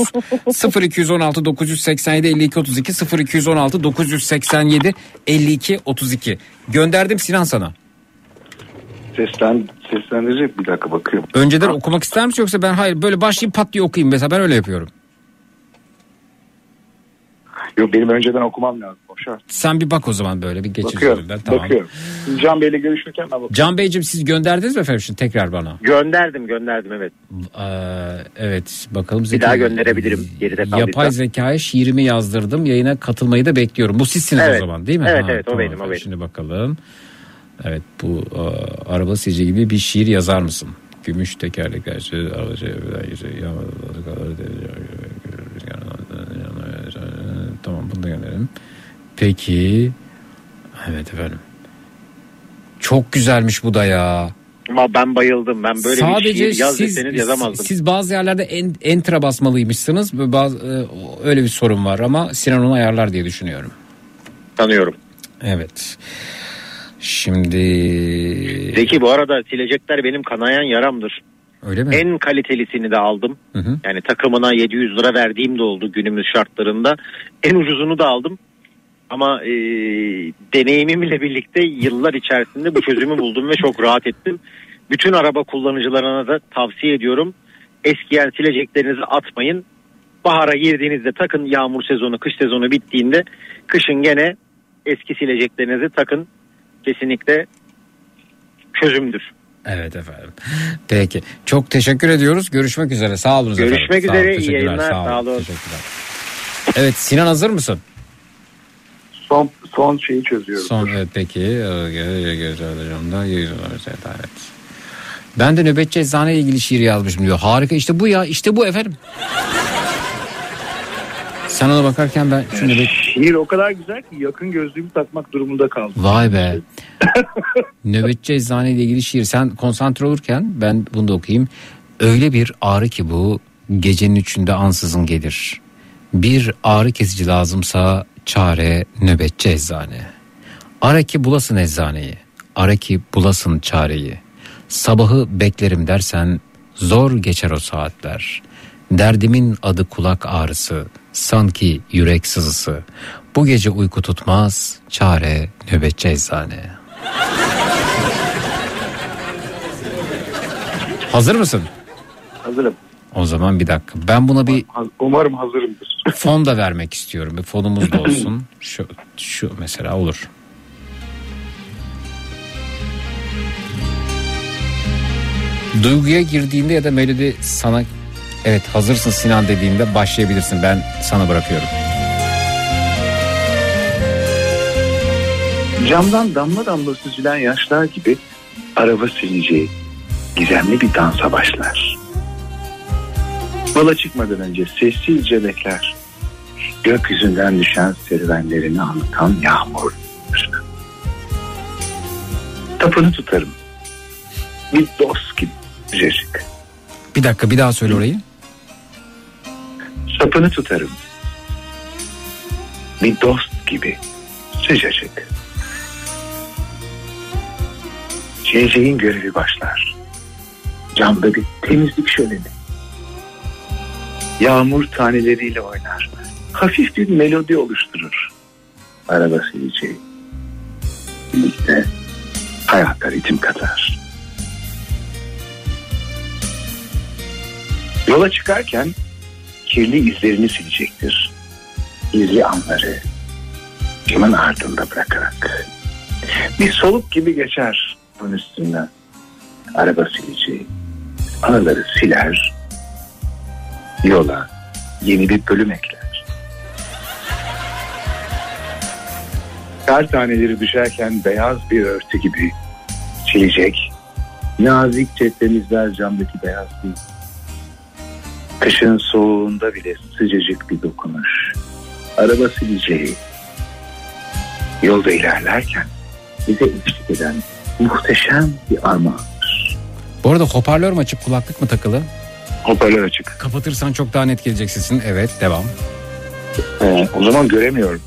0216 987 52 32 0216 987 52 32. Gönderdim Sinan sana. Seslen, seslendirecek bir dakika bakıyorum. Önceden okumak ister misin yoksa ben hayır böyle başlayayım pat diye okuyayım mesela ben öyle yapıyorum. Yok benim önceden okumam lazım. Boşver. Sen bir bak o zaman böyle bir geç Bakıyorum. üzerinden tamam. Bakıyorum. Can Bey'le görüşürken ben bakıyorum. Can Beyciğim siz gönderdiniz mi efendim şimdi tekrar bana? Gönderdim gönderdim evet. Ee, evet bakalım. Bir daha gönderebilirim geride kaldıysa. Yapay zekaya şiirimi yazdırdım yayına katılmayı da bekliyorum. Bu sizsiniz Evet. o zaman değil mi? Evet, evet, o benim, o benim. Şimdi bakalım. Evet bu e, araba silici gibi bir şiir yazar mısın? Gümüş tekerlekler alıcı Tamam bunu da gönderelim. Peki. Evet efendim. Çok güzelmiş bu da ya. Ama ben bayıldım. Ben böyle Sadece bir şiir yaz siz, deseniz yazamazdım. siz bazı yerlerde en, enter'a basmalıymışsınız. Bazı, e, öyle bir sorun var ama Sinan onu ayarlar diye düşünüyorum. Tanıyorum. Evet. Şimdi Zeki bu arada silecekler benim kanayan yaramdır. öyle mi? En kalitelisini de aldım. Hı hı. Yani takımına 700 lira verdiğim de oldu günümüz şartlarında. En ucuzunu da aldım. Ama e, deneyimimle birlikte yıllar içerisinde bu çözümü buldum ve çok rahat ettim. Bütün araba kullanıcılarına da tavsiye ediyorum. Eskiyen sileceklerinizi atmayın. Bahara girdiğinizde takın yağmur sezonu, kış sezonu bittiğinde kışın gene eski sileceklerinizi takın. Kesinlikle çözümdür. Evet efendim. Peki. Çok teşekkür ediyoruz. Görüşmek üzere. Sağ olun efendim. Görüşmek Sağ olun, üzere. İyi yayınlar. Sağ olun. Sağ olun. Teşekkürler. Evet Sinan hazır mısın? Son, son şeyi çözüyorum. Son evet peki. Evet. Ben de nöbetçi eczane ile ilgili şiir yazmışım diyor. Harika işte bu ya işte bu efendim. Sen ona bakarken ben şu nöbet... Şiir o kadar güzel ki yakın gözlüğümü takmak durumunda kaldım. Vay be. Nöbetçi eczane ile ilgili şiir. Sen konsantre olurken ben bunu da okuyayım. Öyle bir ağrı ki bu gecenin üçünde ansızın gelir. Bir ağrı kesici lazımsa çare nöbetçi eczane. Ara ki bulasın eczaneyi. Ara ki bulasın çareyi. Sabahı beklerim dersen zor geçer o saatler. Derdimin adı kulak ağrısı, sanki yürek sızısı. Bu gece uyku tutmaz, çare nöbetçi eczane. Hazır mısın? Hazırım. O zaman bir dakika. Ben buna bir Umarım hazırımdır. fon da vermek istiyorum. Bir fonumuz da olsun. Şu, şu mesela olur. Duyguya girdiğinde ya da melodi sana evet hazırsın Sinan dediğinde başlayabilirsin. Ben sana bırakıyorum. Camdan damla damla süzülen yaşlar gibi araba sileceği gizemli bir dansa başlar. Yola çıkmadan önce sessizce bekler. Gökyüzünden düşen serüvenlerini anlatan yağmur. Tapını tutarım. Bir dost gibi sıcacık. Bir dakika bir daha söyle orayı. Sapını tutarım. Bir dost gibi sıcacık. Geleceğin görevi başlar. Camda bir temizlik şöleni. Yağmur taneleriyle oynar. Hafif bir melodi oluşturur. Araba sileceği. Birlikte hayata ritim katar. Yola çıkarken kirli izlerini silecektir. Gizli anları camın ardında bırakarak. Bir soluk gibi geçer bunun üstünden. Araba sileceği. Anıları siler. Yola yeni bir bölüm ekler. Kar taneleri düşerken beyaz bir örtü gibi silecek. Nazikçe temizler camdaki beyazlığı. Kışın soğuğunda bile sıcacık bir dokunuş. Araba sileceği. Yolda ilerlerken bize eşlik eden muhteşem bir armağan. Bu arada hoparlör mü açık kulaklık mı takılı? Hoparlör açık. Kapatırsan çok daha net gelecek sesin. Evet devam. Ee, o zaman göremiyorum.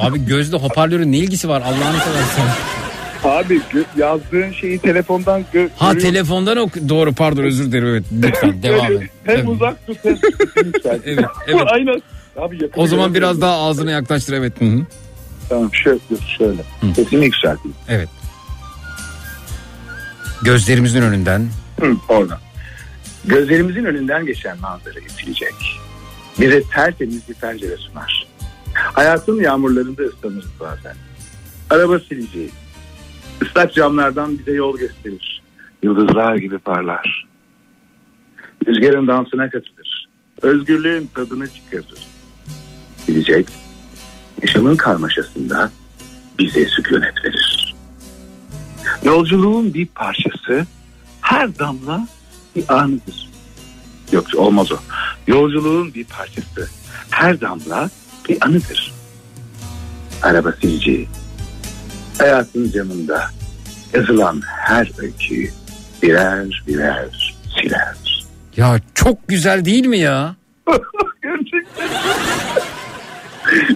Abi gözle hoparlörün ne ilgisi var Allah'ını seversen. Abi yazdığın şeyi telefondan gö- Ha görüyorum. telefondan ok doğru pardon özür dilerim evet lütfen devam et. Hem uzak tut hem lütfen. Evet, evet. Aynen. Abi yakın O zaman biraz daha ağzını yaklaştır evet. Hı hı. Tamam şöyle şöyle. Sesini yükselteyim. Evet. Gözlerimizin önünden Hı, oradan. Gözlerimizin önünden geçen manzarayı silecek. Bize tertemiz bir pencere sunar. Hayatın yağmurlarında ıslanırız bazen. Araba sileceği. Islak camlardan bize yol gösterir. Yıldızlar gibi parlar. Rüzgarın dansına katılır. Özgürlüğün tadını çıkarır. Silecek. Yaşamın karmaşasında bize sükunet verir. Yolculuğun bir parçası her damla bir anıdır. Yok olmaz o. Yolculuğun bir parçası. Her damla bir anıdır. Araba sileceği. Hayatın camında yazılan her öyküyü birer birer siler. Ya çok güzel değil mi ya? Gerçekten.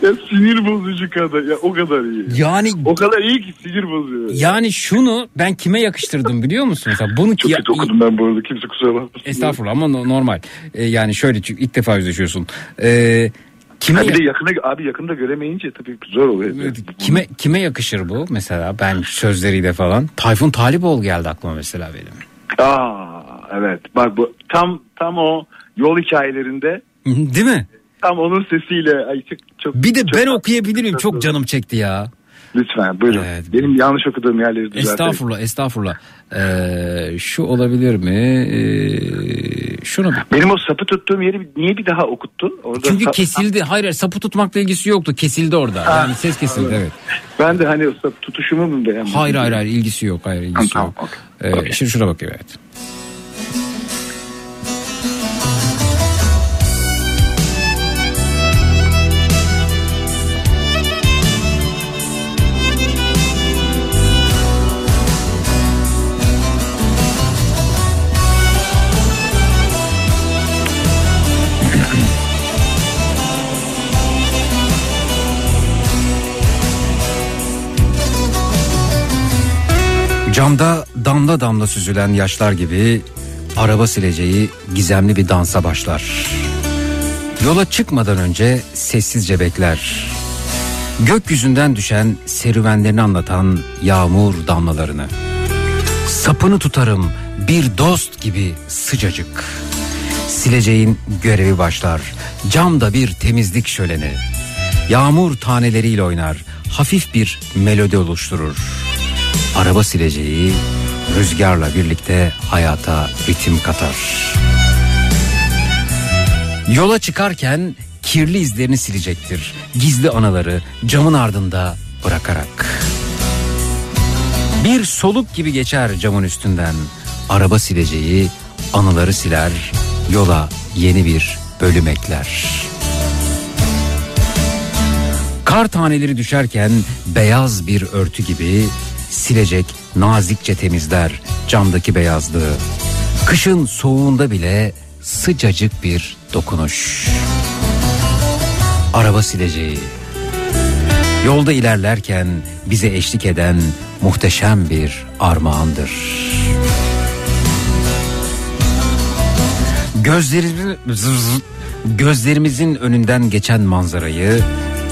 ya sinir bozucu kadar. Ya o kadar iyi. Yani o kadar iyi ki sinir bozuyor. Yani şunu ben kime yakıştırdım biliyor musun? Mesela bunu Çok kötü okudum ben bu arada kimse kusura bakmasın. Estağfurullah ama no- normal. Ee, yani şöyle çünkü ilk defa yüzleşiyorsun. Ee, kime Ha bir de yakına, abi yakında göremeyince tabii zor oluyor. kime kime yakışır bu mesela ben sözleriyle falan? Tayfun Taliboğlu geldi aklıma mesela benim. Aa evet bak bu tam tam o yol hikayelerinde Değil mi? tam onun sesiyle ay çok çok Bir de çok- ben okuyabilirim çok canım çekti ya. Lütfen buyurun. Benim yanlış okuduğum yerleri düzeltelim. Estağfurullah estağfurullah. Ee, şu olabilir mi? Ee, şunu Benim o sapı tuttuğum yeri niye bir daha okuttun? Orada Çünkü sa- kesildi. Hayır hayır, sapı tutmakla ilgisi yoktu. Kesildi orada. Ha, Yani ses kesildi anladım. evet. Ben de hani o sap tutuşumu mu beğenmedim? Hayır hayır hayır ilgisi yok. Hayır ilgisi Tamam, yok. Ee, Şimdi şuna bakayım evet. Camda damla damla süzülen yaşlar gibi araba sileceği gizemli bir dansa başlar. Yola çıkmadan önce sessizce bekler. Gökyüzünden düşen serüvenlerini anlatan yağmur damlalarını. Sapını tutarım bir dost gibi sıcacık. Sileceğin görevi başlar. Camda bir temizlik şöleni. Yağmur taneleriyle oynar. Hafif bir melodi oluşturur. Araba sileceği rüzgarla birlikte hayata ritim katar. Yola çıkarken kirli izlerini silecektir. Gizli anıları camın ardında bırakarak. Bir soluk gibi geçer camın üstünden. Araba sileceği anıları siler, yola yeni bir bölüm ekler. Kar taneleri düşerken beyaz bir örtü gibi silecek nazikçe temizler camdaki beyazlığı. Kışın soğuğunda bile sıcacık bir dokunuş. Araba sileceği. Yolda ilerlerken bize eşlik eden muhteşem bir armağandır. Gözlerimizin, gözlerimizin önünden geçen manzarayı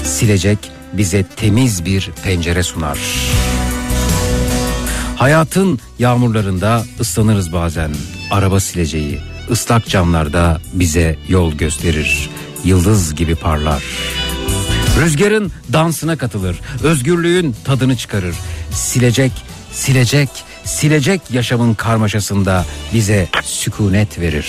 silecek bize temiz bir pencere sunar. Hayatın yağmurlarında ıslanırız bazen. Araba sileceği ıslak camlarda bize yol gösterir. Yıldız gibi parlar. Rüzgarın dansına katılır. Özgürlüğün tadını çıkarır. Silecek, silecek, silecek yaşamın karmaşasında bize sükunet verir.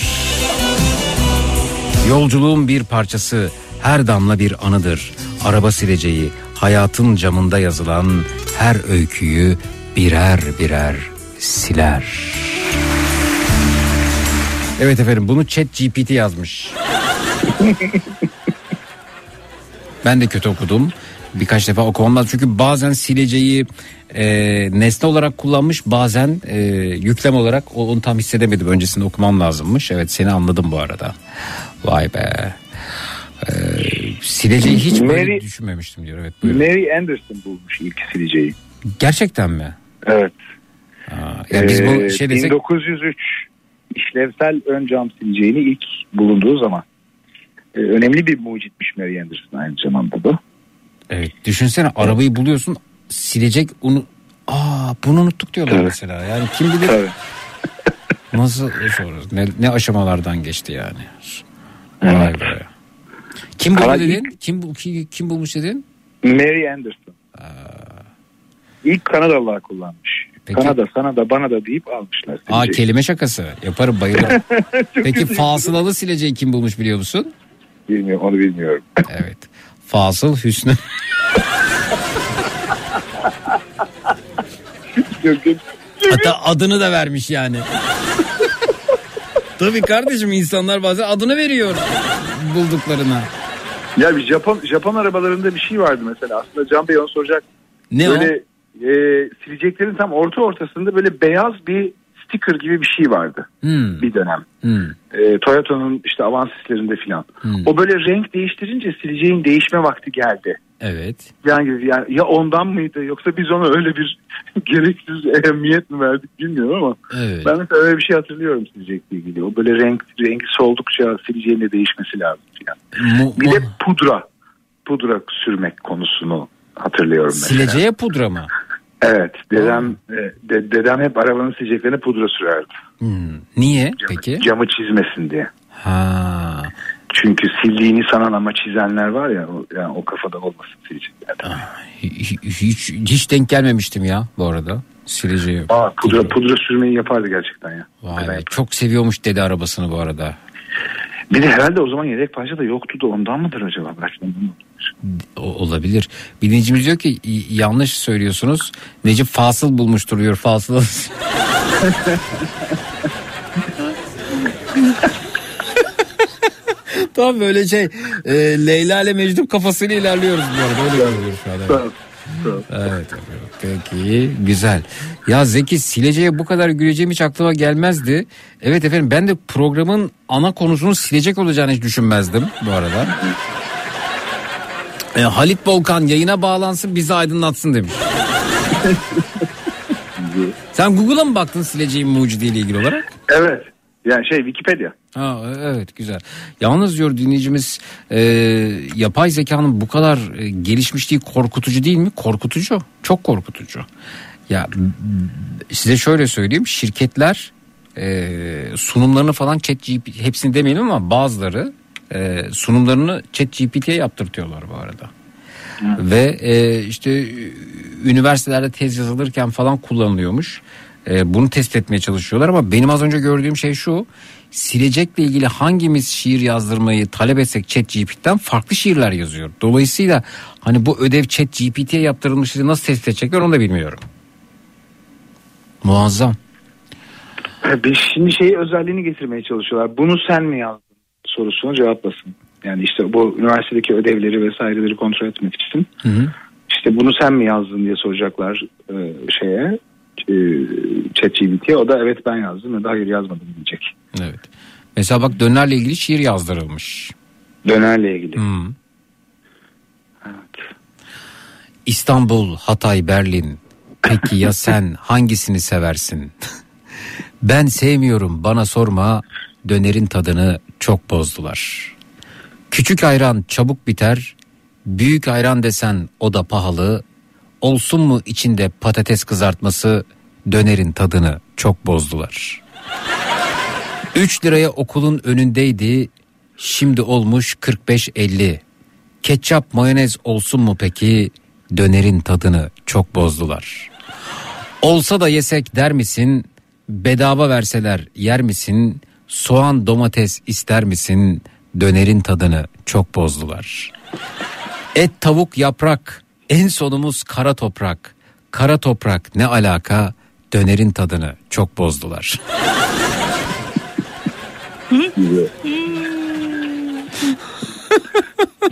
Yolculuğun bir parçası, her damla bir anıdır. Araba sileceği, hayatın camında yazılan her öyküyü birer birer siler. Evet efendim bunu chat GPT yazmış. Ben de kötü okudum. Birkaç defa okumam. Çünkü bazen sileceği e, nesne olarak kullanmış bazen e, yüklem olarak onu tam hissedemedim. Öncesinde okumam lazımmış. Evet seni anladım bu arada. Vay be. E, sileceği hiç böyle Mary- düşünmemiştim diyor. Evet buyurun. Mary Anderson bulmuş ilk sileceği. Gerçekten mi? Evet. ya biz bu Ee, şey desek- 1903 işlevsel ön cam sileceğini ilk bulunduğu zaman. Ee, önemli bir mucitmiş Mary Anderson aynı zamanda bu. Evet düşünsene arabayı buluyorsun silecek onu aa bunu unuttuk diyorlar Tabii. mesela. Yani kim bilir nasıl sonra ne, ne aşamalardan geçti yani. Vay be. Kim Kara- dedin? Kim, bu- kim, kim bulmuş dedin? Mary Anderson. İlk Kanadalılar kullanmış. Kanada sana da bana da deyip almışlar. Aa sileceği. kelime şakası. Yaparım bayılırım. Peki fasılalı sileceği kim bulmuş biliyor musun? Bilmiyorum onu bilmiyorum. Evet. Fasıl Hüsnü. Hatta adını da vermiş yani. Tabii kardeşim insanlar bazen adını veriyor bulduklarına. Ya bir Japon Japon arabalarında bir şey vardı mesela. Aslında Can Bey onu soracak. Ne böyle e, sileceklerin tam orta ortasında böyle beyaz bir sticker gibi bir şey vardı Hmm. bir dönem. Hmm. E, Toyota'nın işte Avancis'lerinde filan. Hmm. O böyle renk değiştirince sileceğin değişme vakti geldi. Evet. Yani, yani ya ondan mıydı yoksa biz ona öyle bir gereksiz ehemmiyet mi verdik bilmiyorum ama Evet. ben mesela öyle bir şey hatırlıyorum silecekle ilgili. O böyle renk rengi soldukça sileceğin de değişmesi lazım filan. Bir de pudra. Pudra sürmek konusunu hatırlıyorum mesela. sileceğe pudra mı? Evet. Dedem e, de- dedem hep arabanın sileceklerine pudra sürerdi. Hmm. Niye peki? Camı çizmesin diye. Ha. Çünkü sildiğini sanan ama çizenler var ya o, yani o kafada olmasın silecekler. Hiç, hiç, hiç denk gelmemiştim ya bu arada. Sileceğe. Aa, pudra, pudra sürmeyi yapardı gerçekten ya. Vay be, çok seviyormuş dede arabasını bu arada. Bir de herhalde o zaman yedek parça da yoktu da ondan mıdır acaba? Belki ondan. Olabilir. Bir dinleyicimiz diyor ki yanlış söylüyorsunuz. Necip fasıl bulmuş duruyor fasıl. Tam böyle şey e, Leyla ile Mecnun kafasıyla ilerliyoruz bu arada. Öyle görünüyor şu an. Evet. Evet. Peki güzel. Ya Zeki sileceğe bu kadar güleceğim hiç aklıma gelmezdi. Evet efendim ben de programın ana konusunun silecek olacağını hiç düşünmezdim bu arada. E, Halit Volkan yayına bağlansın bizi aydınlatsın demiş. Sen Google'a mı baktın sileceğin mucidiyle ilgili olarak? Evet. Yani şey Wikipedia. Ha, evet güzel. Yalnız diyor dinleyicimiz e, yapay zekanın bu kadar e, gelişmişliği korkutucu değil mi? Korkutucu. Çok korkutucu. Ya size şöyle söyleyeyim şirketler e, sunumlarını falan chat hepsini demeyelim ama bazıları e, sunumlarını chat GPT'ye yaptırtıyorlar bu arada. Ve e, işte üniversitelerde tez yazılırken falan kullanılıyormuş. E, bunu tespit etmeye çalışıyorlar ama benim az önce gördüğüm şey şu. Silecekle ilgili hangimiz şiir yazdırmayı talep etsek chat GPT'den farklı şiirler yazıyor. Dolayısıyla hani bu ödev chat GPT'ye yaptırılmıştı nasıl tespit edecekler onu da bilmiyorum. Muazzam. Şimdi şey özelliğini getirmeye çalışıyorlar. Bunu sen mi yazdın sorusuna cevaplasın. Yani işte bu üniversitedeki ödevleri vesaireleri kontrol etmek için. Hı hı. İşte bunu sen mi yazdın diye soracaklar e, şeye e, ChatGPT'ye. O da evet ben yazdım ya da hayır yazmadım diyecek. Evet. Mesela bak dönerle ilgili şiir yazdırılmış. Dönerle ilgili. Hmm. İstanbul, Hatay, Berlin. Peki ya sen hangisini seversin? ben sevmiyorum bana sorma. Dönerin tadını çok bozdular. Küçük ayran çabuk biter. Büyük ayran desen o da pahalı. Olsun mu içinde patates kızartması? Dönerin tadını çok bozdular. 3 liraya okulun önündeydi. Şimdi olmuş 45-50. Ketçap mayonez olsun mu peki? Dönerin tadını çok bozdular. Olsa da yesek der misin? Bedava verseler yer misin? Soğan domates ister misin? Dönerin tadını çok bozdular. Et tavuk yaprak en sonumuz kara toprak. Kara toprak ne alaka? Dönerin tadını çok bozdular.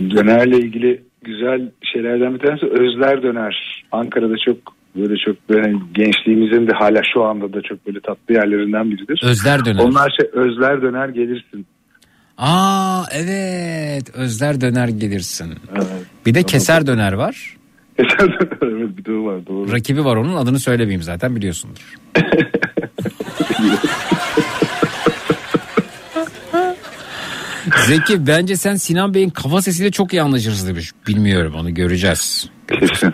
Dönerle ilgili güzel şeylerden bir tanesi Özler Döner. Ankara'da çok böyle çok böyle gençliğimizin de hala şu anda da çok böyle tatlı yerlerinden biridir. Özler Döner. Onlar şey Özler Döner gelirsin. Aa evet Özler döner gelirsin. Bir de keser döner var. evet bir de var doğru. Rakibi var onun adını söylemeyeyim zaten biliyorsundur. Zeki bence sen Sinan Bey'in kafa sesiyle çok iyi anlaşırsın demiş. Bilmiyorum onu göreceğiz.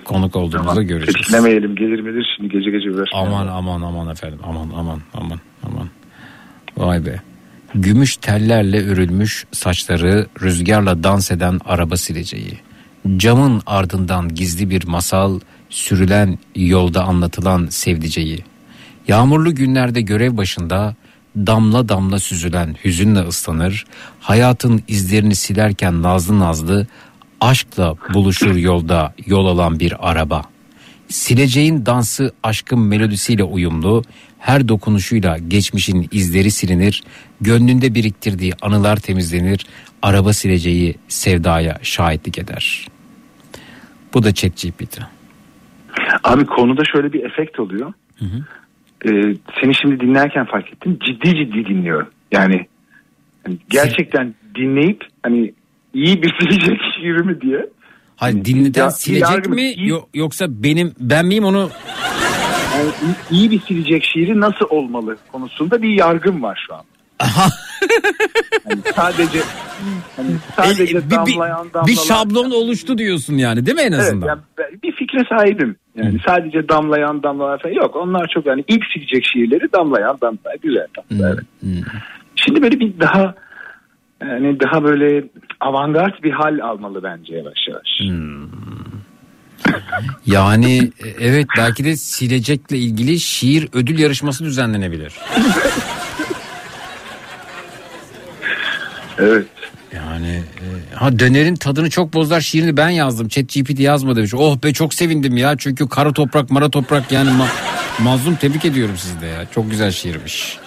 Konuk olduğumuzda göreceğiz. Dinlemeyelim gelir midir şimdi gece gece uğraşmayalım. Aman aman aman efendim aman aman aman aman. Vay be. Gümüş tellerle örülmüş saçları rüzgarla dans eden araba sileceği. Camın ardından gizli bir masal sürülen yolda anlatılan sevdiceği. Yağmurlu günlerde görev başında damla damla süzülen hüzünle ıslanır. Hayatın izlerini silerken nazlı nazlı aşkla buluşur yolda yol alan bir araba. Sileceğin dansı aşkın melodisiyle uyumlu, Her dokunuşuyla geçmişin izleri silinir, gönlünde biriktirdiği anılar temizlenir, araba sileceği sevdaya şahitlik eder. Bu da ChatGPT. Abi konuda şöyle bir efekt oluyor. Ee, seni şimdi dinlerken fark ettim. Ciddi ciddi dinliyorum. Yani hani gerçekten dinleyip hani iyi bir silecek şiiri mi diye. Hayır dinleten ya- silecek mi yo- yoksa benim ben miyim onu Yani iyi- iyi bir silecek şiiri nasıl olmalı konusunda bir yargım var şu an. Hani sadece hani sadece E, bir, damlayan damlalar. bir şablon oluştu diyorsun yani değil mi en Evet, azından? yani ben bir fikre sahibim. Yani sadece damlayan damlalar falan yok. Onlar çok hani ilk silecek şiirleri damlayan damlalar güzel damlalar. evet. Şimdi böyle bir daha yani daha böyle avantgard bir hal almalı bence yavaş yavaş. Yani e, evet belki de silecekle ilgili şiir ödül yarışması düzenlenebilir. Evet. Yani e, ha dönerin tadını çok bozlar şiirini ben yazdım. ChatGPT yazma demiş. Oh be çok sevindim ya. Çünkü kara toprak mara toprak yani ma- mazlum tebrik ediyorum sizi de ya. Çok güzel şiirmiş.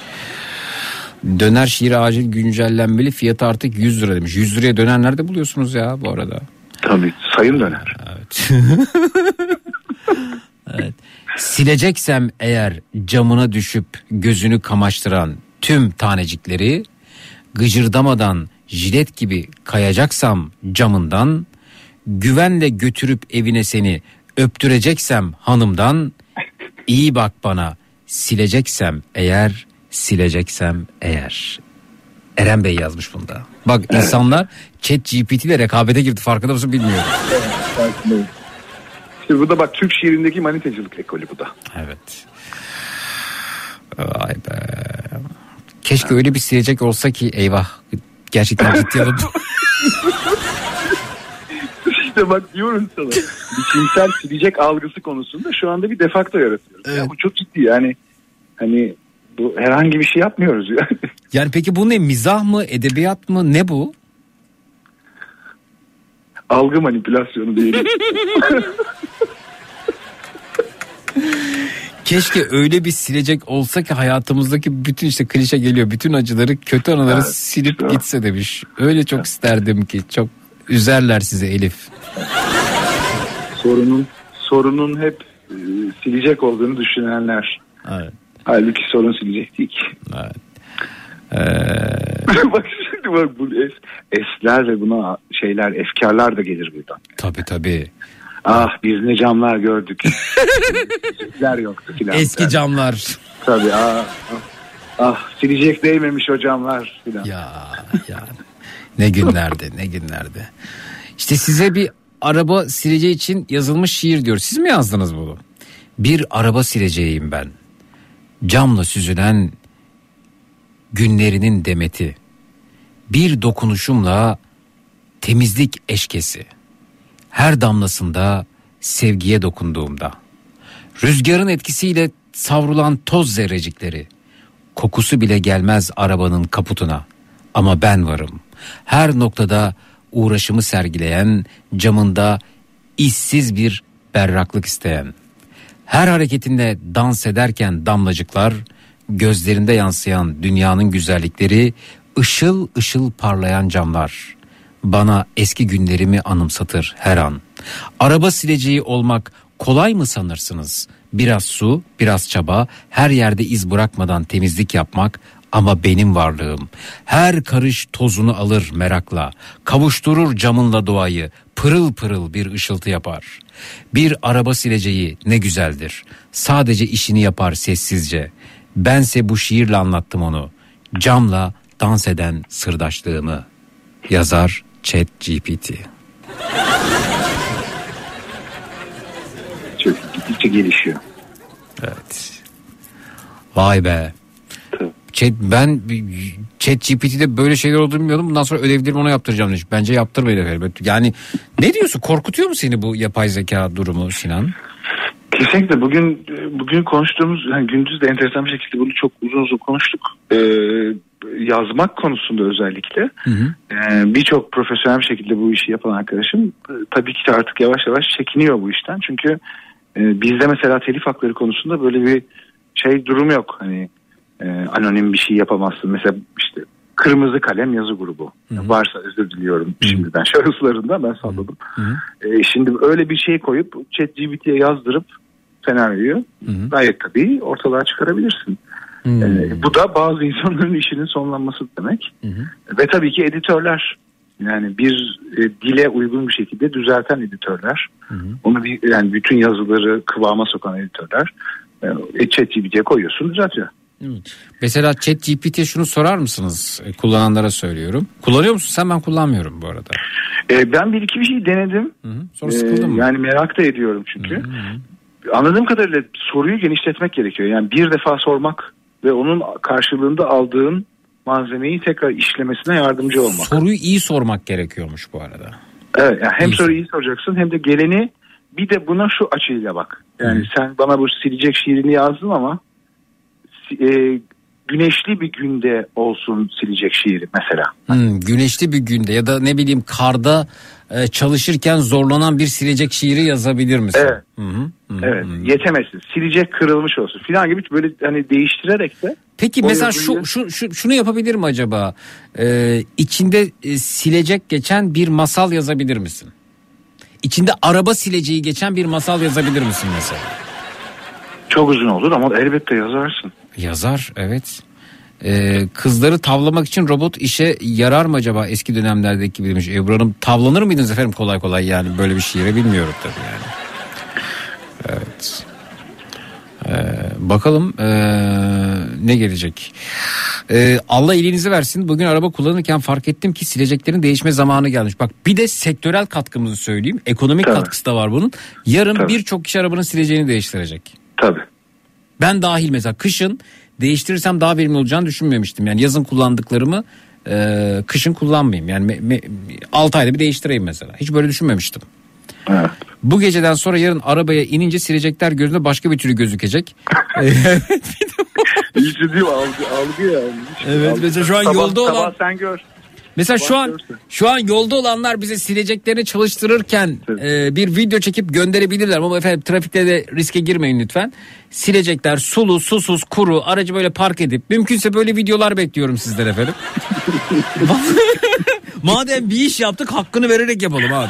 Döner şiiri acil güncellenmeli fiyatı artık 100 lira demiş. 100 liraya döner nerede buluyorsunuz ya bu arada? Tabii sayın döner. Evet. evet. Sileceksem eğer camına düşüp gözünü kamaştıran tüm tanecikleri gıcırdamadan jilet gibi kayacaksam camından güvenle götürüp evine seni öptüreceksem hanımdan iyi bak bana sileceksem eğer sileceksem eğer Eren Bey yazmış bunda. Bak insanlar chat GPT ile rekabete girdi farkında mısın bilmiyorum. İşte bu da bak Türk şiirindeki manitacılık ekolü bu da. Evet. Vay be. Keşke öyle bir silecek olsa ki eyvah gerçekten ciddi alıp işte bak diyorum sana. Biçimsel silecek algısı konusunda şu anda bir defakto yaratıyoruz. Ya bu çok ciddi yani. Hani bu herhangi bir şey yapmıyoruz yani. Yani peki bu ne mizah mı edebiyat mı ne bu? Algı manipülasyonu diyelim. Keşke öyle bir silecek olsa ki hayatımızdaki bütün işte klişe geliyor. Bütün acıları kötü anıları Evet, silip gitse demiş. Öyle çok isterdim ki çok üzerler sizi Elif. sorunun sorunun hep e, silecek olduğunu düşünenler. Evet. Halbuki sorun silecek değil ki. Evet. bak şimdi bak bu es, esler ve buna şeyler efkarlar da gelir buradan. Tabii tabii. Ah biz ne camlar gördük. Silecekler yoktu filan. Eski camlar. Tabii ah, ah, ah silecek değmemiş o camlar filan. Ya ya ne günlerdi ne günlerdi. İşte size bir araba sileceği için yazılmış şiir diyor. Siz mi yazdınız bunu? Bir araba sileceğim ben. Camla süzülen günlerinin demeti. Bir dokunuşumla temizlik eşkesi. Her damlasında sevgiye dokunduğumda. Rüzgarın etkisiyle savrulan toz zerrecikleri. Kokusu bile gelmez arabanın kaputuna. Ama ben varım. Her noktada uğraşımı sergileyen, camında işsiz bir berraklık isteyen. Her hareketinde dans ederken damlacıklar, gözlerinde yansıyan dünyanın güzellikleri, ışıl ışıl parlayan camlar. Bana eski günlerimi anımsatır her an. Araba sileceği olmak kolay mı sanırsınız? Biraz su, biraz çaba, her yerde iz bırakmadan temizlik yapmak ama benim varlığım. Her karış tozunu alır merakla, kavuşturur camınla doğayı, pırıl pırıl bir ışıltı yapar. Bir araba sileceği ne güzeldir. Sadece işini yapar sessizce. Bense bu şiirle anlattım onu. Camla dans eden sırdaşlığımı. Yazar Chat GPT. Çok gittikçe gelişiyor. Evet. Vay be. Chat, ben Chat GPT'de böyle şeyler olduğunu bilmiyordum. Bundan sonra ödevlerimi ona yaptıracağım demiş. Bence yaptırmayın efendim. Yani ne diyorsun? Korkutuyor mu seni bu yapay zeka durumu Sinan? Kesinlikle bugün bugün konuştuğumuz yani gündüz de enteresan bir şekilde bunu çok uzun uzun konuştuk. Ee, yazmak konusunda özellikle Ee, birçok profesyonel bir şekilde bu işi yapan arkadaşım e, tabii ki artık yavaş yavaş çekiniyor bu işten. Çünkü e, bizde mesela telif hakları konusunda böyle bir şey durum yok. Hani e, anonim bir şey yapamazsın. Mesela işte kırmızı kalem yazı grubu. Varsa özür diliyorum şimdiden şahıslarında ben salladım. E, şimdi öyle bir şey koyup ChatGPT'ye yazdırıp senaryoyu gayet tabii ortalığa çıkarabilirsin. E, bu da bazı insanların işinin sonlanması demek. Ve tabii ki editörler. Yani bir e, dile uygun bir şekilde düzelten editörler. Onu bir, yani bütün yazıları kıvama sokan editörler. E, ChatGPT'ye koyuyorsun düzeltiyor. Mesela chat GPT'ye şunu sorar mısınız? E, Kullananlara söylüyorum. Kullanıyor musun sen? Ben kullanmıyorum bu arada. E, ben bir iki bir şey denedim. Sonra sıkıldın E, mı? Yani merak da ediyorum çünkü. Anladığım kadarıyla soruyu genişletmek gerekiyor. Yani bir defa sormak ve onun karşılığında aldığın malzemeyi tekrar işlemesine yardımcı olmak. Soruyu iyi sormak gerekiyormuş bu arada. Evet, yani hem soruyu iyi soracaksın hem de geleni bir de buna şu açıyla bak. Yani sen bana bu silecek şiirini yazdın ama e, güneşli bir günde olsun silecek şiiri mesela. Hmm, güneşli bir günde ya da ne bileyim karda e, çalışırken zorlanan bir silecek şiiri yazabilir misin? Evet. Evet yetemezsin. Silecek kırılmış olsun filan gibi böyle hani değiştirerek de Peki mesela yazıyı- şu, şu, şu şunu yapabilir mi acaba? Ee, içinde e, silecek geçen bir masal yazabilir misin? İçinde araba sileceği geçen bir masal yazabilir misin mesela? çok uzun olur ama elbette yazarsın. Yazar evet. Ee, kızları tavlamak için robot işe yarar mı acaba eski dönemlerdeki gibi demiş Ebru Hanım. Tavlanır mıydınız efendim kolay kolay yani böyle bir şiire bilmiyorum tabii yani. Evet. Ee, bakalım ee, ne gelecek. Ee, Allah iyiliğinizi versin. Bugün araba kullanırken fark ettim ki sileceklerin değişme zamanı gelmiş. Bak bir de sektörel katkımızı söyleyeyim. Ekonomik katkısı da var bunun. Yarın birçok kişi arabanın sileceğini değiştirecek. Tabii. Ben dahil mesela kışın değiştirirsem daha verimli olacağını düşünmemiştim. Yani yazın kullandıklarımı e, kışın kullanmayayım. Yani me, me, 6 ayda bir değiştireyim mesela. Hiç böyle düşünmemiştim. Bu geceden sonra yarın arabaya inince silecekler gözünde başka bir türlü gözükecek. İyice değil mi? Algı, algı yani. Evet, Algı. mesela şu an Sabah- yolda olan- sabah sen gör. Mesela şu an şu an yolda olanlar bize sileceklerini çalıştırırken e, bir video çekip gönderebilirler ama efendim trafikte de riske girmeyin lütfen. Silecekler sulu, susuz, kuru aracı böyle park edip mümkünse böyle videolar bekliyorum sizden efendim. Madem bir iş yaptık hakkını vererek yapalım abi.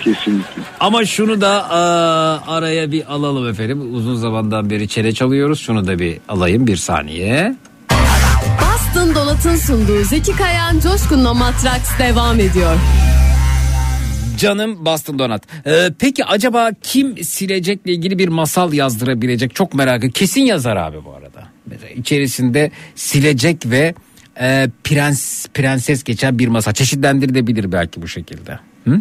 Kesinlikle. Ama şunu da aa, araya bir alalım efendim. Uzun zamandan beri çene çalıyoruz. Şunu da bir alayım bir saniye. Boston Dolat'ın sunduğu Zeki Kayan Coşkun'la Matraks devam ediyor. Canım Boston Donat. Ee, peki acaba kim silecekle ilgili bir masal yazdırabilecek? Çok merak ediyorum. Kesin yazar abi bu arada. Mesela içerisinde silecek ve e, prens prenses geçen bir masal. Çeşitlendirilebilir belki bu şekilde. Hı?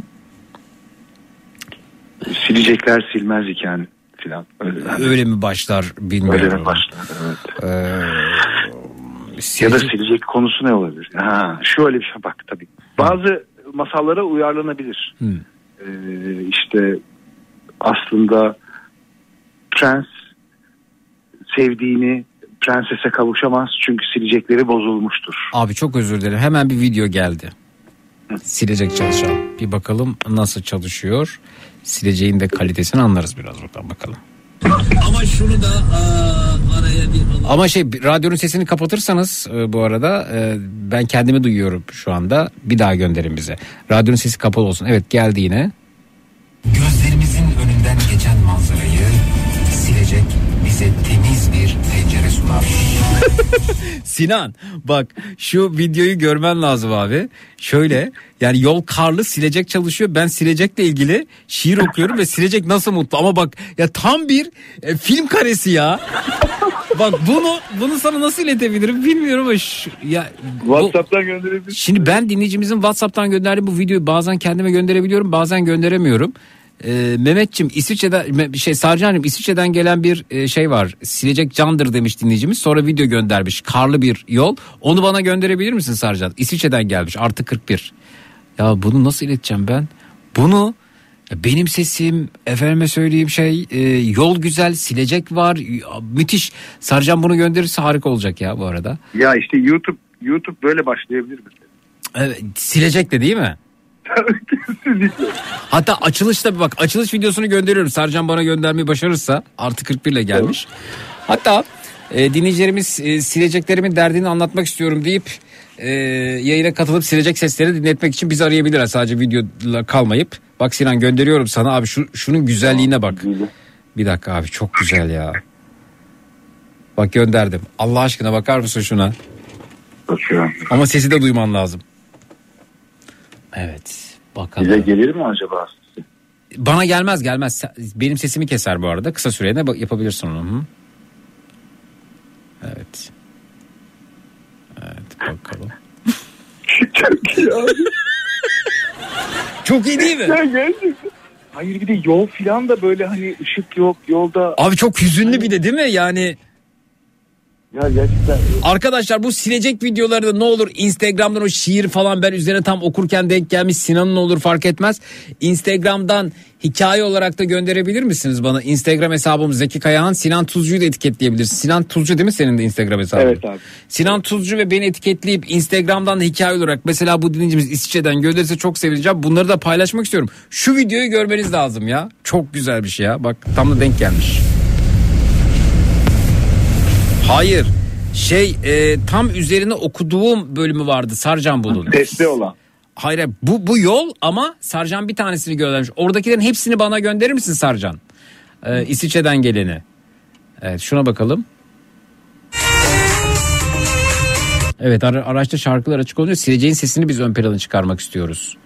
Silecekler silmez iken filan. Öyle, Öyle mi başlar bilmiyorum. Öyle mi başlar? Evet. Ee, Ya da silecek konusu ne olabilir? Ha, şöyle bir şey bak tabii. Bazı masallara uyarlanabilir. Hmm. Ee, işte aslında prens sevdiğini prensese kavuşamaz çünkü silecekleri bozulmuştur. Abi çok özür dilerim. Hemen bir video geldi. Silecek çalışan. Bir bakalım nasıl çalışıyor. Sileceğin de kalitesini anlarız biraz oradan bakalım. Ama şunu da aa, araya bir Ama şey radyonun sesini kapatırsanız e, bu arada e, ben kendimi duyuyorum şu anda. Bir daha gönderin bize. Radyonun sesi kapalı olsun. Evet geldi yine. Gözlerimizin Sinan bak şu videoyu görmen lazım abi. Şöyle yani yol karlı silecek çalışıyor. Ben silecekle ilgili şiir okuyorum ve silecek nasıl mutlu. Ama bak ya tam bir e, film karesi ya. bak bunu bunu sana nasıl iletebilirim bilmiyorum ama şu, ya WhatsApp'tan gönderebilirsin. Şimdi ben dinleyicimizin WhatsApp'tan gönderdiği bu videoyu bazen kendime gönderebiliyorum bazen gönderemiyorum. Ee, Mehmetçim İsviçre'den şey Sarcan'cığım İsviçre'den gelen bir e, şey var. Silecek candır demiş dinleyicimiz. Sonra video göndermiş. Karlı bir yol. Onu bana gönderebilir misin Sarcan? İsviçre'den gelmiş. Artı 41. Ya bunu nasıl ileteceğim ben? Bunu ya benim sesim efendime söyleyeyim şey e, yol güzel silecek var ya, müthiş Sarcan bunu gönderirse harika olacak ya bu arada. Ya işte YouTube YouTube böyle başlayabilir mi? Evet, silecek de değil mi? Hatta açılışta bir bak açılış videosunu gönderiyorum. Sarcan bana göndermeyi başarırsa artı 41 ile gelmiş. Hatta e, dinleyicilerimiz e, sileceklerimin derdini anlatmak istiyorum deyip e, yayına katılıp silecek sesleri dinletmek için bizi arayabilirler sadece videola kalmayıp. Bak Sinan gönderiyorum sana abi şu şunun güzelliğine bak. Bir dakika abi çok güzel ya. Bak gönderdim. Allah aşkına bakar mısın şuna? Bakıyorum. Ama sesi de duyman lazım. Evet. Bakalım. Bize gelir mi acaba? Bana gelmez gelmez. Benim sesimi keser bu arada. Kısa sürede yapabilirsin onu. Hı? Evet. Evet bakalım. Çok iyi abi. Çok iyi değil mi? Ya gerçekten. Hayır bir de yol filan da böyle hani ışık yok yolda. Abi çok hüzünlü bir de değil mi? Yani Ya gerçekten. Arkadaşlar bu silecek videoları da ne olur Instagram'dan o şiir falan ben üzerine tam okurken denk gelmiş Sinan'ın olur fark etmez. Instagram'dan hikaye olarak da gönderebilir misiniz bana? Instagram hesabım Zeki Kayahan Sinan Tuzcu'yu da etiketleyebilirsin. Sinan Tuzcu değil mi senin de Instagram hesabın? Evet abi. Sinan Tuzcu ve beni etiketleyip Instagram'dan da hikaye olarak mesela bu dinleyicimiz İsviçre'den gönderirse çok sevineceğim. Bunları da paylaşmak istiyorum. Şu videoyu görmeniz lazım ya. Çok güzel bir şey ya. Bak tam da denk gelmiş. Hayır. Şey e, tam üzerine okuduğum bölümü vardı Sarcan Bulun. Testi olan. Hayır bu, bu yol ama Sarcan bir tanesini göndermiş. Oradakilerin hepsini bana gönderir misin Sarcan? Ee, İsviçre'den geleni. Evet şuna bakalım. Evet ara- araçta şarkılar açık oluyor. Sileceğin sesini biz ön plana çıkarmak istiyoruz.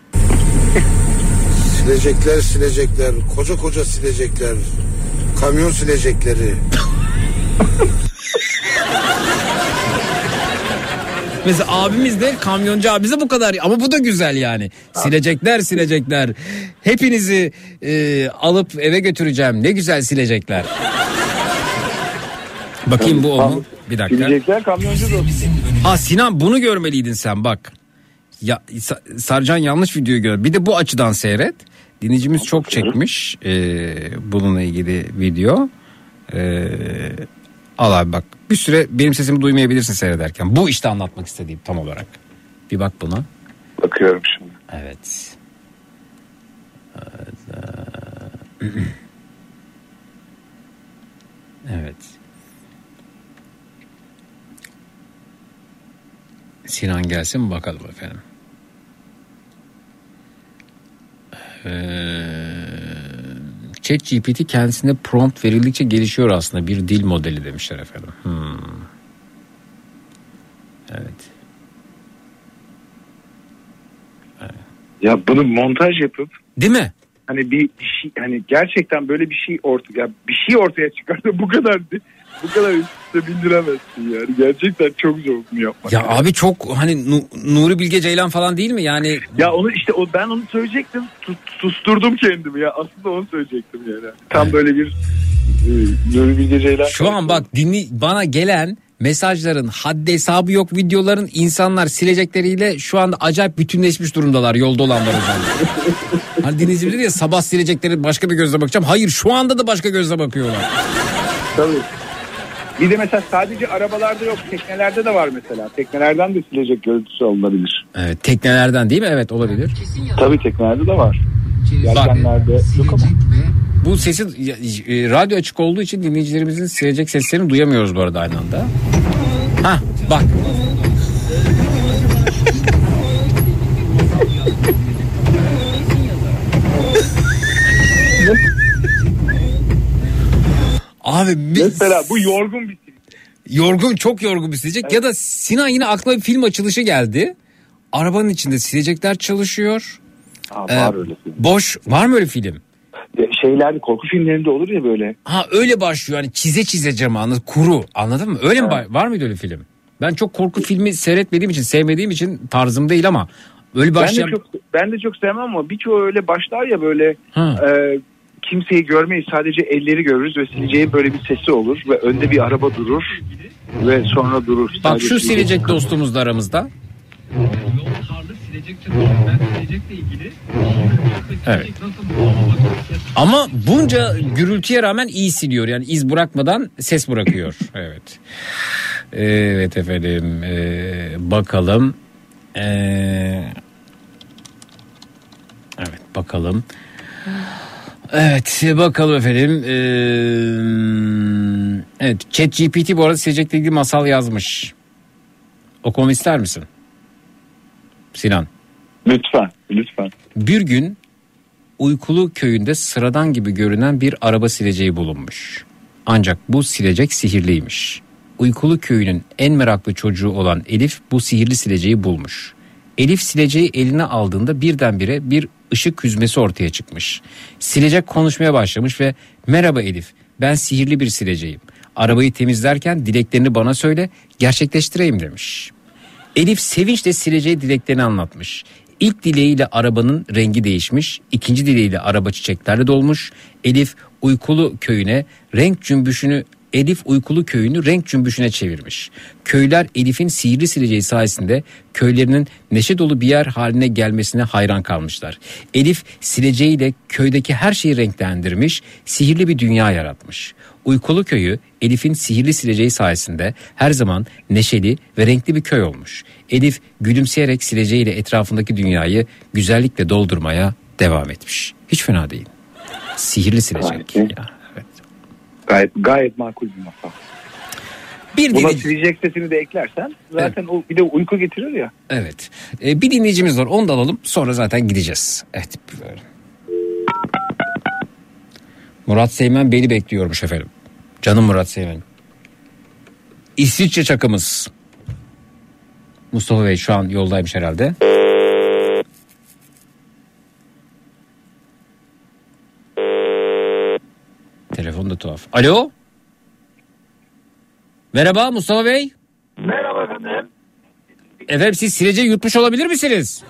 Silecekler silecekler koca koca silecekler kamyon silecekleri Mesela abimiz de kamyoncu abimiz de bu kadar ama bu da güzel yani. Silecekler silecekler. Hepinizi e, alıp eve götüreceğim. Ne güzel silecekler. Bakayım bu o mu? Bir dakika. Silecekler kamyoncu da Ha Sinan bunu görmeliydin sen bak. Ya Sa- Sarcan yanlış videoyu gör. Bir de bu açıdan seyret. Dinleyicimiz çok çekmiş e, bununla ilgili video. E, al abi bak bir süre benim sesimi duymayabilirsin seyrederken. Bu işte anlatmak istediğim tam olarak. Bir bak buna. Bakıyorum şimdi. Evet. Evet. Sinan gelsin bakalım efendim. Ee, ChatGPT kendisine prompt verildikçe gelişiyor aslında bir dil modeli demişler efendim. Hmm. Evet. Ya bunu montaj yapıp Değil mi? hani bir, bir şey hani gerçekten böyle bir şey ortaya ya bir şey ortaya çıkarsa bu kadar bu kadar üst üste bindiremezsin yani. Gerçekten çok zor bunu yapmak. Ya abi çok hani Nu- Nuri Bilge Ceylan falan değil mi? Yani Ya onu işte o ben onu söyleyecektim. Sus- susturdum kendimi ya. Aslında onu söyleyecektim yani. Tam böyle bir e, Nuri Bilge Ceylan. Şu an bak dinli bana gelen mesajların haddi hesabı yok videoların insanlar silecekleriyle şu anda acayip bütünleşmiş durumdalar yolda olanlar özellikle. hani dinleyicimiz dedi ya sabah silecekleri başka bir gözle bakacağım. Hayır şu anda da başka gözle bakıyorlar. Tabii. Bir de mesela sadece arabalarda yok. Teknelerde de var mesela. Teknelerden de silecek görüntüsü alınabilir. Evet teknelerden değil mi? Evet olabilir. Tabii teknelerde de var. Yelkenlerde yok ama. Bu sesi e, radyo açık olduğu için dinleyicilerimizin silecek seslerini duyamıyoruz bu arada aynı anda. Ha bak. Abi biz... Mesela bu yorgun bir Yorgun çok yorgun bir silecek ya da Sinan yine aklıma bir film açılışı geldi. Arabanın içinde silecekler çalışıyor. Aa, Ee, var öyle film. Boş var mı öyle film? Şeyler korku filmlerinde olur ya böyle. Ha öyle başlıyor hani çize çize camı anladın kuru anladın mı? Öyle mi ba- var mıydı öyle film? Ben çok korku filmi seyretmediğim için sevmediğim için tarzım değil ama öyle başlayan... Ben de çok ben de çok sevmem ama birçoğu öyle başlar ya böyle Ha. e, kimseyi görmeyiz sadece elleri görürüz ve sileceğin böyle bir sesi olur ve önde bir araba durur ve sonra durur. Bak Sadece şu silecek- silecek dostumuz da aramızda. Evet. Ama bunca gürültüye rağmen iyi siliyor. Yani iz bırakmadan ses bırakıyor. Evet. Evet efendim. Ee, bakalım. Ee, evet bakalım. Evet bakalım efendim. Ee, Evet Chat GPT bu arada silecekle ilgili masal yazmış. Okumamı ister misin? Sinan. Lütfen, lütfen. Bir gün uykulu köyünde sıradan gibi görünen bir araba sileceği bulunmuş. Ancak bu silecek sihirliymiş. Uykulu köyünün en meraklı çocuğu olan Elif bu sihirli sileceği bulmuş. Elif sileceği eline aldığında birdenbire bir ışık hüzmesi ortaya çıkmış. Silecek konuşmaya başlamış ve merhaba Elif ben sihirli bir sileceğim. Arabayı temizlerken dileklerini bana söyle gerçekleştireyim demiş. Elif sevinçle sileceği dileklerini anlatmış. İlk dileğiyle arabanın rengi değişmiş, ikinci dileğiyle araba çiçeklerle dolmuş. Elif uykulu köyüne renk cümbüşünü Elif uykulu köyünü renk cümbüşüne çevirmiş. Köyler Elif'in sihirli sileceği sayesinde köylerinin neşe dolu bir yer haline gelmesine hayran kalmışlar. Elif sileceğiyle köydeki her şeyi renklendirmiş, sihirli bir dünya yaratmış. Uykulu köyü Elif'in sihirli sileceği sayesinde her zaman neşeli ve renkli bir köy olmuş. Elif gülümseyerek sileceğiyle etrafındaki dünyayı güzellikle doldurmaya devam etmiş. Hiç fena değil. Sihirli silecek. Ya. Gayet, gayet makul bir masal. Bir Buna dinleyici- silecek sesini de eklersen zaten o bir de uyku getirir ya. Evet. Ee, bir dinleyicimiz var. Onu da alalım. Sonra zaten gideceğiz. Evet. Murat Seymen beni bekliyormuş efendim. Canım Murat Seymen. İsviçre çakımız. Mustafa Bey şu an yoldaymış herhalde. Telefon da tuhaf. Alo. Merhaba Mustafa Bey. Merhaba efendim. Efendim siz sileceği yutmuş olabilir misiniz?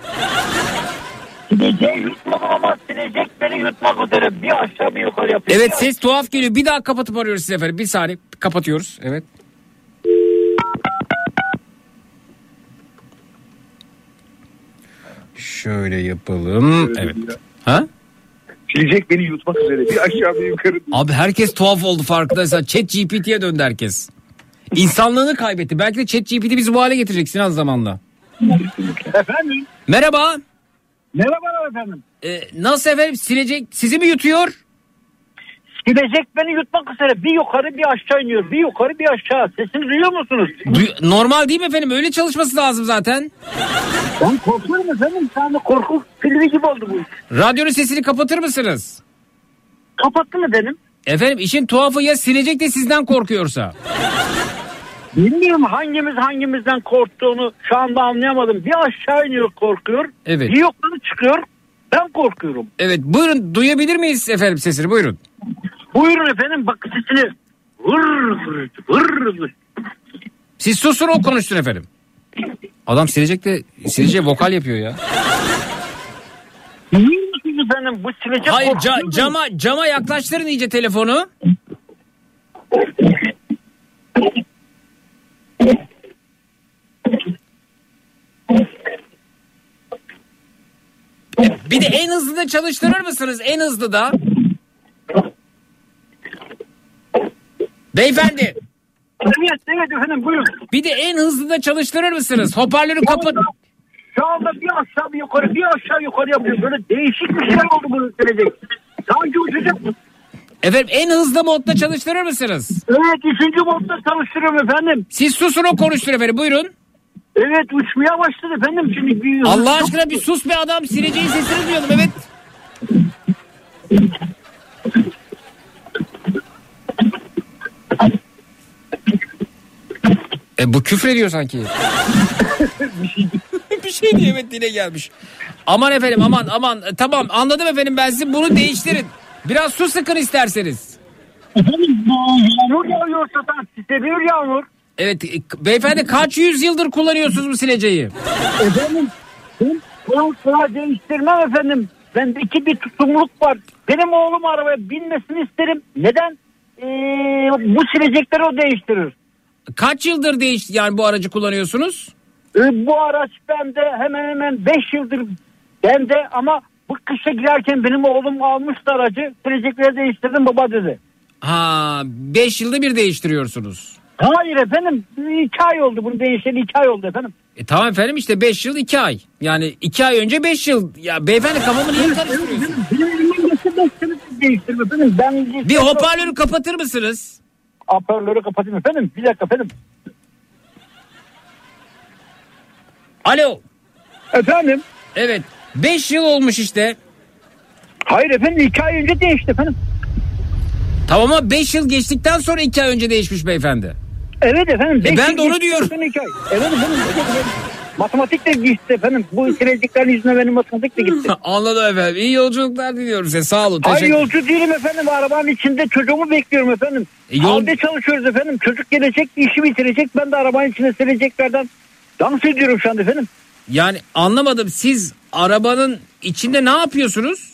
Sileceği yutmam ama silecek beni yutmak üzere bir aşağı bir yukarı yapıyor. Evet ses tuhaf geliyor. Bir daha kapatıp arıyoruz sizi efendim. Bir saniye kapatıyoruz. Evet. Şöyle yapalım. Evet. Ha? Silecek beni yutmak üzere bir aşağı bir yukarı. Abi herkes tuhaf oldu farkındaysan. Chat GPT'ye döndü herkes. İnsanlığını kaybetti. Belki de Chat GPT bizi bu hale getirecek Sinan zamanla. Efendim? Merhaba. Merhabalar efendim. Ee, nasıl efendim silecek sizi mi yutuyor? Silecek beni yutmak üzere bir yukarı bir aşağı iniyor. Bir yukarı bir aşağı. Sesini duyuyor musunuz? Duy- Normal değil mi efendim? Öyle çalışması lazım zaten. Ben korkuyorum efendim. Şu anda korku filmi gibi oldu bu iş. Radyonun sesini kapatır mısınız? Kapattım efendim. Efendim işin tuhafı ya silecek de sizden korkuyorsa. Bilmiyorum hangimiz hangimizden korktuğunu şu anda anlayamadım. Bir aşağı iniyor korkuyor. Evet. Bir yukarı çıkıyor. Ben korkuyorum. Evet buyurun duyabilir miyiz efendim sesini buyurun. Buyurun efendim bak sesini. Vır vır vır vır. Siz susun o konuşsun efendim. Adam silecek de sileceğe vokal yapıyor ya. Efendim bu silecek Hayır ca- cama cama yaklaştırın iyice telefonu. Bir de en hızlı da çalıştırır mısınız? En hızlı da. Beyefendi. Evet evet efendim buyurun. Bir de en hızlı da çalıştırır mısınız? Hoparlörü kapat. Şu anda bir aşağı bir yukarı bir aşağı yukarı yapıyor. Böyle değişik bir şey oldu bu silecek. Sanki uçacak. Efendim en hızlı modda çalıştırır mısınız? Evet üçüncü modda çalıştırıyorum efendim. Siz susun o konuştur efendim buyurun. Evet uçmaya başladı efendim şimdi. Bir Allah aşkına bir sus be adam sileceğin sesini duyalım evet. E bu küfür ediyor sanki. bir şey diye evet dile gelmiş. Aman efendim aman aman E, tamam anladım efendim ben sizi bunu değiştirin. Biraz su sıkın isterseniz. Efendim yağmur yağıyor satan seviyor yağmur. Evet e, beyefendi kaç yüzyıldır kullanıyorsunuz bu sileceği? Efendim ben kulağı değiştirmem efendim. Bendeki bir tutumluluk var. Benim oğlum arabaya binmesini isterim. Neden? Ee, bu silecekleri o değiştirir. Kaç yıldır değiş yani bu aracı kullanıyorsunuz? Ee, bu araç bende hemen hemen 5 yıldır bende ama bu kışa girerken benim oğlum almıştı aracı. Silecekleri değiştirdim baba dedi. Ha 5 yılda bir değiştiriyorsunuz. Hayır efendim 2 ay oldu bunu değişeli 2 ay oldu efendim. E tamam efendim işte 5 yıl 2 ay. Yani 2 ay önce 5 yıl. Ya beyefendi kafamı niye karıştırıyorsun? Benim elimden geçti 5 sene değiştirme efendim. Ben Bir hoparlörü kapatır mısınız? Hoparlörü kapatayım efendim. Bir dakika efendim. Alo. Efendim. Evet. 5 yıl olmuş işte. Hayır efendim 2 ay önce değişti efendim. Tamam ama 5 yıl geçtikten sonra 2 ay önce değişmiş beyefendi. Evet efendim. E ben de onu diyorum. Evet efendim. evet efendim. Matematik de gitti efendim. Bu sileceklerin yüzünden benim matematik de gitti. Anladım efendim. İyi yolculuklar diliyorum size. Sağ olun. Hayır Teşekkür yolcu değilim efendim. Arabanın içinde çocuğumu bekliyorum efendim. E, yol- Halde çalışıyoruz efendim. Çocuk gelecek işi bitirecek. Ben de arabanın içinde sileceklerden dans ediyorum şu anda efendim. Yani anlamadım. Siz arabanın içinde ne yapıyorsunuz?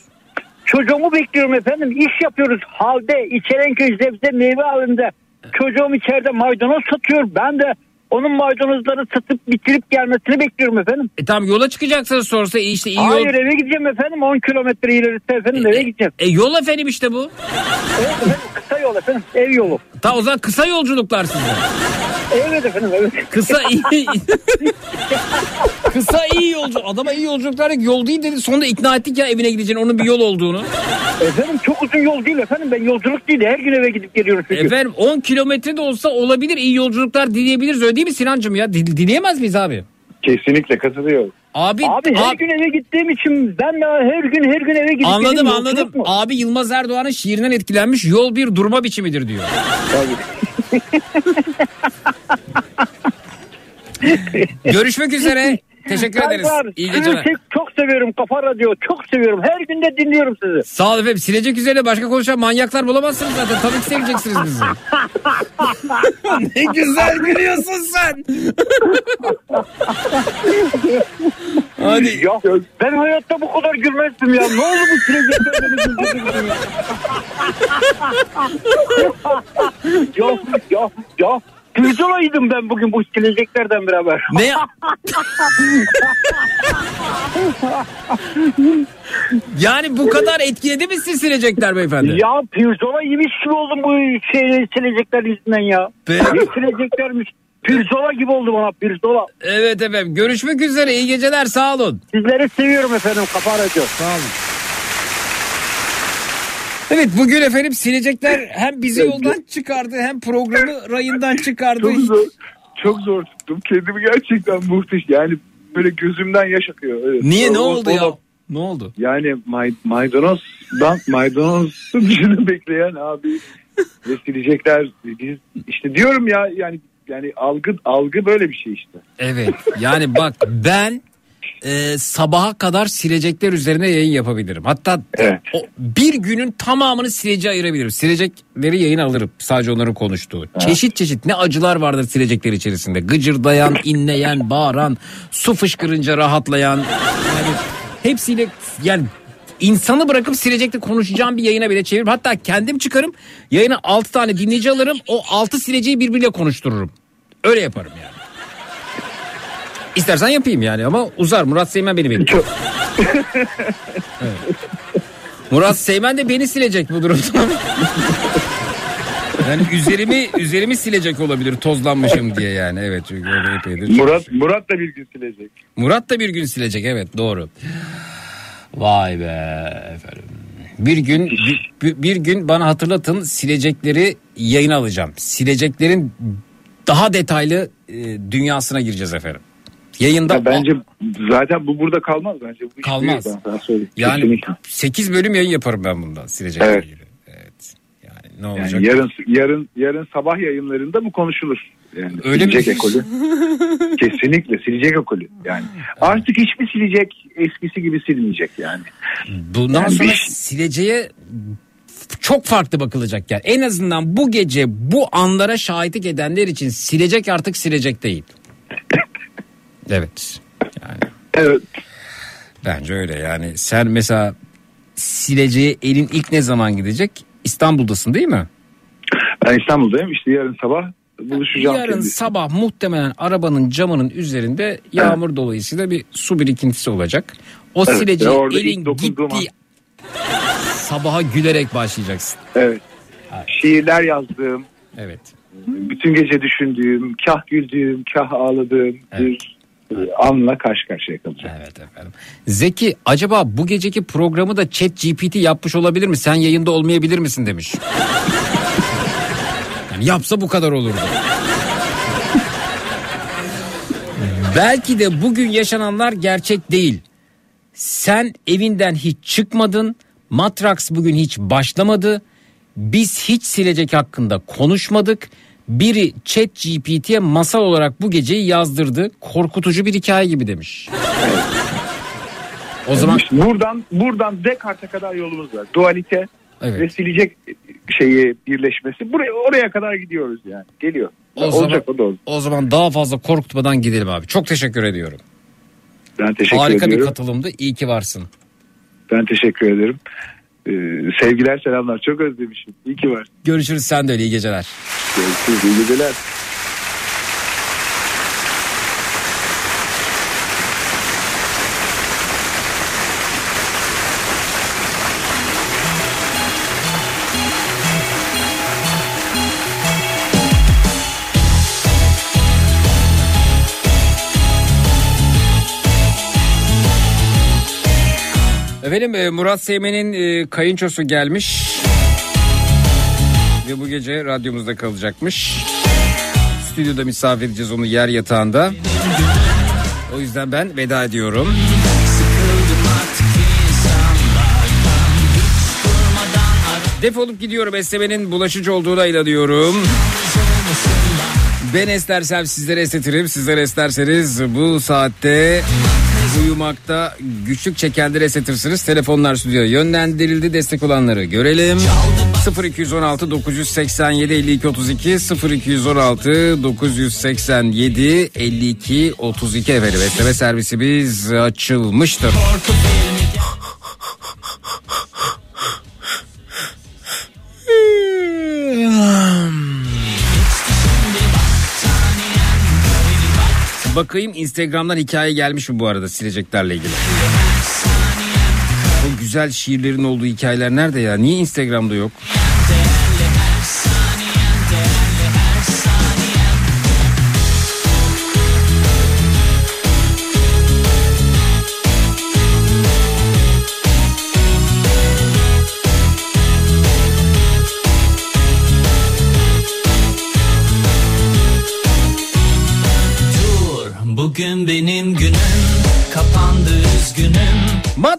Çocuğumu bekliyorum efendim. İş yapıyoruz. Halde İçerenköy Zebze meyve halinde. Çocuğum içeride maydanoz satıyor. Ben de onun maydanozları satıp bitirip gelmesini bekliyorum efendim. E tamam yola çıkacaksınız sonrası e işte iyi yol. Hayır eve gideceğim efendim 10 kilometre ilerisi efendim eve gideceğim. E yol efendim işte bu. Evet efendim kısa yol efendim ev yolu. Ta o zaman kısa yolculuklar size. Evet efendim evet. Kısa iyi. kısa iyi yolcu. Adama iyi yolculuklar dedik, yol değil dedi. Sonunda ikna ettik ya evine gideceğini onun bir yol olduğunu. Efendim çok uzun yol değil efendim ben yolculuk değil her gün eve gidip geliyorum çünkü. Efendim 10 kilometre de olsa olabilir iyi yolculuklar dileyebiliriz öyle değil mi Sinancım ya? Dil- dileyemez miyiz abi? Kesinlikle katılıyorum. Abi, Abi her abi- gün eve gittiğim için ben de her gün her gün eve gidip Anladım geliyorum. anladım. Yolculuk mu? Abi Yılmaz Erdoğan'ın şiirinden etkilenmiş yol bir durma biçimidir diyor. Görüşmek üzere. Teşekkür ederiz. Saygılar. İyi geceler. çok, çok seviyorum Kafa Radyo. Çok seviyorum. Her gün de dinliyorum sizi. Sağ ol efendim. Silecek üzerine başka konuşan manyaklar bulamazsınız zaten. Tabii ki seveceksiniz bizi. ne güzel gülüyorsun sen. Hadi. Ya ben hayatta bu kadar gülmezdim ya. Ne oldu bu beni güldürdü ya. ya ya ya. Pirzolaydım ben bugün bu sileceklerden beraber. Ne ya? Yani bu kadar etkiledi mi sizi silecekler beyefendi? Ya pirzola yemiş gibi oldum bu şey, silecekler yüzünden ya. Ne sileceklermiş. Pirzola gibi oldu bana pirzola. Evet efendim. Görüşmek üzere. İyi geceler. Sağ olun. Sizleri seviyorum efendim Kafa Radyo. Sağ olun. Evet bugün efendim silecekler hem bizi yoldan çıkardı hem programı rayından çıkardı. Çok zor, çok zor tuttum. Kendimi gerçekten muhteşem. Yani böyle gözümden yaş akıyor. Evet. Niye ne O- oldu o- ya? Ne oldu? Yani may, maydanozdan maydanozun dışını bekleyen abi ve silecekler biz işte diyorum ya yani yani algı algı böyle bir şey işte. Evet yani bak ben e, sabaha kadar silecekler üzerine yayın yapabilirim. Hatta o, bir günün tamamını sileceğe ayırabilirim. Silecekleri yayın alırım sadece onların konuştuğu. Çeşit çeşit ne acılar vardır silecekler içerisinde. Gıcırdayan, inleyen, bağıran, su fışkırınca rahatlayan. Yani hepsiyle yani insanı bırakıp silecekle konuşacağım bir yayına bile çeviririm. Hatta kendim çıkarım yayına 6 tane dinleyici alırım. O 6 sileceği birbiriyle konuştururum. Öyle yaparım yani. İstersen yapayım yani ama uzar. Murat Seymen beni bekliyor. Evet. Murat Seymen de beni silecek bu durumda. yani üzerimi üzerimi silecek olabilir tozlanmışım diye yani. Evet çünkü öyle epeydir. Murat Murat da bir gün silecek. Murat da bir gün silecek evet doğru. Vay be efendim. Bir gün bir, bir- bir gün bana hatırlatın silecekleri yayına alacağım. Sileceklerin daha detaylı e, dünyasına gireceğiz efendim. Yayında Ya bence zaten bu burada kalmaz bence. Bu Kalmaz. yani Kesinlikle. 8 bölüm yayın yaparım ben bundan silecekle Evet. ilgili. Evet. Yani ne Yani olacak? yarın yarın yarın sabah yayınlarında bu konuşulur. Yani Öyle mi? silecek ekolü. Kesinlikle silecek ekolü. Yani artık hiçbir silecek eskisi gibi silmeyecek yani. Bundan Yani sonra bir- sileceğe çok farklı bakılacak yani. En azından bu gece bu anlara şahitlik edenler için silecek artık silecek değil. Evet. Yani. Evet. Bence öyle yani. Sen mesela sileceğe elin ilk ne zaman gidecek? İstanbul'dasın değil mi? Ben İstanbul'dayım işte yarın sabah buluşacağım. Yarın kendisiyle. sabah muhtemelen arabanın camının üzerinde yağmur dolayısıyla bir su birikintisi olacak. O Evet, sileceğe elin gittiği sabaha gülerek başlayacaksın. Evet. Şiirler yazdığım, Evet. bütün gece düşündüğüm, kah güldüğüm, kah ağladığım bir e, anla karşı karşıya kalacağım. Evet efendim. Zeki acaba bu geceki programı da Chat GPT yapmış olabilir mi? Sen yayında olmayabilir misin demiş. Yani yapsa bu kadar olurdu. Belki de bugün yaşananlar gerçek değil. Sen evinden hiç çıkmadın. Matrax bugün hiç başlamadı. Biz hiç silecek hakkında konuşmadık. Biri chat GPT'ye masal olarak bu geceyi yazdırdı. Korkutucu bir hikaye gibi demiş. O zaman İşte buradan buradan Descartes'e kadar yolumuz var. Dualite Evet. ve silecek şeyi birleşmesi. Buraya oraya kadar gidiyoruz yani. Geliyor. o Olacak zaman, o da olacak. o zaman daha fazla korkutmadan gidelim abi. Çok teşekkür ediyorum. Ben teşekkür Harika bir ediyorum. katılımdı. İyi ki varsın. Ben teşekkür ederim. Ee, sevgiler selamlar. Çok özlemişim. İyi ki var. Görüşürüz sen de öyle iyi geceler. Görüşürüz. İyi geceler. Efendim e, Murat Seymen'in e, kayınçosu gelmiş. Ve bu gece radyomuzda kalacakmış. Stüdyoda misafir edeceğiz onu yer yatağında. O yüzden ben veda ediyorum. Defolup gidiyorum esnemenin bulaşıcı olduğuna inanıyorum. Ben estersem sizlere estetirim. Sizler esterseniz bu saatte uyumakta güçlük çekenleri estetirsiniz. Telefonlar stüdyoya yönlendirildi. Destek olanları görelim. 0216 987 52 32 0216 987 52 32 efendim. Besleme servisimiz açılmıştır. Bakayım Instagram'dan hikaye gelmiş mi bu arada sileceklerle ilgili? O güzel şiirlerin olduğu hikayeler nerede ya? Niye Instagram'da yok?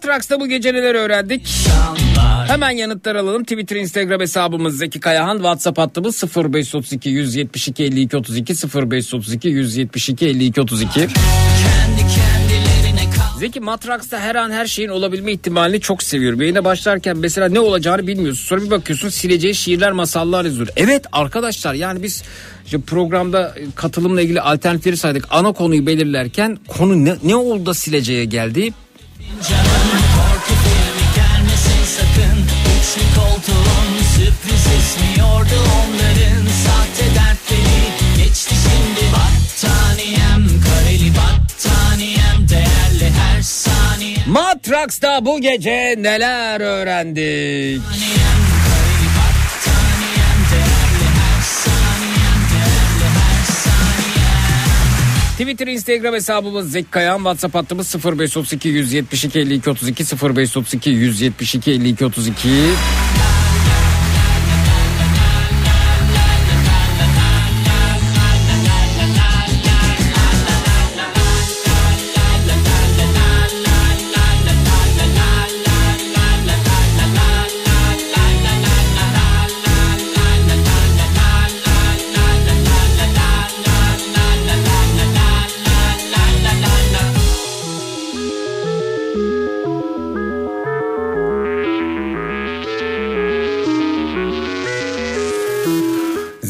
Matrax'ta bu gece neler öğrendik? Hemen yanıtlar alalım. Twitter, Instagram hesabımız Zeki Kayahan. WhatsApp hattımız 0532 172 52 32 0532 172 52 32. Zeki Matrax'ta her an her şeyin olabilme ihtimalini çok seviyorum. Yayına başlarken mesela ne olacağını bilmiyorsun. Sonra bir bakıyorsun sileceği şiirler, masallar yazıyor. Evet arkadaşlar yani biz işte programda katılımla ilgili alternatifleri saydık. Ana konuyu belirlerken konu ne, ne oldu da sileceğe geldi? Matrax'ta bu gece neler öğrendik? Twitter, Instagram hesabımız Zeki Kayağan, WhatsApp hattımız 0532 172 52 32 0532 172 52 32.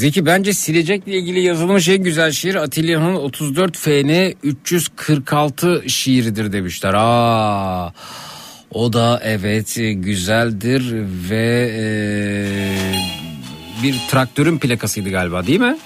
Zeki bence silecekle ilgili yazılmış en güzel şiir Atilla'nın 34 FN 346 şiiridir demişler. Aa, o da evet güzeldir ve e, bir traktörün plakasıydı galiba değil mi?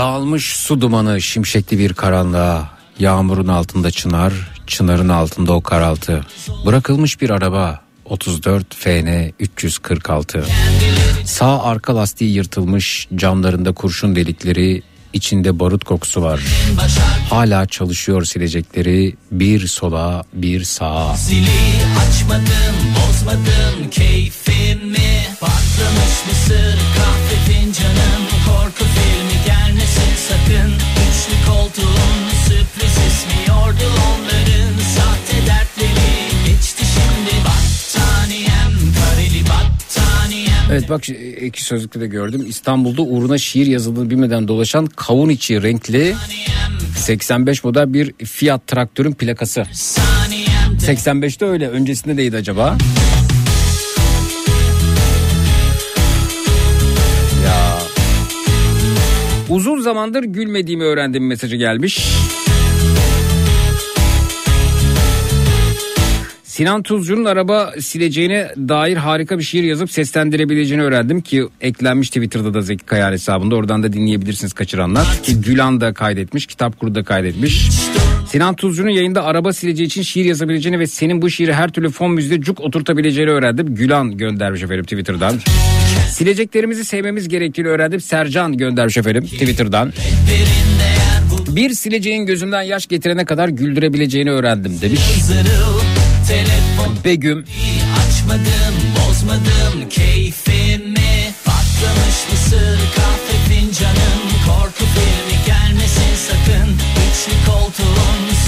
Dağılmış su dumanı şimşekli bir karanlığa Yağmurun altında çınar Çınarın altında o karaltı. Bırakılmış bir araba. 34 FN 346. Sağ arka lastiği yırtılmış, camlarında kurşun delikleri, içinde barut kokusu var. Hala çalışıyor silecekleri, bir sola bir sağa. Zili açmadım bozmadım keyfimi Patlamış mısır sakın Üçlü koltuğun sürpriz ismi yordu onların Sahte dertleri geçti şimdi Battaniyem kareli battaniyem Evet bak şi- iki sözlükte de gördüm. İstanbul'da uğruna şiir yazıldığını bilmeden dolaşan kavun içi renkli 85 model bir Fiat traktörün plakası. 85'te öyle. Öncesinde neydi acaba? Ya. Uzun zamandır gülmediğimi öğrendim mesajı gelmiş. Sinan Tuzcu'nun araba sileceğine dair harika bir şiir yazıp seslendirebileceğini öğrendim ki eklenmiş Twitter'da da Zeki Kayar hesabında oradan da dinleyebilirsiniz kaçıranlar. Ki Gülan da kaydetmiş, Kitap Kuru da kaydetmiş. Sinan Tuzcu'nun yayında araba sileceği için şiir yazabileceğini ve senin bu şiiri her türlü fon müziğinde cuk oturtabileceğini öğrendim. Gülan göndermiş efendim Twitter'dan. Sileceklerimizi sevmemiz gerektiğini öğrendim. Sercan göndermiş efendim Twitter'dan. Bir sileceğin gözünden yaş getirene kadar güldürebileceğini öğrendim demiş. Begüm Açmadım bozmadım keyfimi Patlamış mısır kahve fincanım Korku filmi gelmesin sakın Üçlü koltuğun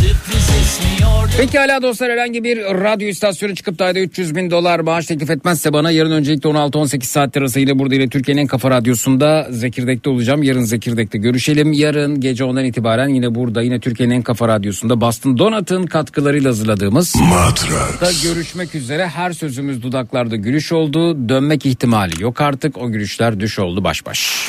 yordu Pekala dostlar herhangi bir radyo istasyonu çıkıp da ayda 300 bin dolar maaş teklif etmezse bana yarın öncelikle 16-18 saat arası yine burada yine Türkiye'nin en kafa radyosunda Zekirdek'te olacağım. Yarın Zekirdek'te görüşelim. Yarın gece 10'dan itibaren yine burada yine Türkiye'nin en kafa radyosunda Boston Donat'ın katkılarıyla hazırladığımız Matrax. da görüşmek üzere. Her sözümüz dudaklarda gülüş oldu. Dönmek ihtimali yok artık. O gülüşler düş oldu baş baş.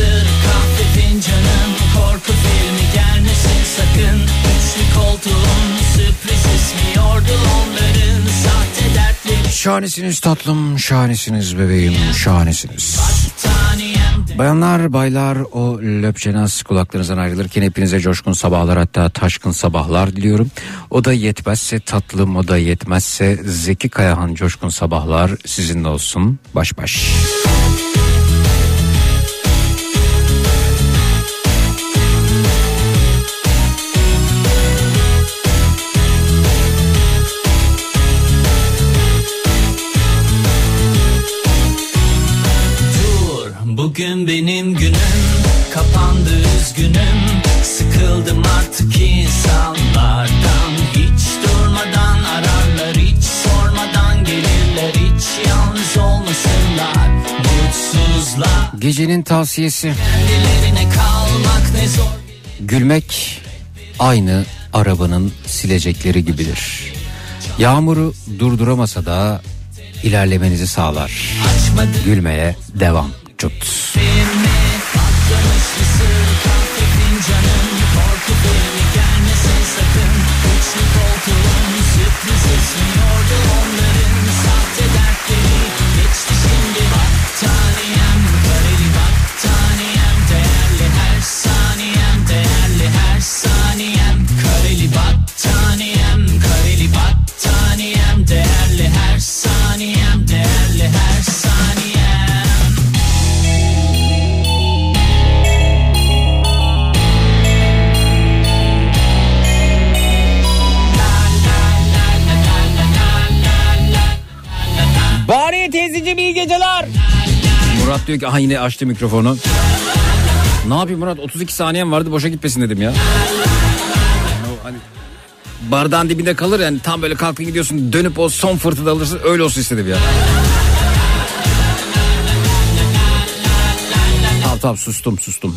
mısır kahve fincanım Korku filmi gelmesin sakın Üçlü koltuğun sürpriz ismi onların Sahte dertleri Şahanesiniz tatlım, şahanesiniz bebeğim, şahanesiniz. Bayanlar, baylar o löpçenaz kulaklarınızdan ayrılırken hepinize coşkun sabahlar hatta taşkın sabahlar diliyorum. O da yetmezse tatlım, o da yetmezse Zeki Kayahan coşkun sabahlar sizinle olsun baş baş. Dur bugün benim günüm Kapandı üzgünüm. Sıkıldım artık insanlardan. Hiç durmadan ararlar Hiç sormadan gelirler. Hiç yalnız olmasınlar Mutsuzlar. Gecenin tavsiyesi. Kendilerine kalmak ne zor gülmek aynı arabanın silecekleri gibidir. Yağmuru durduramasa da ilerlemenizi sağlar. Gülmeye devam. Cut. Patlamış mısır kahve fincanım Murat diyor ki aha yine açtı mikrofonu. Ne yapayım Murat 32 saniyem vardı boşa gitmesin dedim ya. Yani hani bardağın dibinde kalır yani tam böyle kalkın gidiyorsun dönüp o son fırtına alırsın öyle olsun istedim ya. Tamam tamam sustum sustum.